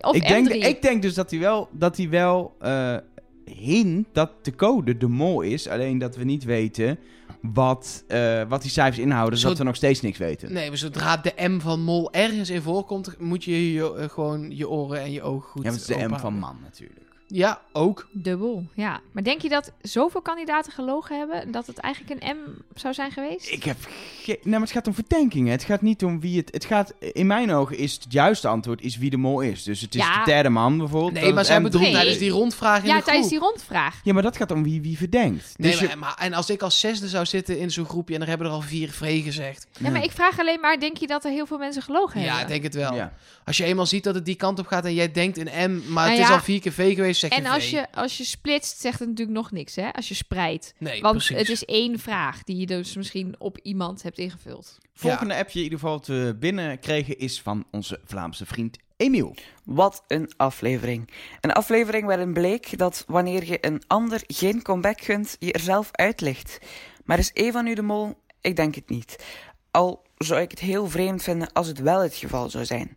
Speaker 3: of
Speaker 1: ik,
Speaker 3: M3?
Speaker 1: denk, ik denk dus dat hij wel, dat hij wel eh, hint dat de code de mol is. Alleen dat we niet weten wat, eh, wat die cijfers inhouden.
Speaker 2: Zo-
Speaker 1: Zodat we nog steeds niks weten.
Speaker 2: Nee, maar zodra de M van Mol ergens in voorkomt, moet je, je eh, gewoon je oren en je ogen goed
Speaker 1: ja, maar het is de M van man natuurlijk.
Speaker 2: Ja, ook.
Speaker 3: Dubbel, ja. Maar denk je dat zoveel kandidaten gelogen hebben... dat het eigenlijk een M zou zijn geweest?
Speaker 1: Ik heb geen... Nee, maar het gaat om verdenkingen. Het gaat niet om wie het... Het gaat... In mijn ogen is het juiste antwoord is wie de mol is. Dus het is
Speaker 3: Ja.
Speaker 1: de derde man bijvoorbeeld.
Speaker 2: Nee, maar
Speaker 1: het
Speaker 2: zij
Speaker 1: M3
Speaker 2: bedoelt
Speaker 3: Nee.
Speaker 2: tijdens die rondvraag in
Speaker 3: ja,
Speaker 2: de
Speaker 3: tijdens
Speaker 2: groep.
Speaker 3: die rondvraag.
Speaker 1: Ja, maar dat gaat om wie, wie verdenkt.
Speaker 2: Nee,
Speaker 1: Dus
Speaker 2: maar,
Speaker 1: je-
Speaker 2: maar- en als ik als zesde zou zitten in zo'n groepje en er hebben er al vier vree gezegd.
Speaker 3: Ja, maar ik vraag alleen maar... denk je dat er heel veel mensen gelogen
Speaker 2: Ja,
Speaker 3: hebben?
Speaker 2: ik denk het wel.
Speaker 1: Ja.
Speaker 2: Als je eenmaal ziet dat het die kant op gaat en jij denkt een M, maar
Speaker 3: Nou
Speaker 2: het is
Speaker 3: ja,
Speaker 2: al vier keer V geweest, zeg je
Speaker 3: En als
Speaker 2: V.
Speaker 3: je, als je splitst, zegt het natuurlijk nog niks, hè? Als je spreidt.
Speaker 2: Nee,
Speaker 3: Want
Speaker 2: precies.
Speaker 3: het is één vraag die je dus misschien op iemand hebt ingevuld.
Speaker 1: Volgende appje in ieder geval dat we binnenkregen is van onze Vlaamse vriend Emiel.
Speaker 5: Wat een aflevering. Een aflevering waarin bleek dat wanneer je een ander geen comeback gunt, je er zelf uitlicht. Maar is Eva nu de mol? Ik denk het niet. Al zou ik het heel vreemd vinden als het wel het geval zou zijn.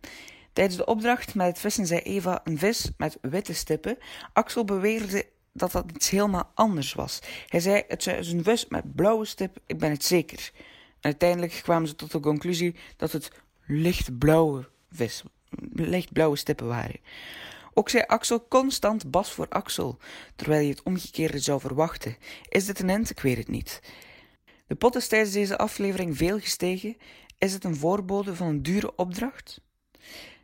Speaker 5: Tijdens de opdracht met het vissen zei Eva een vis met witte stippen. Axel beweerde dat dat iets helemaal anders was. Hij zei het is een vis met blauwe stip, ik ben het zeker. En uiteindelijk kwamen ze tot de conclusie dat het lichtblauwe vis lichtblauwe stippen waren. Ook zei Axel constant Bas voor Axel, terwijl je het omgekeerde zou verwachten. Is dit een hint? Ik weet het niet. De pot is tijdens deze aflevering veel gestegen. Is het een voorbode van een dure opdracht?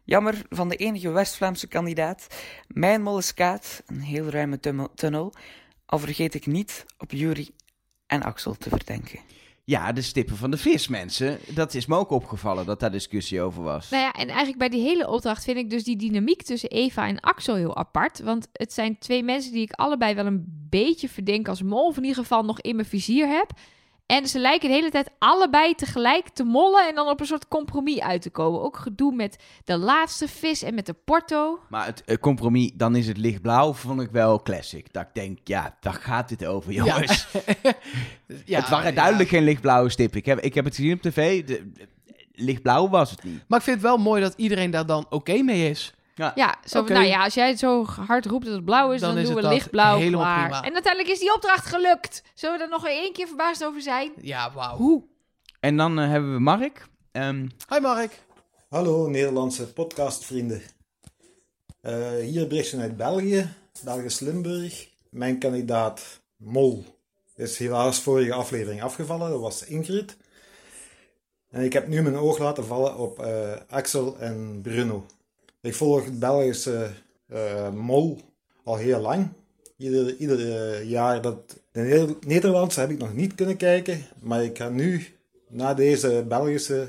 Speaker 5: Jammer van de enige West-Vlaamse kandidaat. Mijn mol is Kaat, een heel ruime tunnel- tunnel. Al vergeet ik niet op Jury en Axel te verdenken.
Speaker 1: Ja, de stippen van de vis, mensen. Dat is me ook opgevallen dat daar discussie over was.
Speaker 3: Nou ja, en eigenlijk bij die hele opdracht vind ik dus die dynamiek tussen Eva en Axel heel apart. Want het zijn twee mensen die ik allebei wel een beetje verdenk als mol. Of in ieder geval nog in mijn vizier heb. En ze lijken de hele tijd allebei tegelijk te mollen en dan op een soort compromis uit te komen. Ook gedoe met de laatste vis en met de porto.
Speaker 1: Maar het eh, compromis, dan is het lichtblauw, vond ik wel classic. Dat ik denk, ja, daar gaat dit over, jongens. *laughs*
Speaker 2: Ja,
Speaker 1: het waren
Speaker 2: ja.
Speaker 1: duidelijk geen lichtblauwe stippen. Ik heb, ik heb het gezien op tv. De, de- lichtblauw was het niet.
Speaker 2: Maar ik vind het wel mooi dat iedereen daar dan oké mee is.
Speaker 3: Ja, zo van,
Speaker 2: Oké.
Speaker 3: nou ja, als jij het zo hard roept dat het blauw is,
Speaker 2: Dan
Speaker 3: dan,
Speaker 2: is
Speaker 3: doen we lichtblauw
Speaker 2: helemaal
Speaker 3: klaar.
Speaker 2: prima.
Speaker 3: En uiteindelijk is die opdracht gelukt. Zullen we er nog één keer verbaasd over zijn?
Speaker 2: Ja, wauw.
Speaker 3: Hoe?
Speaker 1: En dan eh, hebben we Mark. Ehm,
Speaker 2: Hi Mark.
Speaker 6: Hallo Nederlandse podcastvrienden. Eh, hier een berichtje uit België, Belgisch Limburg. Mijn kandidaat Mol is helaas vorige aflevering afgevallen, dat was Ingrid. En ik heb nu mijn oog laten vallen op eh, Axel en Bruno. Ik volg het Belgische eh, Mol al heel lang. Ieder, ieder eh, jaar dat. De Neder- Nederlandse heb ik nog niet kunnen kijken, maar ik ga nu na deze Belgische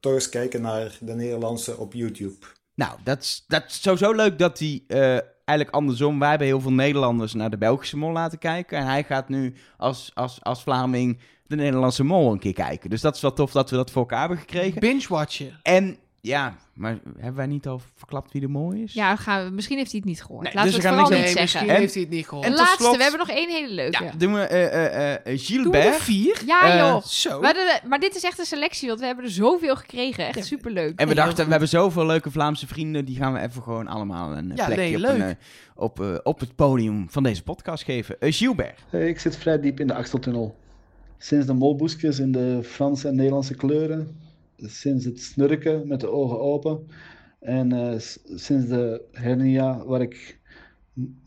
Speaker 6: toch eens kijken naar de Nederlandse op YouTube.
Speaker 1: nou, dat is, dat is sowieso leuk dat hij eh, eigenlijk andersom... Wij hebben heel veel Nederlanders naar de Belgische mol laten kijken. En hij gaat nu als, als, als Vlaming de Nederlandse mol een keer kijken. Dus dat is wel tof dat we dat voor elkaar hebben gekregen.
Speaker 2: Binge-watchen.
Speaker 1: En ja, maar hebben wij niet al verklapt wie de mol is?
Speaker 3: Ja, gaan we, misschien heeft hij het niet gehoord.
Speaker 1: Nee,
Speaker 3: Laten
Speaker 1: dus
Speaker 3: we het
Speaker 1: gaan
Speaker 3: vooral
Speaker 1: niks
Speaker 3: niet
Speaker 2: Nee,
Speaker 3: zeggen.
Speaker 2: misschien
Speaker 1: En-
Speaker 2: heeft hij het niet gehoord.
Speaker 1: Tot
Speaker 3: laatste,
Speaker 1: slot-
Speaker 3: we hebben nog één hele leuke.
Speaker 1: Ja, doen we eh eh eh
Speaker 2: Doen we er
Speaker 1: Gilbert.
Speaker 2: vier?
Speaker 3: Ja, joh.
Speaker 2: Zo.
Speaker 3: De- maar dit is echt een selectie, want we hebben er zoveel gekregen. Echt
Speaker 2: Ja.
Speaker 3: superleuk.
Speaker 1: En we dachten, we hebben zoveel leuke Vlaamse vrienden. Die gaan we even gewoon allemaal een
Speaker 2: Ja,
Speaker 1: plekje
Speaker 2: nee,
Speaker 1: op,
Speaker 2: leuk.
Speaker 1: een, op, op het podium van deze podcast geven. Eh, Gilbert.
Speaker 7: Ik zit vrij diep in de Axeltunnel. Sinds de molboeskjes in de Franse en Nederlandse kleuren, sinds het snurken met de ogen open en eh, sinds de hernia waar ik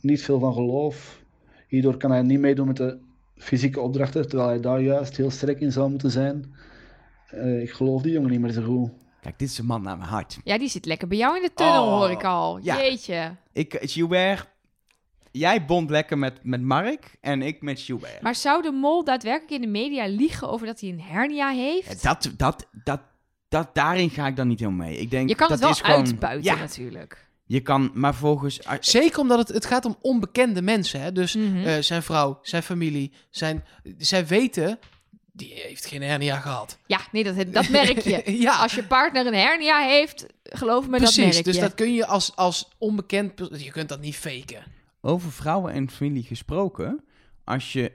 Speaker 7: niet veel van geloof. Hierdoor kan hij niet meedoen met de fysieke opdrachten, terwijl hij daar juist heel sterk in zou moeten zijn. Eh, ik geloof die jongen niet meer zo goed.
Speaker 1: Kijk, dit is een man naar mijn hart.
Speaker 3: Ja, die zit lekker bij jou in de tunnel,
Speaker 1: Oh,
Speaker 3: hoor ik al.
Speaker 1: ja.
Speaker 3: Jeetje.
Speaker 1: Ik, eh, Gilbert, jij bond lekker met, met Mark en ik met Gilbert.
Speaker 3: Maar zou de mol daadwerkelijk in de media liegen over dat hij een hernia heeft?
Speaker 1: Ja, dat, dat, dat, dat, daarin ga ik dan niet helemaal mee. Ik denk,
Speaker 3: je kan
Speaker 1: dat
Speaker 3: het wel
Speaker 1: is gewoon,
Speaker 3: uitbuiten
Speaker 1: Ja,
Speaker 3: natuurlijk.
Speaker 1: je kan, maar volgens... ah,
Speaker 2: Zeker omdat het, het gaat om onbekende mensen. Hè? Dus
Speaker 3: Mhm.
Speaker 2: eh, zijn vrouw, zijn familie, zijn, zij weten, die heeft geen hernia gehad.
Speaker 3: Ja, nee, dat, dat merk je. *laughs*
Speaker 2: ja,
Speaker 3: Als je partner een hernia heeft, geloof me, dat merk
Speaker 2: precies.
Speaker 3: je.
Speaker 2: Dus dat kun je als, als onbekend... Je kunt dat niet faken.
Speaker 1: Over vrouwen en familie gesproken. Als je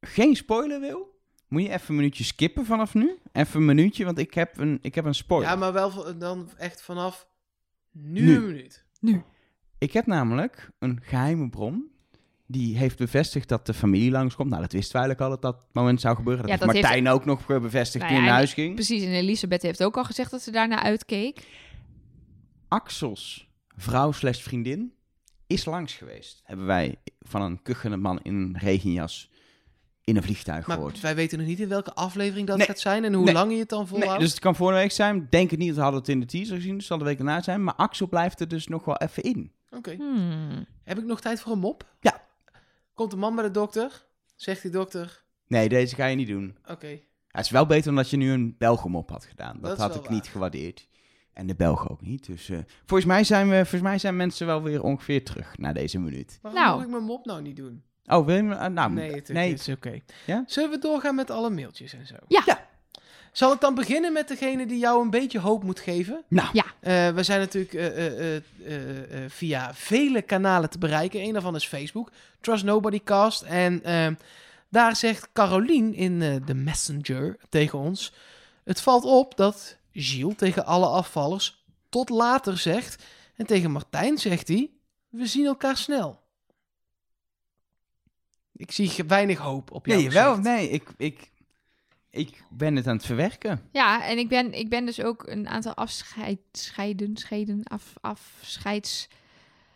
Speaker 1: geen spoiler wil, moet je even een minuutje skippen vanaf nu. Even een minuutje, want ik heb een, ik heb een spoiler.
Speaker 2: Ja, maar wel dan echt vanaf nu,
Speaker 1: Nu.
Speaker 2: een minuut.
Speaker 1: Ik heb namelijk een geheime bron. Die heeft bevestigd dat de familie langskomt. Nou, dat wisten we eigenlijk al dat dat moment zou gebeuren. Dat
Speaker 3: Ja,
Speaker 1: heeft
Speaker 3: dat heeft-
Speaker 1: Martijn ook nog bevestigd
Speaker 3: Nou
Speaker 1: toen
Speaker 3: ja,
Speaker 1: hij naar huis ging.
Speaker 3: Precies, en Elisabeth heeft ook al gezegd dat ze daarna uitkeek.
Speaker 1: Axels vrouw slash vriendin is langs geweest. Hebben wij van een kuchende man in een regenjas in een vliegtuig
Speaker 2: Maar
Speaker 1: gehoord.
Speaker 2: wij weten nog niet in welke aflevering dat
Speaker 1: Nee.
Speaker 2: gaat zijn en hoe
Speaker 1: Nee.
Speaker 2: lang je het dan volhoudt.
Speaker 1: Nee, dus het kan volgende week zijn. Denk het niet, we hadden het in de teaser gezien. Dus het zal de week erna zijn. Maar Axel blijft er dus nog wel even in.
Speaker 2: Oké.
Speaker 3: Hmm.
Speaker 2: Heb ik nog tijd voor een mop?
Speaker 1: Ja.
Speaker 2: Komt de man bij de dokter? Zegt die dokter,
Speaker 1: Nee, deze ga je niet doen.
Speaker 2: oké.
Speaker 1: Het is wel beter dan dat je nu een Belgem op had gedaan. Dat, had ik niet
Speaker 2: waar.
Speaker 1: gewaardeerd. En de Belgen ook niet. Dus eh, volgens, mij zijn we, volgens mij zijn mensen wel weer ongeveer terug na deze minuut.
Speaker 2: Waarom
Speaker 3: Nou.
Speaker 2: moet ik mijn mop nou niet doen?
Speaker 1: Oh, wil je... me- ah, nou,
Speaker 2: nee, het,
Speaker 1: nee.
Speaker 2: het is oké.
Speaker 1: Ja?
Speaker 2: Zullen we doorgaan met alle mailtjes en zo?
Speaker 3: Ja.
Speaker 1: Ja.
Speaker 2: Zal ik dan beginnen met degene die jou een beetje hoop moet geven?
Speaker 1: Nou,
Speaker 3: Ja.
Speaker 2: Eh, we zijn natuurlijk eh, eh, eh, eh, eh, via vele kanalen te bereiken. Een daarvan is Facebook, Trust Nobody Cast. En eh, daar zegt Carolien in eh, de Messenger tegen ons... Het valt op dat Gilles tegen alle afvallers tot later zegt. En tegen Martijn zegt hij... We zien elkaar snel. Ik zie weinig hoop op jou.
Speaker 1: nee, wel, nee. Ik, ik, ik ben het aan het verwerken.
Speaker 3: Ja, en ik ben, ik ben dus ook een aantal afscheid, scheiden, scheiden, af, afscheidsmomenten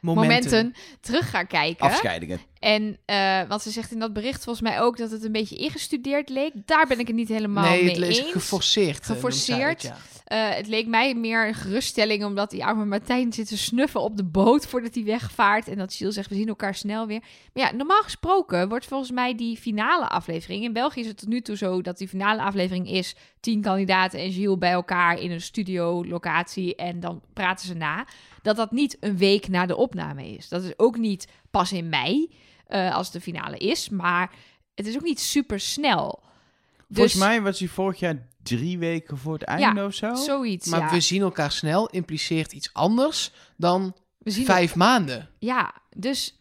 Speaker 2: Momenten.
Speaker 3: terug gaan kijken.
Speaker 1: Afscheidingen.
Speaker 3: En, eh, want ze zegt in dat bericht volgens mij ook dat het een beetje ingestudeerd leek. Daar ben ik het niet helemaal
Speaker 2: nee,
Speaker 3: mee eens.
Speaker 2: geforceerd. eh,
Speaker 3: Geforceerd.
Speaker 2: het, ja.
Speaker 3: Eh, het leek mij meer een geruststelling, omdat die arme Martijn zit te snuffen op de boot voordat hij wegvaart. En dat Gilles zegt, we zien elkaar snel weer. Maar ja, normaal gesproken wordt volgens mij die finale aflevering... In België is het tot nu toe zo dat die finale aflevering is... tien kandidaten en Gilles bij elkaar in een studio locatie en dan praten ze na. Dat dat niet een week na de opname is. Dat is ook niet pas in mei, eh, als de finale is. Maar het is ook niet super snel.
Speaker 1: Volgens mij was hij vorig jaar drie weken voor het einde of zo.
Speaker 3: Zoiets,
Speaker 2: Maar
Speaker 3: ja.
Speaker 2: we zien elkaar snel impliceert iets anders dan
Speaker 3: We zien
Speaker 2: vijf maanden.
Speaker 3: Ja, dus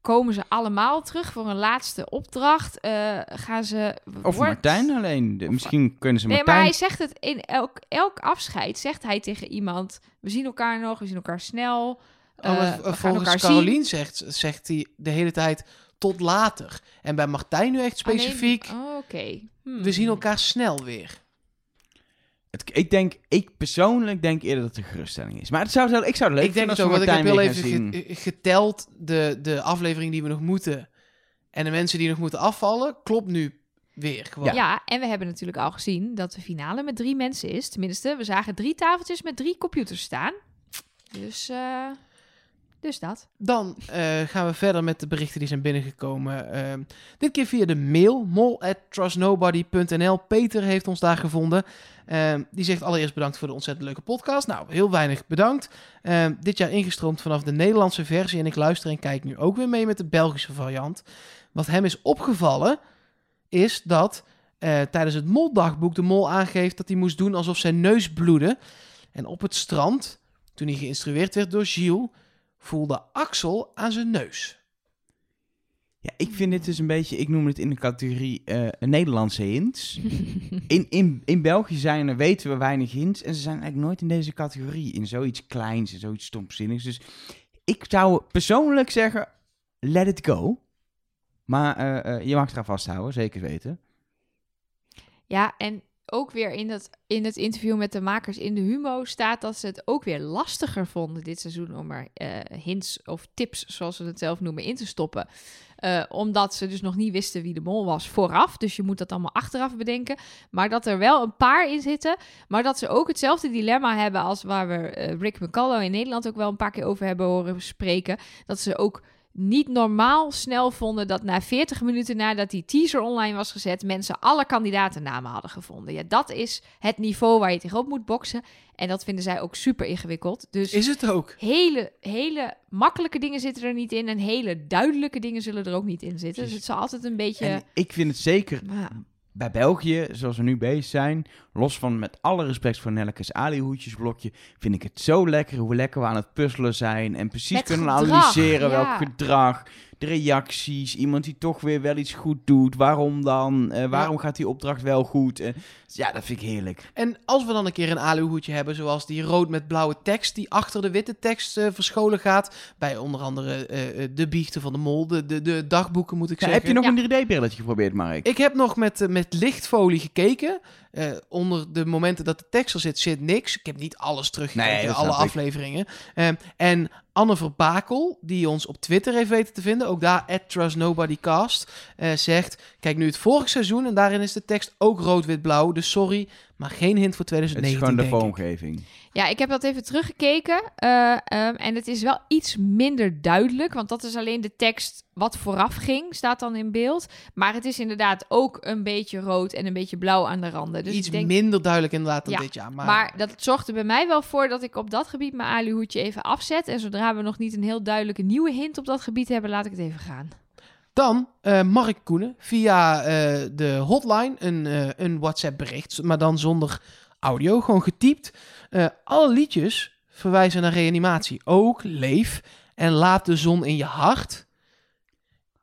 Speaker 3: komen ze allemaal terug voor een laatste opdracht? Eh, gaan ze...
Speaker 1: Of
Speaker 3: wordt-
Speaker 1: Martijn alleen. De- misschien kunnen ze
Speaker 3: Nee,
Speaker 1: Martijn...
Speaker 3: maar hij zegt het in elk, elk afscheid, zegt hij tegen iemand... We zien elkaar nog, we zien elkaar snel.
Speaker 2: Oh,
Speaker 3: eh,
Speaker 2: maar
Speaker 3: we
Speaker 2: volgens Carolien zegt, zegt hij de hele tijd tot later. En bij Martijn nu echt.
Speaker 3: Alleen-
Speaker 2: specifiek,
Speaker 3: Oh, Oké. Hmm.
Speaker 2: we zien elkaar snel weer.
Speaker 1: Het- ik denk, ik persoonlijk denk eerder dat het een geruststelling is. Maar het zou, ik zou het leuk
Speaker 2: ik denk
Speaker 1: als
Speaker 2: want
Speaker 1: we
Speaker 2: ik heb
Speaker 1: Martijn
Speaker 2: heel
Speaker 1: weer
Speaker 2: even
Speaker 1: gaan zien.
Speaker 2: ge- geteld de, de aflevering die we nog moeten. En de mensen die nog moeten afvallen, klopt nu weer gewoon.
Speaker 3: Ja. en we hebben natuurlijk al gezien dat de finale met drie mensen is. Tenminste, we zagen drie tafeltjes met drie computers staan. Dus, eh, dus dat.
Speaker 2: Dan eh, gaan we verder met de berichten die zijn binnengekomen. Ehm, dit keer via de mail, mol@trustnobody.nl. Peter heeft ons daar gevonden. Ehm, die zegt allereerst bedankt voor de ontzettend leuke podcast. Nou, heel weinig bedankt. Dit jaar ingestroomd vanaf de Nederlandse versie. En ik luister en kijk nu ook weer mee met de Belgische variant. Wat hem is opgevallen, is dat eh, tijdens het moldagboek de mol aangeeft dat hij moest doen alsof zijn neus bloedde. En op het strand, toen hij geïnstrueerd werd door Gilles, voelde Axel aan zijn neus.
Speaker 1: Ja, ik vind dit dus een beetje, ik noem het in de categorie eh, Nederlandse hints. *laughs* In, in, in België zijn er, weten we weinig hints. En ze zijn eigenlijk nooit in deze categorie. In zoiets kleins en zoiets stomzinnigs. Dus ik zou persoonlijk zeggen, let it go. Maar eh, eh, je mag het eraan vasthouden, zeker weten.
Speaker 3: Ja, en ook weer in, dat, in het interview met de makers in de Humo staat dat ze het ook weer lastiger vonden dit seizoen om er eh, hints of tips, zoals ze het zelf noemen, in te stoppen. Eh, omdat ze dus nog niet wisten wie de mol was vooraf. Dus je moet dat allemaal achteraf bedenken. Maar dat er wel een paar in zitten. Maar dat ze ook hetzelfde dilemma hebben als waar we eh, Rick McCullough in Nederland ook wel een paar keer over hebben horen spreken. Dat ze ook niet normaal snel vonden dat na 40 minuten nadat die teaser online was gezet, mensen alle kandidatennamen hadden gevonden. Ja, dat is het niveau waar je tegenop moet boksen. En dat vinden zij ook super ingewikkeld. Dus
Speaker 2: Is het ook?
Speaker 3: hele, hele makkelijke dingen zitten er niet in. En hele duidelijke dingen zullen er ook niet in zitten. Dus het zal altijd een beetje.
Speaker 1: En ik vind het zeker
Speaker 3: Ja.
Speaker 1: Bij België, zoals we nu bezig zijn, los van met alle respect voor Nelleke's Ali-hoedjesblokje, vind ik het zo lekker hoe lekker we aan het puzzelen zijn en precies
Speaker 3: Met
Speaker 1: kunnen
Speaker 3: gedrag,
Speaker 1: analyseren
Speaker 3: ja.
Speaker 1: welk gedrag, de reacties, iemand die toch weer wel iets goed doet, waarom dan, Eh, waarom gaat die opdracht wel goed? Eh, ja, dat vind ik heerlijk.
Speaker 2: En als we dan een keer een aluhoedje hebben, zoals die rood met blauwe tekst die achter de witte tekst eh, verscholen gaat, bij onder andere de biechten van de mol, de, de, de dagboeken moet ik zeggen.
Speaker 1: heb je nog
Speaker 3: Ja.
Speaker 1: een 3D-brilletje geprobeerd, Mark?
Speaker 2: Ik heb nog met, met lichtfolie gekeken. Eh, onder de momenten dat de tekst er zit, zit niks. Ik heb niet alles teruggekeken,
Speaker 1: Nee,
Speaker 2: alle afleveringen. Ehm, en Anne Verbakel, die ons op Twitter heeft weten te vinden, ook daar, at TrustNobodyCast, eh, zegt... Kijk nu het vorige seizoen en daarin is de tekst ook rood-wit-blauw. Dus sorry, maar geen hint voor
Speaker 1: het is
Speaker 2: 2019,
Speaker 1: gewoon de vormgeving.
Speaker 3: Ja, ik heb dat even teruggekeken. eh, ehm, en het is wel iets minder duidelijk. Want dat is alleen de tekst wat vooraf ging, staat dan in beeld. Maar het is inderdaad ook een beetje rood en een beetje blauw aan de randen. Dus
Speaker 2: Iets
Speaker 3: ik denk,
Speaker 2: minder duidelijk inderdaad dan
Speaker 3: Ja,
Speaker 2: dit jaar. Maar,
Speaker 3: Maar dat zorgt er bij mij wel voor dat ik op dat gebied mijn aluhoedje even afzet. En zodra we nog niet een heel duidelijke nieuwe hint op dat gebied hebben, laat ik het even gaan.
Speaker 2: Dan eh Mark Koenen via eh, de hotline een, eh, een WhatsApp bericht, maar dan zonder audio, gewoon getypt. Eh, alle liedjes verwijzen naar reanimatie. Ook Leef en Laat de zon in je hart.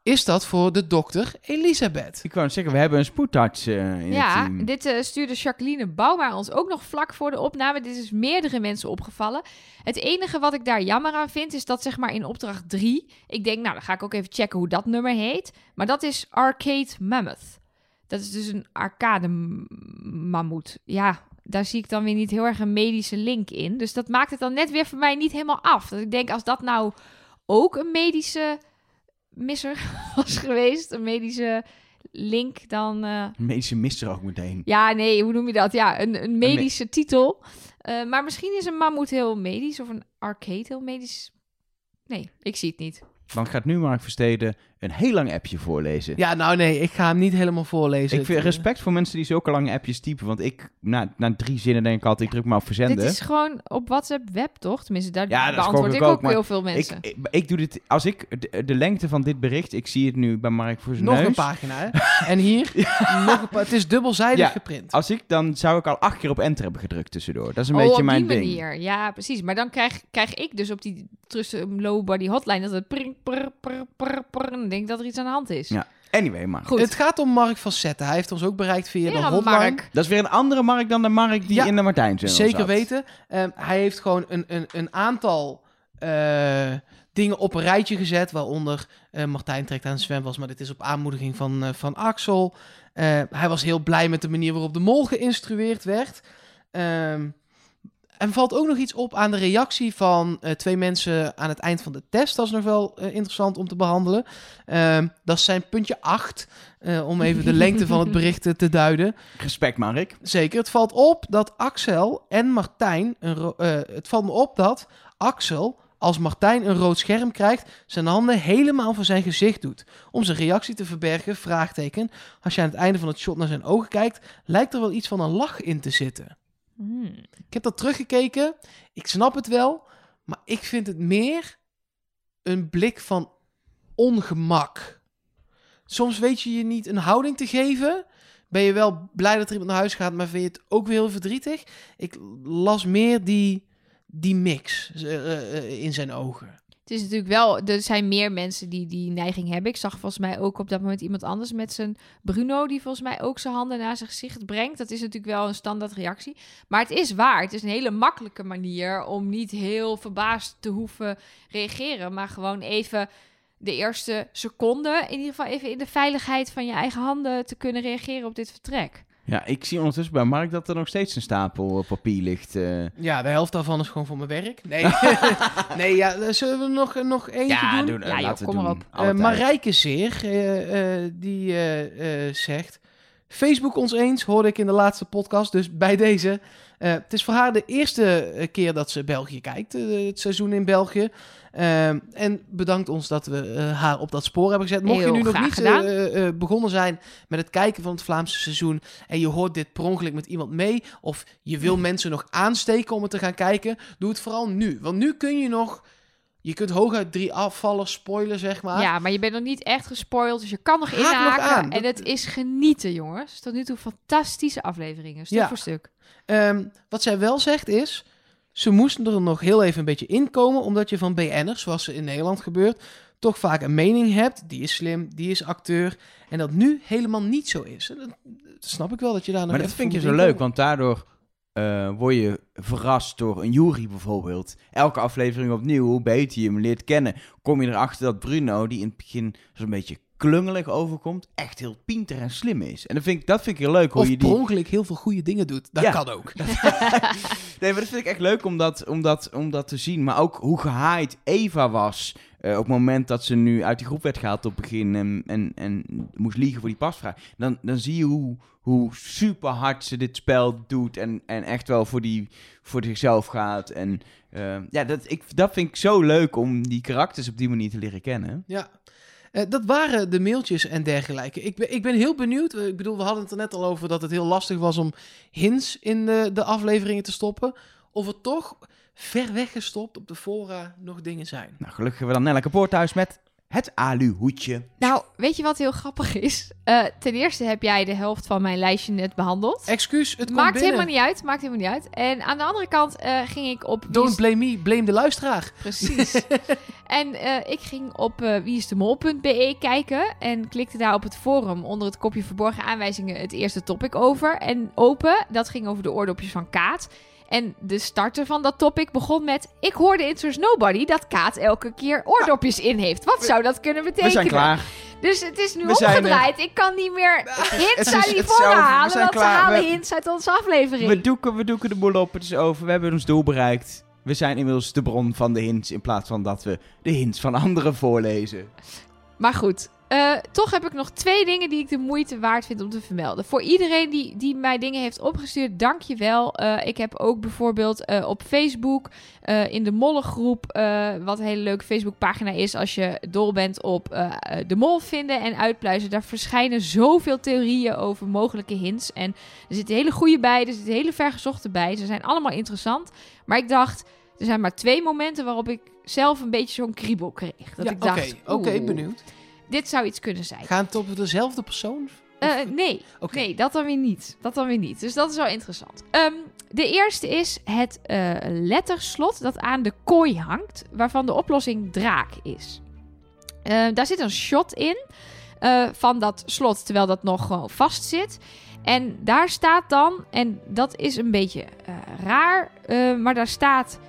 Speaker 2: Is dat voor de dokter Elisabeth?
Speaker 1: Ik wou zeggen, we hebben een spoedarts eh, in het
Speaker 3: Ja,
Speaker 1: team.
Speaker 3: dit eh, stuurde Jacqueline Bouma ons ook nog vlak voor de opname. Dit is meerdere mensen opgevallen. Het enige wat ik daar jammer aan vind, is dat zeg maar in opdracht 3... Ik denk, nou, dan ga ik ook even checken hoe dat nummer heet. Maar dat is Arcade Mammoth. Dat is dus een arcade mammoet. Ja, daar zie ik dan weer niet heel erg een medische link in. Dus dat maakt het dan net weer voor mij niet helemaal af. Dat ik denk, als dat nou ook een medische misser *laughs* was geweest, een medische link, dan... eh,
Speaker 1: Medische mister ook meteen.
Speaker 3: ja, nee, hoe noem je dat? Ja, een, een medische titel. Eh, maar misschien is een mammoet heel medisch of een arcade heel medisch. Nee, ik zie het niet.
Speaker 1: Dan gaat nu Mark Versteden een heel lang appje voorlezen.
Speaker 2: Ja, nou nee, ik ga hem niet helemaal voorlezen.
Speaker 1: ik vind
Speaker 2: eh,
Speaker 1: respect voor mensen die zulke lange appjes typen. Want ik, na, na drie zinnen denk ik altijd, ik druk maar op verzenden.
Speaker 3: Dit is gewoon op WhatsApp web, toch? Tenminste, daar
Speaker 1: Ja,
Speaker 3: beantwoord ik
Speaker 1: ik
Speaker 3: ook, heel veel
Speaker 1: ik,
Speaker 3: mensen.
Speaker 1: ik, ik doe dit, als ik de, de lengte van dit bericht, ik zie het nu bij Mark voor zijn
Speaker 2: Nog
Speaker 1: neus.
Speaker 2: een pagina, hè? En hier, *laughs* nog een pa- Het is dubbelzijdig
Speaker 1: Ja.
Speaker 2: geprint.
Speaker 1: Als ik, dan zou ik al acht keer op enter hebben gedrukt tussendoor. Dat is een
Speaker 3: oh,
Speaker 1: beetje
Speaker 3: op
Speaker 1: mijn
Speaker 3: die
Speaker 1: ding.
Speaker 3: manier. Ja, precies. Maar dan krijg, krijg ik dus op die tussen low body hotline dat het prring, prr, prr, prr, prr, en dan denk ik dat er iets aan de hand is.
Speaker 1: Ja. Anyway, Mark.
Speaker 3: Goed.
Speaker 2: Het gaat om Mark van Zetten. Hij heeft ons ook bereikt via de hotline.
Speaker 3: Mark.
Speaker 1: Dat is weer een andere Mark dan de Mark die
Speaker 2: Ja,
Speaker 1: in de Martijnzendel
Speaker 2: Zeker
Speaker 1: zat.
Speaker 2: weten. Ehm, hij heeft gewoon een, een, een aantal eh, dingen op een rijtje gezet. Waaronder eh, Martijn trekt aan de zwemwas. Maar dit is op aanmoediging van, eh, van Axel. Eh, hij was heel blij met de manier waarop de mol geïnstrueerd werd. Ehm, en valt ook nog iets op aan de reactie van eh, twee mensen aan het eind van de test. Dat is nog wel eh, interessant om te behandelen. Ehm, dat is zijn puntje 8. eh, om even de *laughs* lengte van het bericht te duiden.
Speaker 1: Respect, Mark.
Speaker 2: Zeker. Het valt op dat Axel en Martijn. Een ro- eh, het valt me op dat Axel, als Martijn een rood scherm krijgt, zijn handen helemaal voor zijn gezicht doet. Om zijn reactie te verbergen, vraagteken. Als je aan het einde van het shot naar zijn ogen kijkt, lijkt er wel iets van een lach in te zitten.
Speaker 3: Hmm.
Speaker 2: Ik heb dat teruggekeken. Ik snap het wel. Maar ik vind het meer een blik van ongemak. Soms weet je je niet een houding te geven. Ben je wel blij dat er iemand naar huis gaat, maar vind je het ook weer heel verdrietig? Ik las meer die, die mix eh, eh, eh, in zijn ogen.
Speaker 3: Het is natuurlijk wel, er zijn meer mensen die die neiging hebben. Ik zag volgens mij ook op dat moment iemand anders met zijn Bruno, die volgens mij ook zijn handen naar zijn gezicht brengt. Dat is natuurlijk wel een standaard reactie. Maar het is waar. Het is een hele makkelijke manier om niet heel verbaasd te hoeven reageren, maar gewoon even de eerste seconde, in ieder geval even in de veiligheid van je eigen handen te kunnen reageren op dit vertrek.
Speaker 1: Ja, ik zie ondertussen bij Mark dat er nog steeds een stapel eh, papier ligt. eh.
Speaker 2: Ja, de helft daarvan is gewoon voor mijn werk. Nee, *laughs* *laughs* nee ja, eh, zullen we nog, nog eentje
Speaker 1: ja,
Speaker 2: doen?
Speaker 1: doen,
Speaker 3: Ja, joh,
Speaker 1: laten we
Speaker 3: kom maar op.
Speaker 2: Eh
Speaker 1: Altijd.
Speaker 2: Marijke Zeer, eh, eh, die eh, eh, zegt... Facebook ons eens, hoorde ik in de laatste podcast. Dus bij deze. eh, het is voor haar de eerste eh, keer dat ze België kijkt. eh, het seizoen in België. En bedankt ons dat we haar op dat spoor hebben gezet. Mocht
Speaker 3: Heel
Speaker 2: je nu nog niet begonnen zijn met het kijken van het Vlaamse seizoen... en je hoort dit per ongeluk met iemand mee... of je wil *laughs* mensen nog aansteken om het te gaan kijken... doe het vooral nu. Want nu kun je nog... Je kunt hooguit drie afvallen, spoilen zeg maar.
Speaker 3: Ja, maar je bent nog niet echt gespoild, dus je kan nog
Speaker 2: Haak nog
Speaker 3: inhaken.
Speaker 2: aan.
Speaker 3: En het is genieten, jongens. Tot nu toe fantastische afleveringen, stuk
Speaker 2: Ja.
Speaker 3: voor stuk.
Speaker 2: Ehm, wat zij wel zegt is, ze moesten er nog heel even een beetje in komen, omdat je van BN'ers, zoals er in Nederland gebeurt, toch vaak een mening hebt. Die is slim, die is acteur. En dat nu helemaal niet zo is. En Dat, snap ik wel dat je daar nog
Speaker 1: Maar dat vind ik
Speaker 2: voor
Speaker 1: zo leuk,
Speaker 2: inkomen.
Speaker 1: want daardoor eh, word je verrast door een jury bijvoorbeeld. Elke aflevering opnieuw, hoe beter je hem leert kennen, kom je erachter dat Bruno, die in het begin zo'n beetje klungelig overkomt, echt heel pinter en slim is. En dat vind ik, dat vind ik heel leuk, hoe
Speaker 2: Of
Speaker 1: je
Speaker 2: per
Speaker 1: die...
Speaker 2: ongeluk heel veel goede dingen doet. Dat
Speaker 1: Ja.
Speaker 2: kan ook. *laughs*
Speaker 1: nee, maar dat vind ik echt leuk om dat, om dat, om dat te zien. Maar ook hoe gehaaid Eva was eh, op het moment dat ze nu uit die groep werd gehaald op het begin en, en, en moest liegen voor die pasvraag. Dan, dan zie je hoe, hoe super hard ze dit spel doet en, en echt wel voor, die, voor zichzelf gaat. En eh, ja, dat, ik, dat vind ik zo leuk om die karakters op die manier te leren kennen.
Speaker 2: Ja. Eh, dat waren de mailtjes en dergelijke. Ik ben, ik ben heel benieuwd. Ik bedoel, we hadden het er net al over dat het heel lastig was om hints in de, de afleveringen te stoppen. Of er toch ver weggestopt op de fora nog dingen zijn.
Speaker 1: Nou, gelukkig hebben we dan Nella Kapoor thuis met het aluhoedje.
Speaker 3: Nou, weet je wat heel grappig is? Eh, ten eerste heb jij de helft van mijn lijstje net behandeld.
Speaker 2: Excuus, het komt
Speaker 3: Maakt
Speaker 2: binnen.
Speaker 3: helemaal niet uit, maakt helemaal niet uit. En aan de andere kant eh, ging ik op...
Speaker 2: Don't
Speaker 3: is-
Speaker 2: blame me, blame de luisteraar.
Speaker 3: Precies. *laughs* en eh, ik ging op eh wieisdemol.be kijken en klikte daar op het forum onder het kopje verborgen aanwijzingen het eerste topic over. En open, dat ging over de oordopjes van Kaat. En de starter van dat topic begon met... Ik hoorde in Nobody dat Kaat elke keer oordopjes in heeft. Wat zou dat kunnen betekenen?
Speaker 1: We zijn klaar.
Speaker 3: Dus het is nu
Speaker 1: We
Speaker 3: omgedraaid. Ik kan niet meer hints uit die
Speaker 1: We
Speaker 3: halen. Want ze halen
Speaker 1: We-
Speaker 3: hints uit onze aflevering.
Speaker 1: We doeken, we doeken de boel op, het is over. We hebben ons doel bereikt. We zijn inmiddels de bron van de hints in plaats van dat we de hints van anderen voorlezen.
Speaker 3: Maar goed, eh, toch heb ik nog twee dingen die ik de moeite waard vind om te vermelden. Voor iedereen die, die mij dingen heeft opgestuurd, dank je wel. Eh, ik heb ook bijvoorbeeld eh, op Facebook, in de Mollengroep, wat een hele leuke Facebookpagina is als je dol bent op de mol vinden en uitpluizen. Daar verschijnen zoveel theorieën over mogelijke hints. En er zitten hele goede bij, er zitten hele vergezochte bij. Ze zijn allemaal interessant. Maar ik dacht, er zijn maar twee momenten waarop ik zelf een beetje zo'n kriebel kreeg. Dat
Speaker 2: Ja,
Speaker 3: ik dacht,
Speaker 2: Oké, benieuwd.
Speaker 3: Dit zou iets kunnen zijn.
Speaker 2: Gaan het op dezelfde persoon?
Speaker 3: Eh, nee, nee, dat dan weer niet. Dat dan weer niet. Dus dat is wel interessant. Ehm, de eerste is het eh, letterslot dat aan de kooi hangt, waarvan de oplossing draak is. Eh, daar zit een shot in eh, van dat slot, terwijl dat nog gewoon vast zit. En daar staat dan, en dat is een beetje raar, maar daar staat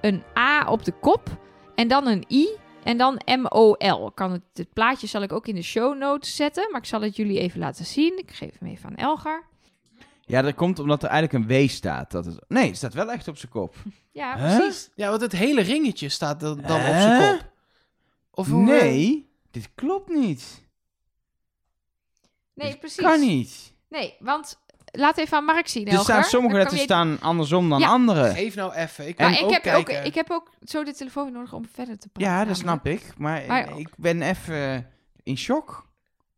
Speaker 3: een A op de kop en dan een I en dan M-O-L. Kan het, het plaatje zal ik ook in de show notes zetten, maar ik zal het jullie even laten zien. Ik geef hem even aan Elgar.
Speaker 1: Ja, dat komt omdat er eigenlijk een W staat. Dat het... Nee, het staat wel echt op zijn kop. *laughs*
Speaker 3: Ja,
Speaker 1: Huh?
Speaker 3: precies.
Speaker 2: Ja, want het hele ringetje staat dan, dan op zijn kop. Of hoe, eh,
Speaker 1: Nee, dit klopt niet.
Speaker 3: Nee,
Speaker 1: Dit
Speaker 3: precies.
Speaker 1: Kan niet.
Speaker 3: Nee, want laat even aan Mark zien,
Speaker 1: Er staan sommige letters
Speaker 3: je-
Speaker 1: staan andersom dan
Speaker 3: Ja.
Speaker 1: andere.
Speaker 2: Geef nou even. Ik
Speaker 3: Maar ik
Speaker 2: ook
Speaker 3: heb, ook,
Speaker 2: kijken.
Speaker 3: ik heb ook zo de telefoon nodig om verder te praten.
Speaker 1: Ja, dat snap ik. Maar,
Speaker 3: Maar-
Speaker 1: ik ben even in shock.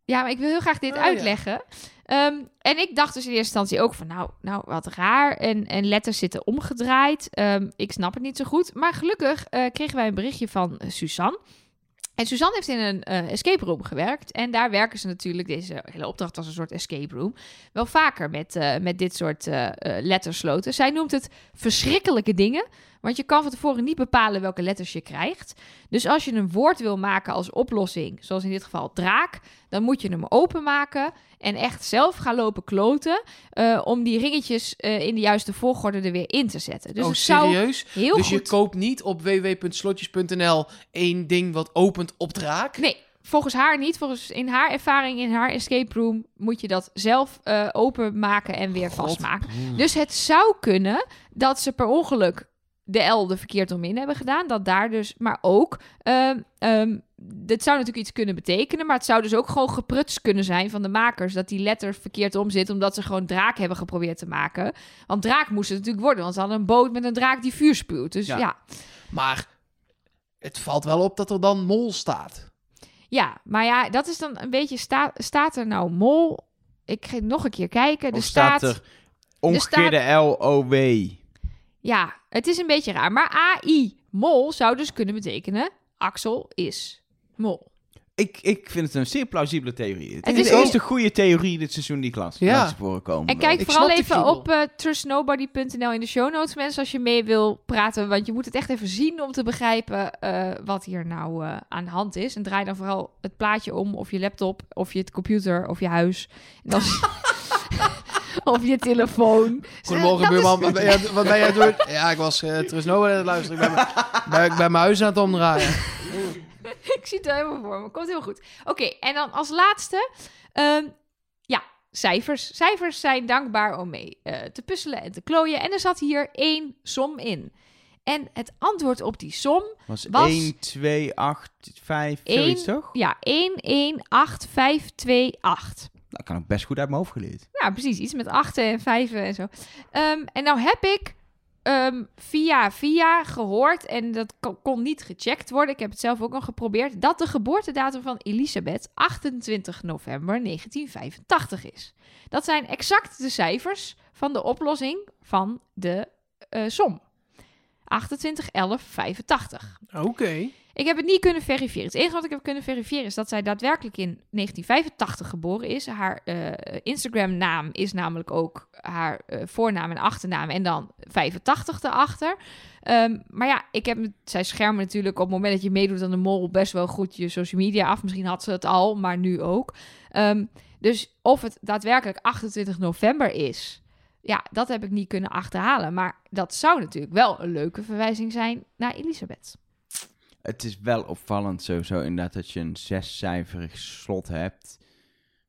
Speaker 3: Ja, maar ik wil heel graag dit
Speaker 2: Oh, ja.
Speaker 3: uitleggen. Ehm, en ik dacht dus in eerste instantie ook van, nou, nou wat raar. En, en letters zitten omgedraaid. Ehm, ik snap het niet zo goed. Maar gelukkig eh, kregen wij een berichtje van Suzanne. En Suzanne heeft in een eh, escape room gewerkt. En daar werken ze natuurlijk, deze hele opdracht was een soort escape room, wel vaker met, eh, met dit soort eh lettersloten. Zij noemt het verschrikkelijke dingen. Want je kan van tevoren niet bepalen welke letters je krijgt. Dus als je een woord wil maken als oplossing, zoals in dit geval draak, dan moet je hem openmaken en echt zelf gaan lopen kloten eh, om die ringetjes eh, in de juiste volgorde er weer in te zetten. Dus
Speaker 2: oh, serieus?
Speaker 3: heel
Speaker 2: dus je koopt niet op www.slotjes.nl één ding wat opent op draak?
Speaker 3: Nee, volgens haar niet. Volgens in haar ervaring in haar escape room moet je dat zelf eh, openmaken en weer
Speaker 2: God.
Speaker 3: vastmaken. Dus het zou kunnen dat ze per ongeluk de L er verkeerd om in hebben gedaan. Dat daar dus, maar ook. ehm, dit zou natuurlijk iets kunnen betekenen. Maar het zou dus ook gewoon geprutst kunnen zijn van de makers. Dat die letter verkeerd om zit. Omdat ze gewoon draak hebben geprobeerd te maken. Want draak moest het natuurlijk worden. Want ze hadden een boot met een draak die vuur spuwt. Dus
Speaker 1: Ja.
Speaker 3: ja.
Speaker 2: Maar het valt wel op dat er dan mol staat.
Speaker 3: Ja, maar ja, dat is dan een beetje. Sta, staat er nou mol? Ik ga nog een keer kijken. Er
Speaker 1: Of staat er omgekeerde L-O-W?
Speaker 3: Ja, het is een beetje raar. Maar AI mol zou dus kunnen betekenen. Axel is mol.
Speaker 1: Ik, ik vind het een zeer plausibele theorie. Het,
Speaker 3: Het
Speaker 1: is
Speaker 3: is
Speaker 1: de eerste goede theorie dit seizoen die klas
Speaker 2: Ja.
Speaker 1: langs voren komen.
Speaker 3: En kijk
Speaker 2: Ik
Speaker 3: vooral even op eh, trustnobody.nl in de show notes, mensen, als je mee wil praten. Want je moet het echt even zien om te begrijpen eh, wat hier nou eh, aan de hand is. En draai dan vooral het plaatje om, of je laptop, of je computer, of je huis. En dan... *laughs* *laughs* *laughs* of je telefoon.
Speaker 2: Goedemorgen,
Speaker 3: is-
Speaker 2: buurman. Wat ben, jij, wat ben jij doen? Ja, ik was uh, Trust Nobody aan het luisteren. Ik *laughs* ben, ik ben mijn huis aan het omdraaien. *laughs*
Speaker 3: ik zie het helemaal voor me. Komt heel goed. Oké, en dan als laatste. ehm, ja, cijfers. Cijfers zijn dankbaar om mee eh, te puzzelen en te klooien. En er zat hier één som in. En het antwoord op die som,
Speaker 1: was,
Speaker 3: was-
Speaker 1: 1, 2, 8, 5,
Speaker 3: Eén-
Speaker 1: zoiets toch?
Speaker 3: ja, 118528.
Speaker 1: Dat kan ik best goed uit mijn hoofd geleerd.
Speaker 3: Ja, precies. Iets met achten en vijven en zo. Ehm, en nou heb ik ehm, via via gehoord, en dat ko- kon niet gecheckt worden, ik heb het zelf ook nog geprobeerd, dat de geboortedatum van Elisabeth 28 november 1985 is. Dat zijn exact de cijfers van de oplossing van de eh, som. 28, 11, 85.
Speaker 2: Oké.
Speaker 3: Ik heb het niet kunnen verifiëren. Het enige wat ik heb kunnen verifiëren is dat zij daadwerkelijk in 1985 geboren is. Haar eh, Instagram-naam is namelijk ook haar eh, voornaam en achternaam en dan 85 erachter. Ehm, maar ja, ik heb, zij schermen natuurlijk op het moment dat je meedoet aan de mol best wel goed je social media af. Misschien had ze het al, maar nu ook. Ehm, dus of het daadwerkelijk 28 november is, ja, dat heb ik niet kunnen achterhalen. Maar dat zou natuurlijk wel een leuke verwijzing zijn naar Elisabeth.
Speaker 1: Het is wel opvallend sowieso inderdaad dat je een zescijferig slot hebt.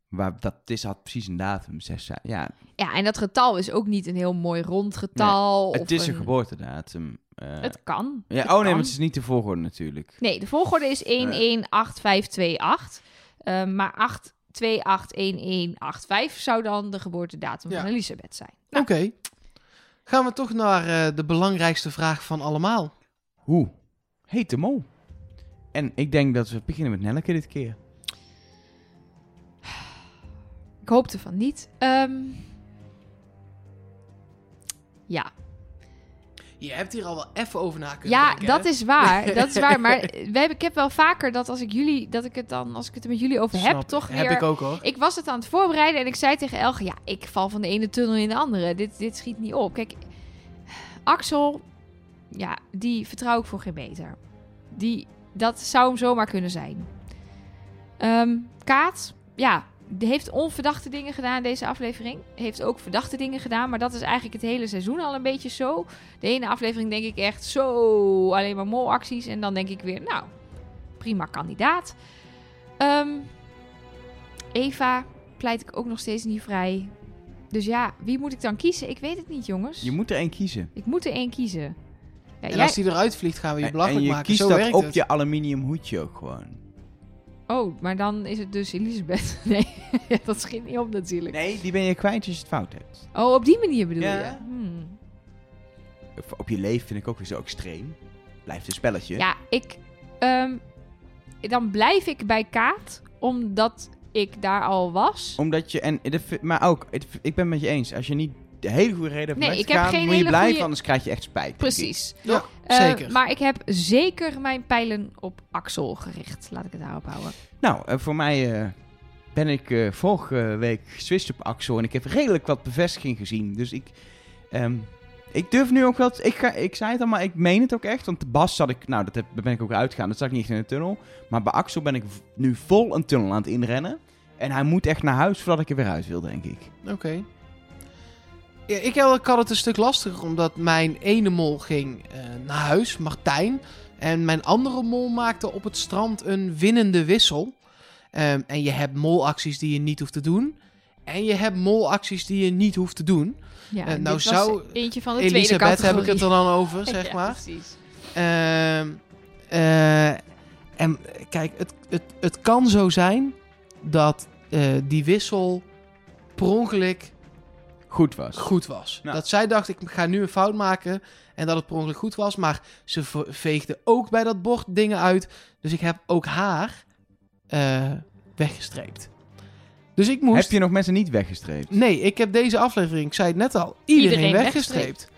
Speaker 1: Waar, dat is had precies een datum. Zes, ja,
Speaker 3: Ja, en dat getal is ook niet een heel mooi rond getal.
Speaker 1: het
Speaker 3: of
Speaker 1: is een
Speaker 3: een-
Speaker 1: geboortedatum. Eh,
Speaker 3: Het kan.
Speaker 1: ja,
Speaker 3: Het
Speaker 1: oh nee, maar het is niet de volgorde natuurlijk.
Speaker 3: Nee, de volgorde is 118528. Eh, maar 8281185 zou dan de geboortedatum
Speaker 2: Ja.
Speaker 3: van Elisabeth zijn.
Speaker 2: Oké. Gaan we toch naar eh, de belangrijkste vraag van allemaal.
Speaker 1: Hoe heet de mol? En ik denk dat we beginnen met Nelleke dit keer. *sighs*
Speaker 3: Ik hoopte van niet. Ehm, ja,
Speaker 2: Je hebt hier al wel even over na kunnen
Speaker 3: ja
Speaker 2: denken,
Speaker 3: dat
Speaker 2: hè?
Speaker 3: is waar. Dat is waar. Maar *laughs* we hebben, ik heb wel vaker dat als ik jullie, dat ik het dan, als ik het er met jullie over heb,
Speaker 2: ik.
Speaker 3: toch weer.
Speaker 2: Heb ik ook hoor.
Speaker 3: Ik was het aan het voorbereiden en ik zei tegen Elge: Ja, ik val van de ene tunnel in de andere. Dit, dit schiet niet op. Kijk, Axel, ja, die vertrouw ik voor geen meter. Die, dat zou hem zomaar kunnen zijn. Ehm, Kaat, ja, die heeft onverdachte dingen gedaan deze aflevering. Heeft ook verdachte dingen gedaan, maar dat is eigenlijk het hele seizoen al een beetje zo. De ene aflevering denk ik echt zo, alleen maar molacties. En dan denk ik weer, nou, prima kandidaat. Ehm, Eva pleit ik ook nog steeds niet vrij. Dus ja, wie moet ik dan kiezen? Ik weet het niet, jongens.
Speaker 1: Je moet er één kiezen.
Speaker 3: Ik moet er één kiezen. Ja,
Speaker 2: En
Speaker 3: jij-
Speaker 2: als die eruit vliegt, gaan we je
Speaker 1: En, en
Speaker 2: belachelijk
Speaker 1: je
Speaker 2: maken.
Speaker 1: kiest
Speaker 2: Zo
Speaker 1: dat
Speaker 2: werkt
Speaker 1: op
Speaker 2: het.
Speaker 1: je aluminium hoedje ook gewoon.
Speaker 3: Oh, maar dan is het dus Elisabeth. *laughs* Nee, *laughs* dat schiet niet op natuurlijk.
Speaker 1: Nee, die ben je kwijt als je het fout hebt.
Speaker 3: Oh, op die manier bedoel
Speaker 1: Ja.
Speaker 3: je? Hmm.
Speaker 1: Op je leven vind ik ook weer zo extreem. Blijft een spelletje.
Speaker 3: Ja, ik... ehm, dan blijf ik bij Kaat, omdat ik daar al was.
Speaker 1: Omdat je, en, maar ook, ik ben het met je eens. Als je niet hele goede reden om
Speaker 3: Nee,
Speaker 1: weg te
Speaker 3: ik heb
Speaker 1: gaan,
Speaker 3: geen
Speaker 1: moet je
Speaker 3: hele
Speaker 1: blijven,
Speaker 3: goeie-
Speaker 1: anders krijg je echt spijt. ik.
Speaker 3: Precies.
Speaker 2: Ja,
Speaker 3: Eh,
Speaker 2: zeker.
Speaker 3: maar ik heb zeker mijn pijlen op Axel gericht. Laat ik het daarop houden.
Speaker 1: Nou, eh, voor mij eh, ben ik eh, vorige week geswitcht op Axel en ik heb redelijk wat bevestiging gezien. Dus ik, ehm, ik durf nu ook wel, te- ik, ga, ik zei het al, maar ik meen het ook echt. Want de Bas zat ik, nou, dat heb, ben ik ook uitgegaan, dat zat ik niet echt in de tunnel. Maar bij Axel ben ik nu vol een tunnel aan het inrennen. En hij moet echt naar huis voordat ik er weer uit wil, denk ik.
Speaker 2: Oké. Ja, ik, had, het een stuk lastiger, omdat mijn ene mol ging eh, naar huis, Martijn. En mijn andere mol maakte op het strand een winnende wissel. Ehm, en je hebt molacties die je niet hoeft te doen. En je hebt molacties die je niet hoeft te doen.
Speaker 3: Ja, dit
Speaker 2: nou zou
Speaker 3: eentje van de tweede
Speaker 2: Elisabeth heb ik het er dan over, *laughs* zeg
Speaker 3: Ja,
Speaker 2: maar.
Speaker 3: precies.
Speaker 2: Ehm, eh, en kijk, het, het, het kan zo zijn dat die wissel per ongeluk
Speaker 1: Goed was.
Speaker 2: goed was.
Speaker 1: Ja.
Speaker 2: Dat zij dacht, ik ga nu een fout maken. En dat het per ongeluk goed was. Maar ze ve- veegde ook bij dat bord dingen uit. Dus ik heb ook haar eh, weggestreept. Dus ik moest...
Speaker 1: Heb je nog mensen niet weggestreept?
Speaker 2: Nee, ik heb deze aflevering, ik zei het net al, iedereen,
Speaker 3: Iedereen
Speaker 2: weggestreept.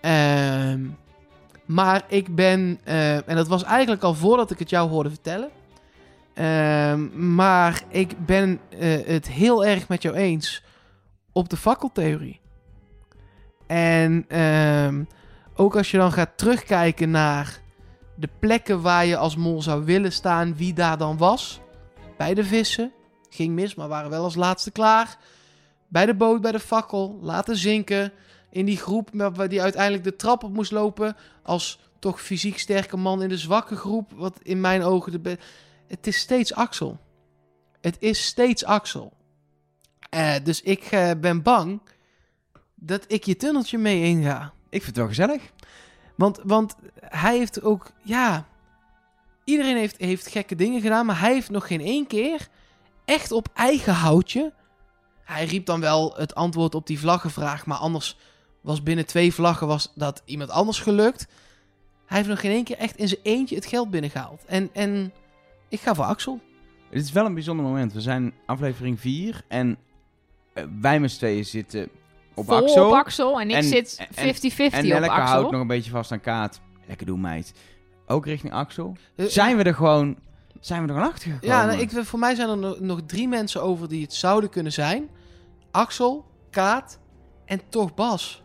Speaker 2: Ehm, maar ik ben, eh, en dat was eigenlijk al voordat ik het jou hoorde vertellen. Ehm, maar ik ben eh, het heel erg met jou eens op de fakkeltheorie. En ehm, ook als je dan gaat terugkijken naar de plekken waar je als mol zou willen staan, wie daar dan was. Bij de vissen, ging mis, maar waren wel als laatste klaar. Bij de boot, bij de fakkel, laten zinken. In die groep die uiteindelijk de trap op moest lopen. Als toch fysiek sterke man in de zwakke groep. Wat in mijn ogen de Het is steeds Axel. Het is steeds Axel. Eh, dus ik eh, ben bang dat ik je tunneltje mee inga.
Speaker 1: Ik vind het wel gezellig.
Speaker 2: Want, want hij heeft ook, ja. Iedereen heeft, heeft gekke dingen gedaan, maar hij heeft nog geen één keer echt op eigen houtje. Hij riep dan wel het antwoord op die vlaggenvraag, maar anders was binnen twee vlaggen was dat iemand anders gelukt. Hij heeft nog geen één keer echt in zijn eentje het geld binnengehaald. En, en ik ga voor Axel.
Speaker 1: Het is wel een bijzonder moment. We zijn aflevering 4 en wij met z'n tweeën zitten op
Speaker 3: Vol
Speaker 1: Axel.
Speaker 3: op Axel en ik
Speaker 1: En-
Speaker 3: zit
Speaker 1: en-
Speaker 3: 50-50
Speaker 1: en
Speaker 3: op
Speaker 1: Nelleke
Speaker 3: Axel.
Speaker 1: houdt nog een beetje vast aan Kaat. Lekker doen, meid. Ook richting Axel.
Speaker 2: Eh,
Speaker 1: Zijn we er gewoon, zijn we er gewoon achter gekomen?
Speaker 2: Ja, nou, ik, voor mij zijn er nog, nog drie mensen over die het zouden kunnen zijn. Axel, Kaat en toch Bas.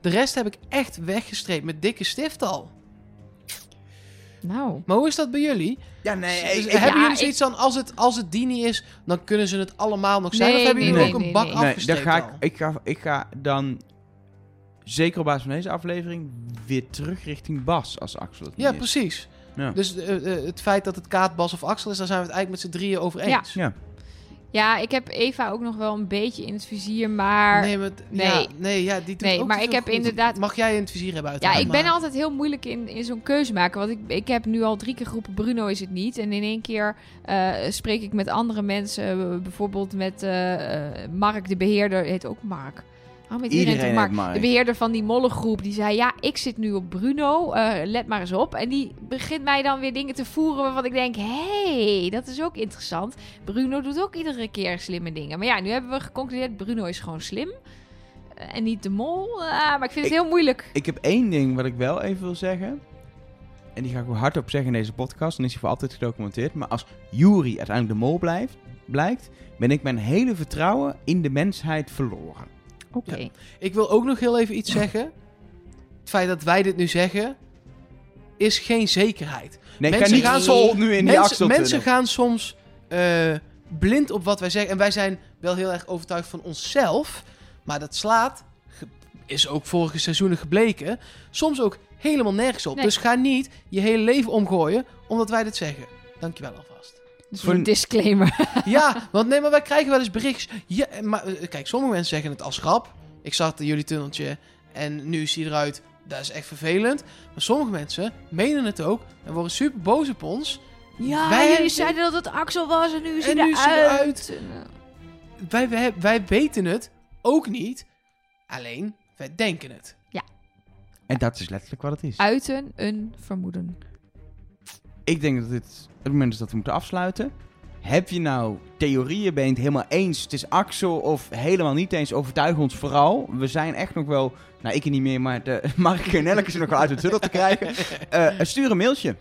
Speaker 2: De rest heb ik echt weggestreept met dikke stift al.
Speaker 3: Nou,
Speaker 2: Maar hoe is dat bij jullie?
Speaker 1: Ja, nee.
Speaker 2: Dus
Speaker 1: ik-
Speaker 2: hebben
Speaker 3: ja,
Speaker 2: jullie
Speaker 3: ik-
Speaker 2: zoiets van, als het, als het die niet is, dan kunnen ze het allemaal nog zijn?
Speaker 3: Nee,
Speaker 2: of hebben
Speaker 3: nee,
Speaker 2: jullie
Speaker 1: nee,
Speaker 2: ook een bak
Speaker 3: nee.
Speaker 1: nee,
Speaker 2: afgestreept
Speaker 1: ga ik, ik, ga, ik ga dan zeker op basis van deze aflevering weer terug richting Bas als Axel het niet
Speaker 2: Ja,
Speaker 1: is.
Speaker 2: precies.
Speaker 1: Ja.
Speaker 2: Dus eh, eh, het feit dat het Kaat, Bas of Axel is, daar zijn we het eigenlijk met z'n drieën over eens.
Speaker 1: Ja.
Speaker 3: Ja, ik heb Eva ook nog wel een beetje in het vizier, maar...
Speaker 2: nee, maar,
Speaker 3: nee.
Speaker 2: Ja, nee, ja, die doet
Speaker 3: Nee,
Speaker 2: ook
Speaker 3: maar ik heb
Speaker 2: goed.
Speaker 3: inderdaad-
Speaker 2: Mag jij in het vizier hebben
Speaker 3: Ja,
Speaker 2: uiteraard,
Speaker 3: ik ben
Speaker 2: maar-
Speaker 3: altijd heel moeilijk in, in zo'n keuze maken. Want ik, ik heb nu al drie keer geroepen, Bruno is het niet. En in één keer eh, spreek ik met andere mensen. eh, bijvoorbeeld met eh, Mark, de beheerder. Heet ook Mark. Heet iedereen
Speaker 1: Mark.
Speaker 3: De beheerder van die mollengroep. Die zei, ja, ik zit nu op Bruno. eh, let maar eens op. En die begint mij dan weer dingen te voeren waarvan ik denk... Hé, hey, dat is ook interessant. Bruno doet ook iedere keer slimme dingen. Maar ja, nu hebben we geconcludeerd, Bruno is gewoon slim. Eh, En niet de mol. Ah, maar ik vind het heel moeilijk.
Speaker 1: Ik heb één ding wat ik wel even wil zeggen. En die ga ik ook hardop zeggen in deze podcast. Dan is hij voor altijd gedocumenteerd. Maar als Yuri uiteindelijk de mol blijft, blijkt, ben ik mijn hele vertrouwen in de mensheid verloren.
Speaker 3: Oké.
Speaker 2: Ik wil ook nog heel even iets zeggen. Het feit dat wij dit nu zeggen, is geen zekerheid.
Speaker 1: Nee,
Speaker 2: Mensen
Speaker 1: niet
Speaker 2: gaan-
Speaker 1: sol nu in die
Speaker 2: mensen,
Speaker 1: axeltunnel.
Speaker 2: mensen gaan soms eh, blind op wat wij zeggen. En wij zijn wel heel erg overtuigd van onszelf. Maar dat slaat, is ook vorige seizoenen gebleken, soms ook helemaal nergens op.
Speaker 3: Nee.
Speaker 2: Dus ga niet je hele leven omgooien omdat wij dit zeggen. Dankjewel alvast.
Speaker 3: Dus
Speaker 1: Voor
Speaker 3: een disclaimer. *laughs*
Speaker 2: Ja, want nee, maar wij krijgen wel eens berichtjes. Ja, maar eh, kijk, sommige mensen zeggen het als grap. Ik zat in jullie tunneltje en nu is hij eruit. Dat is echt vervelend. Maar sommige mensen menen het ook en worden super boos op ons.
Speaker 3: Ja,
Speaker 2: Wij-
Speaker 3: jullie zeiden dat het Axel was en nu is
Speaker 2: En
Speaker 3: hij
Speaker 2: nu is hij
Speaker 3: eruit.
Speaker 2: eruit. Wij, wij, wij weten het ook niet. Alleen, wij denken het.
Speaker 1: En dat is letterlijk wat het is.
Speaker 3: Uiten een vermoeden.
Speaker 1: Ik denk dat dit het moment is dat we moeten afsluiten. Heb je nou theorieën, ben je het helemaal eens, het is Axel of helemaal niet eens, overtuig ons vooral. We zijn echt nog wel, nou ik niet meer, maar de, *laughs* Mark en Nelke is nog wel uit de tunnel te krijgen. *laughs* Eh, stuur een mailtje.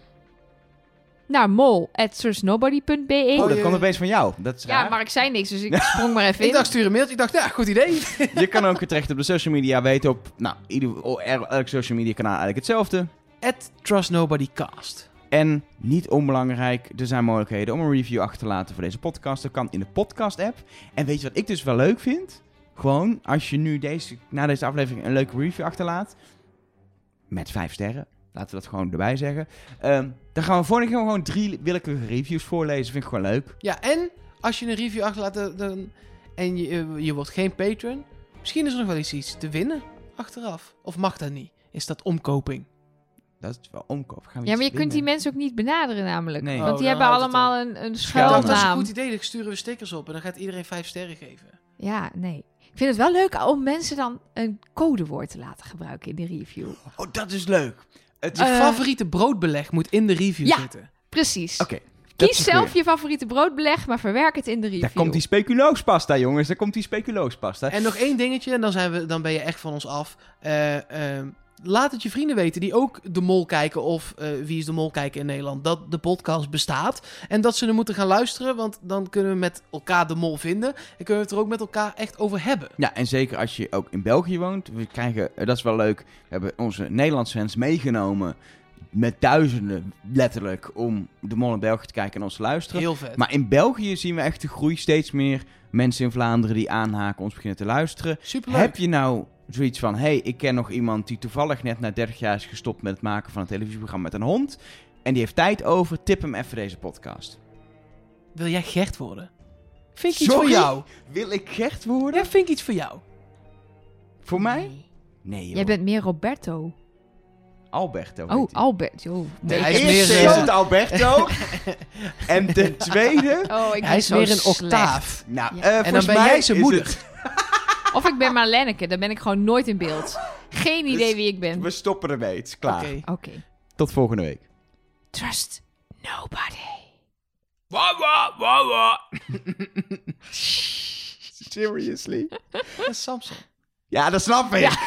Speaker 3: Naar mol at trustnobody.be.
Speaker 1: Oh, dat komt opeens van jou. Dat is
Speaker 3: ja,
Speaker 1: raar.
Speaker 3: maar ik zei niks, dus ik *laughs* sprong maar even
Speaker 2: Ik
Speaker 3: in.
Speaker 2: dacht, stuur een mailtje. Ik dacht, ja, goed idee.
Speaker 1: Je kan ook terecht op de social media, weet op, nou, ieder, oh, elk social media kanaal eigenlijk hetzelfde.
Speaker 2: At TrustNobodyCast.
Speaker 1: En niet onbelangrijk, er zijn mogelijkheden om een review achter te laten voor deze podcast. Dat kan in de podcast-app. En weet je wat ik dus wel leuk vind? Gewoon, als je nu deze, na deze aflevering een leuke review achterlaat. Met vijf sterren. Laten we dat gewoon erbij zeggen. Ehm, dan gaan we volgende keer gewoon drie willekeurige reviews voorlezen. Vind ik gewoon leuk.
Speaker 2: Ja, en als je een review achterlaat dan- en je, eh, je wordt geen patron, misschien is er nog wel iets te winnen achteraf. Of mag dat niet? Is dat omkoping?
Speaker 1: Dat is wel omkoop. Gaan we
Speaker 3: Ja, maar je kunt die mensen ook niet benaderen namelijk.
Speaker 1: Nee.
Speaker 3: Want
Speaker 2: Oh,
Speaker 3: die
Speaker 2: dan
Speaker 3: hebben allemaal een, een
Speaker 1: Schuilnaam.
Speaker 2: dat is een goed idee. Dan sturen we stickers op en dan gaat iedereen vijf sterren geven.
Speaker 3: Ja, nee. Ik vind het wel leuk om mensen dan een codewoord te laten gebruiken in de review.
Speaker 1: Oh, dat is leuk. Het
Speaker 2: Je
Speaker 3: Eh,
Speaker 2: favoriete broodbeleg moet in de review
Speaker 3: ja.
Speaker 2: zitten.
Speaker 3: Precies.
Speaker 1: Oké.
Speaker 3: Kies zelf
Speaker 1: goeie.
Speaker 3: je favoriete broodbeleg, maar verwerk het in de review.
Speaker 1: Daar komt die speculoospasta, jongens. Daar komt die speculoospasta.
Speaker 2: En nog één dingetje, en dan, zijn we, dan ben je echt van ons af. Eh, ehm, laat het je vrienden weten die ook de mol kijken of eh, Wie is de mol kijken in Nederland. Dat de podcast bestaat. En dat ze er moeten gaan luisteren, want dan kunnen we met elkaar de mol vinden. En kunnen we het er ook met elkaar echt over hebben.
Speaker 1: Ja, en zeker als je ook in België woont. We krijgen, eh, dat is wel leuk, we hebben onze Nederlandse fans meegenomen. Met duizenden, letterlijk, om de Mol in België te kijken en ons te luisteren.
Speaker 2: Heel vet.
Speaker 1: Maar in België zien we echt de groei. Steeds meer mensen in Vlaanderen die aanhaken, ons beginnen te luisteren.
Speaker 2: Superleuk.
Speaker 1: Heb je nou zoiets van, hey, ik ken nog iemand die toevallig net na 30 jaar is gestopt met het maken van een televisieprogramma met een hond. En die heeft tijd over, tip hem even deze podcast.
Speaker 2: Wil jij Gert worden? Vind ik iets
Speaker 1: Sorry?
Speaker 2: voor jou?
Speaker 1: Wil ik Gert worden?
Speaker 2: Ja, vind ik iets voor jou?
Speaker 1: Voor mij?
Speaker 3: Nee.
Speaker 1: Joh.
Speaker 3: Jij bent meer Roberto.
Speaker 1: Alberto.
Speaker 3: Oh. Albert. Joh.
Speaker 2: Nee,
Speaker 1: De
Speaker 2: hij is
Speaker 1: eerste
Speaker 2: meer,
Speaker 1: is
Speaker 2: eh,
Speaker 1: het Alberto. *laughs* en de tweede...
Speaker 3: Oh, ik
Speaker 2: Hij is
Speaker 3: zo
Speaker 2: meer een octaaf.
Speaker 1: Nou,
Speaker 3: Ja.
Speaker 1: eh,
Speaker 2: En dan ben
Speaker 1: mij
Speaker 2: jij zijn moeder.
Speaker 3: Of ik ben Marlenneke, dan ben ik gewoon nooit in beeld. Geen idee
Speaker 1: Dus
Speaker 3: wie ik ben.
Speaker 1: We stoppen ermee. Het is klaar.
Speaker 2: Oké.
Speaker 3: Oké.
Speaker 1: Tot volgende week.
Speaker 3: Trust nobody.
Speaker 1: Seriously?
Speaker 2: Dat is Samson.
Speaker 1: Ja, dat snap ik. *laughs*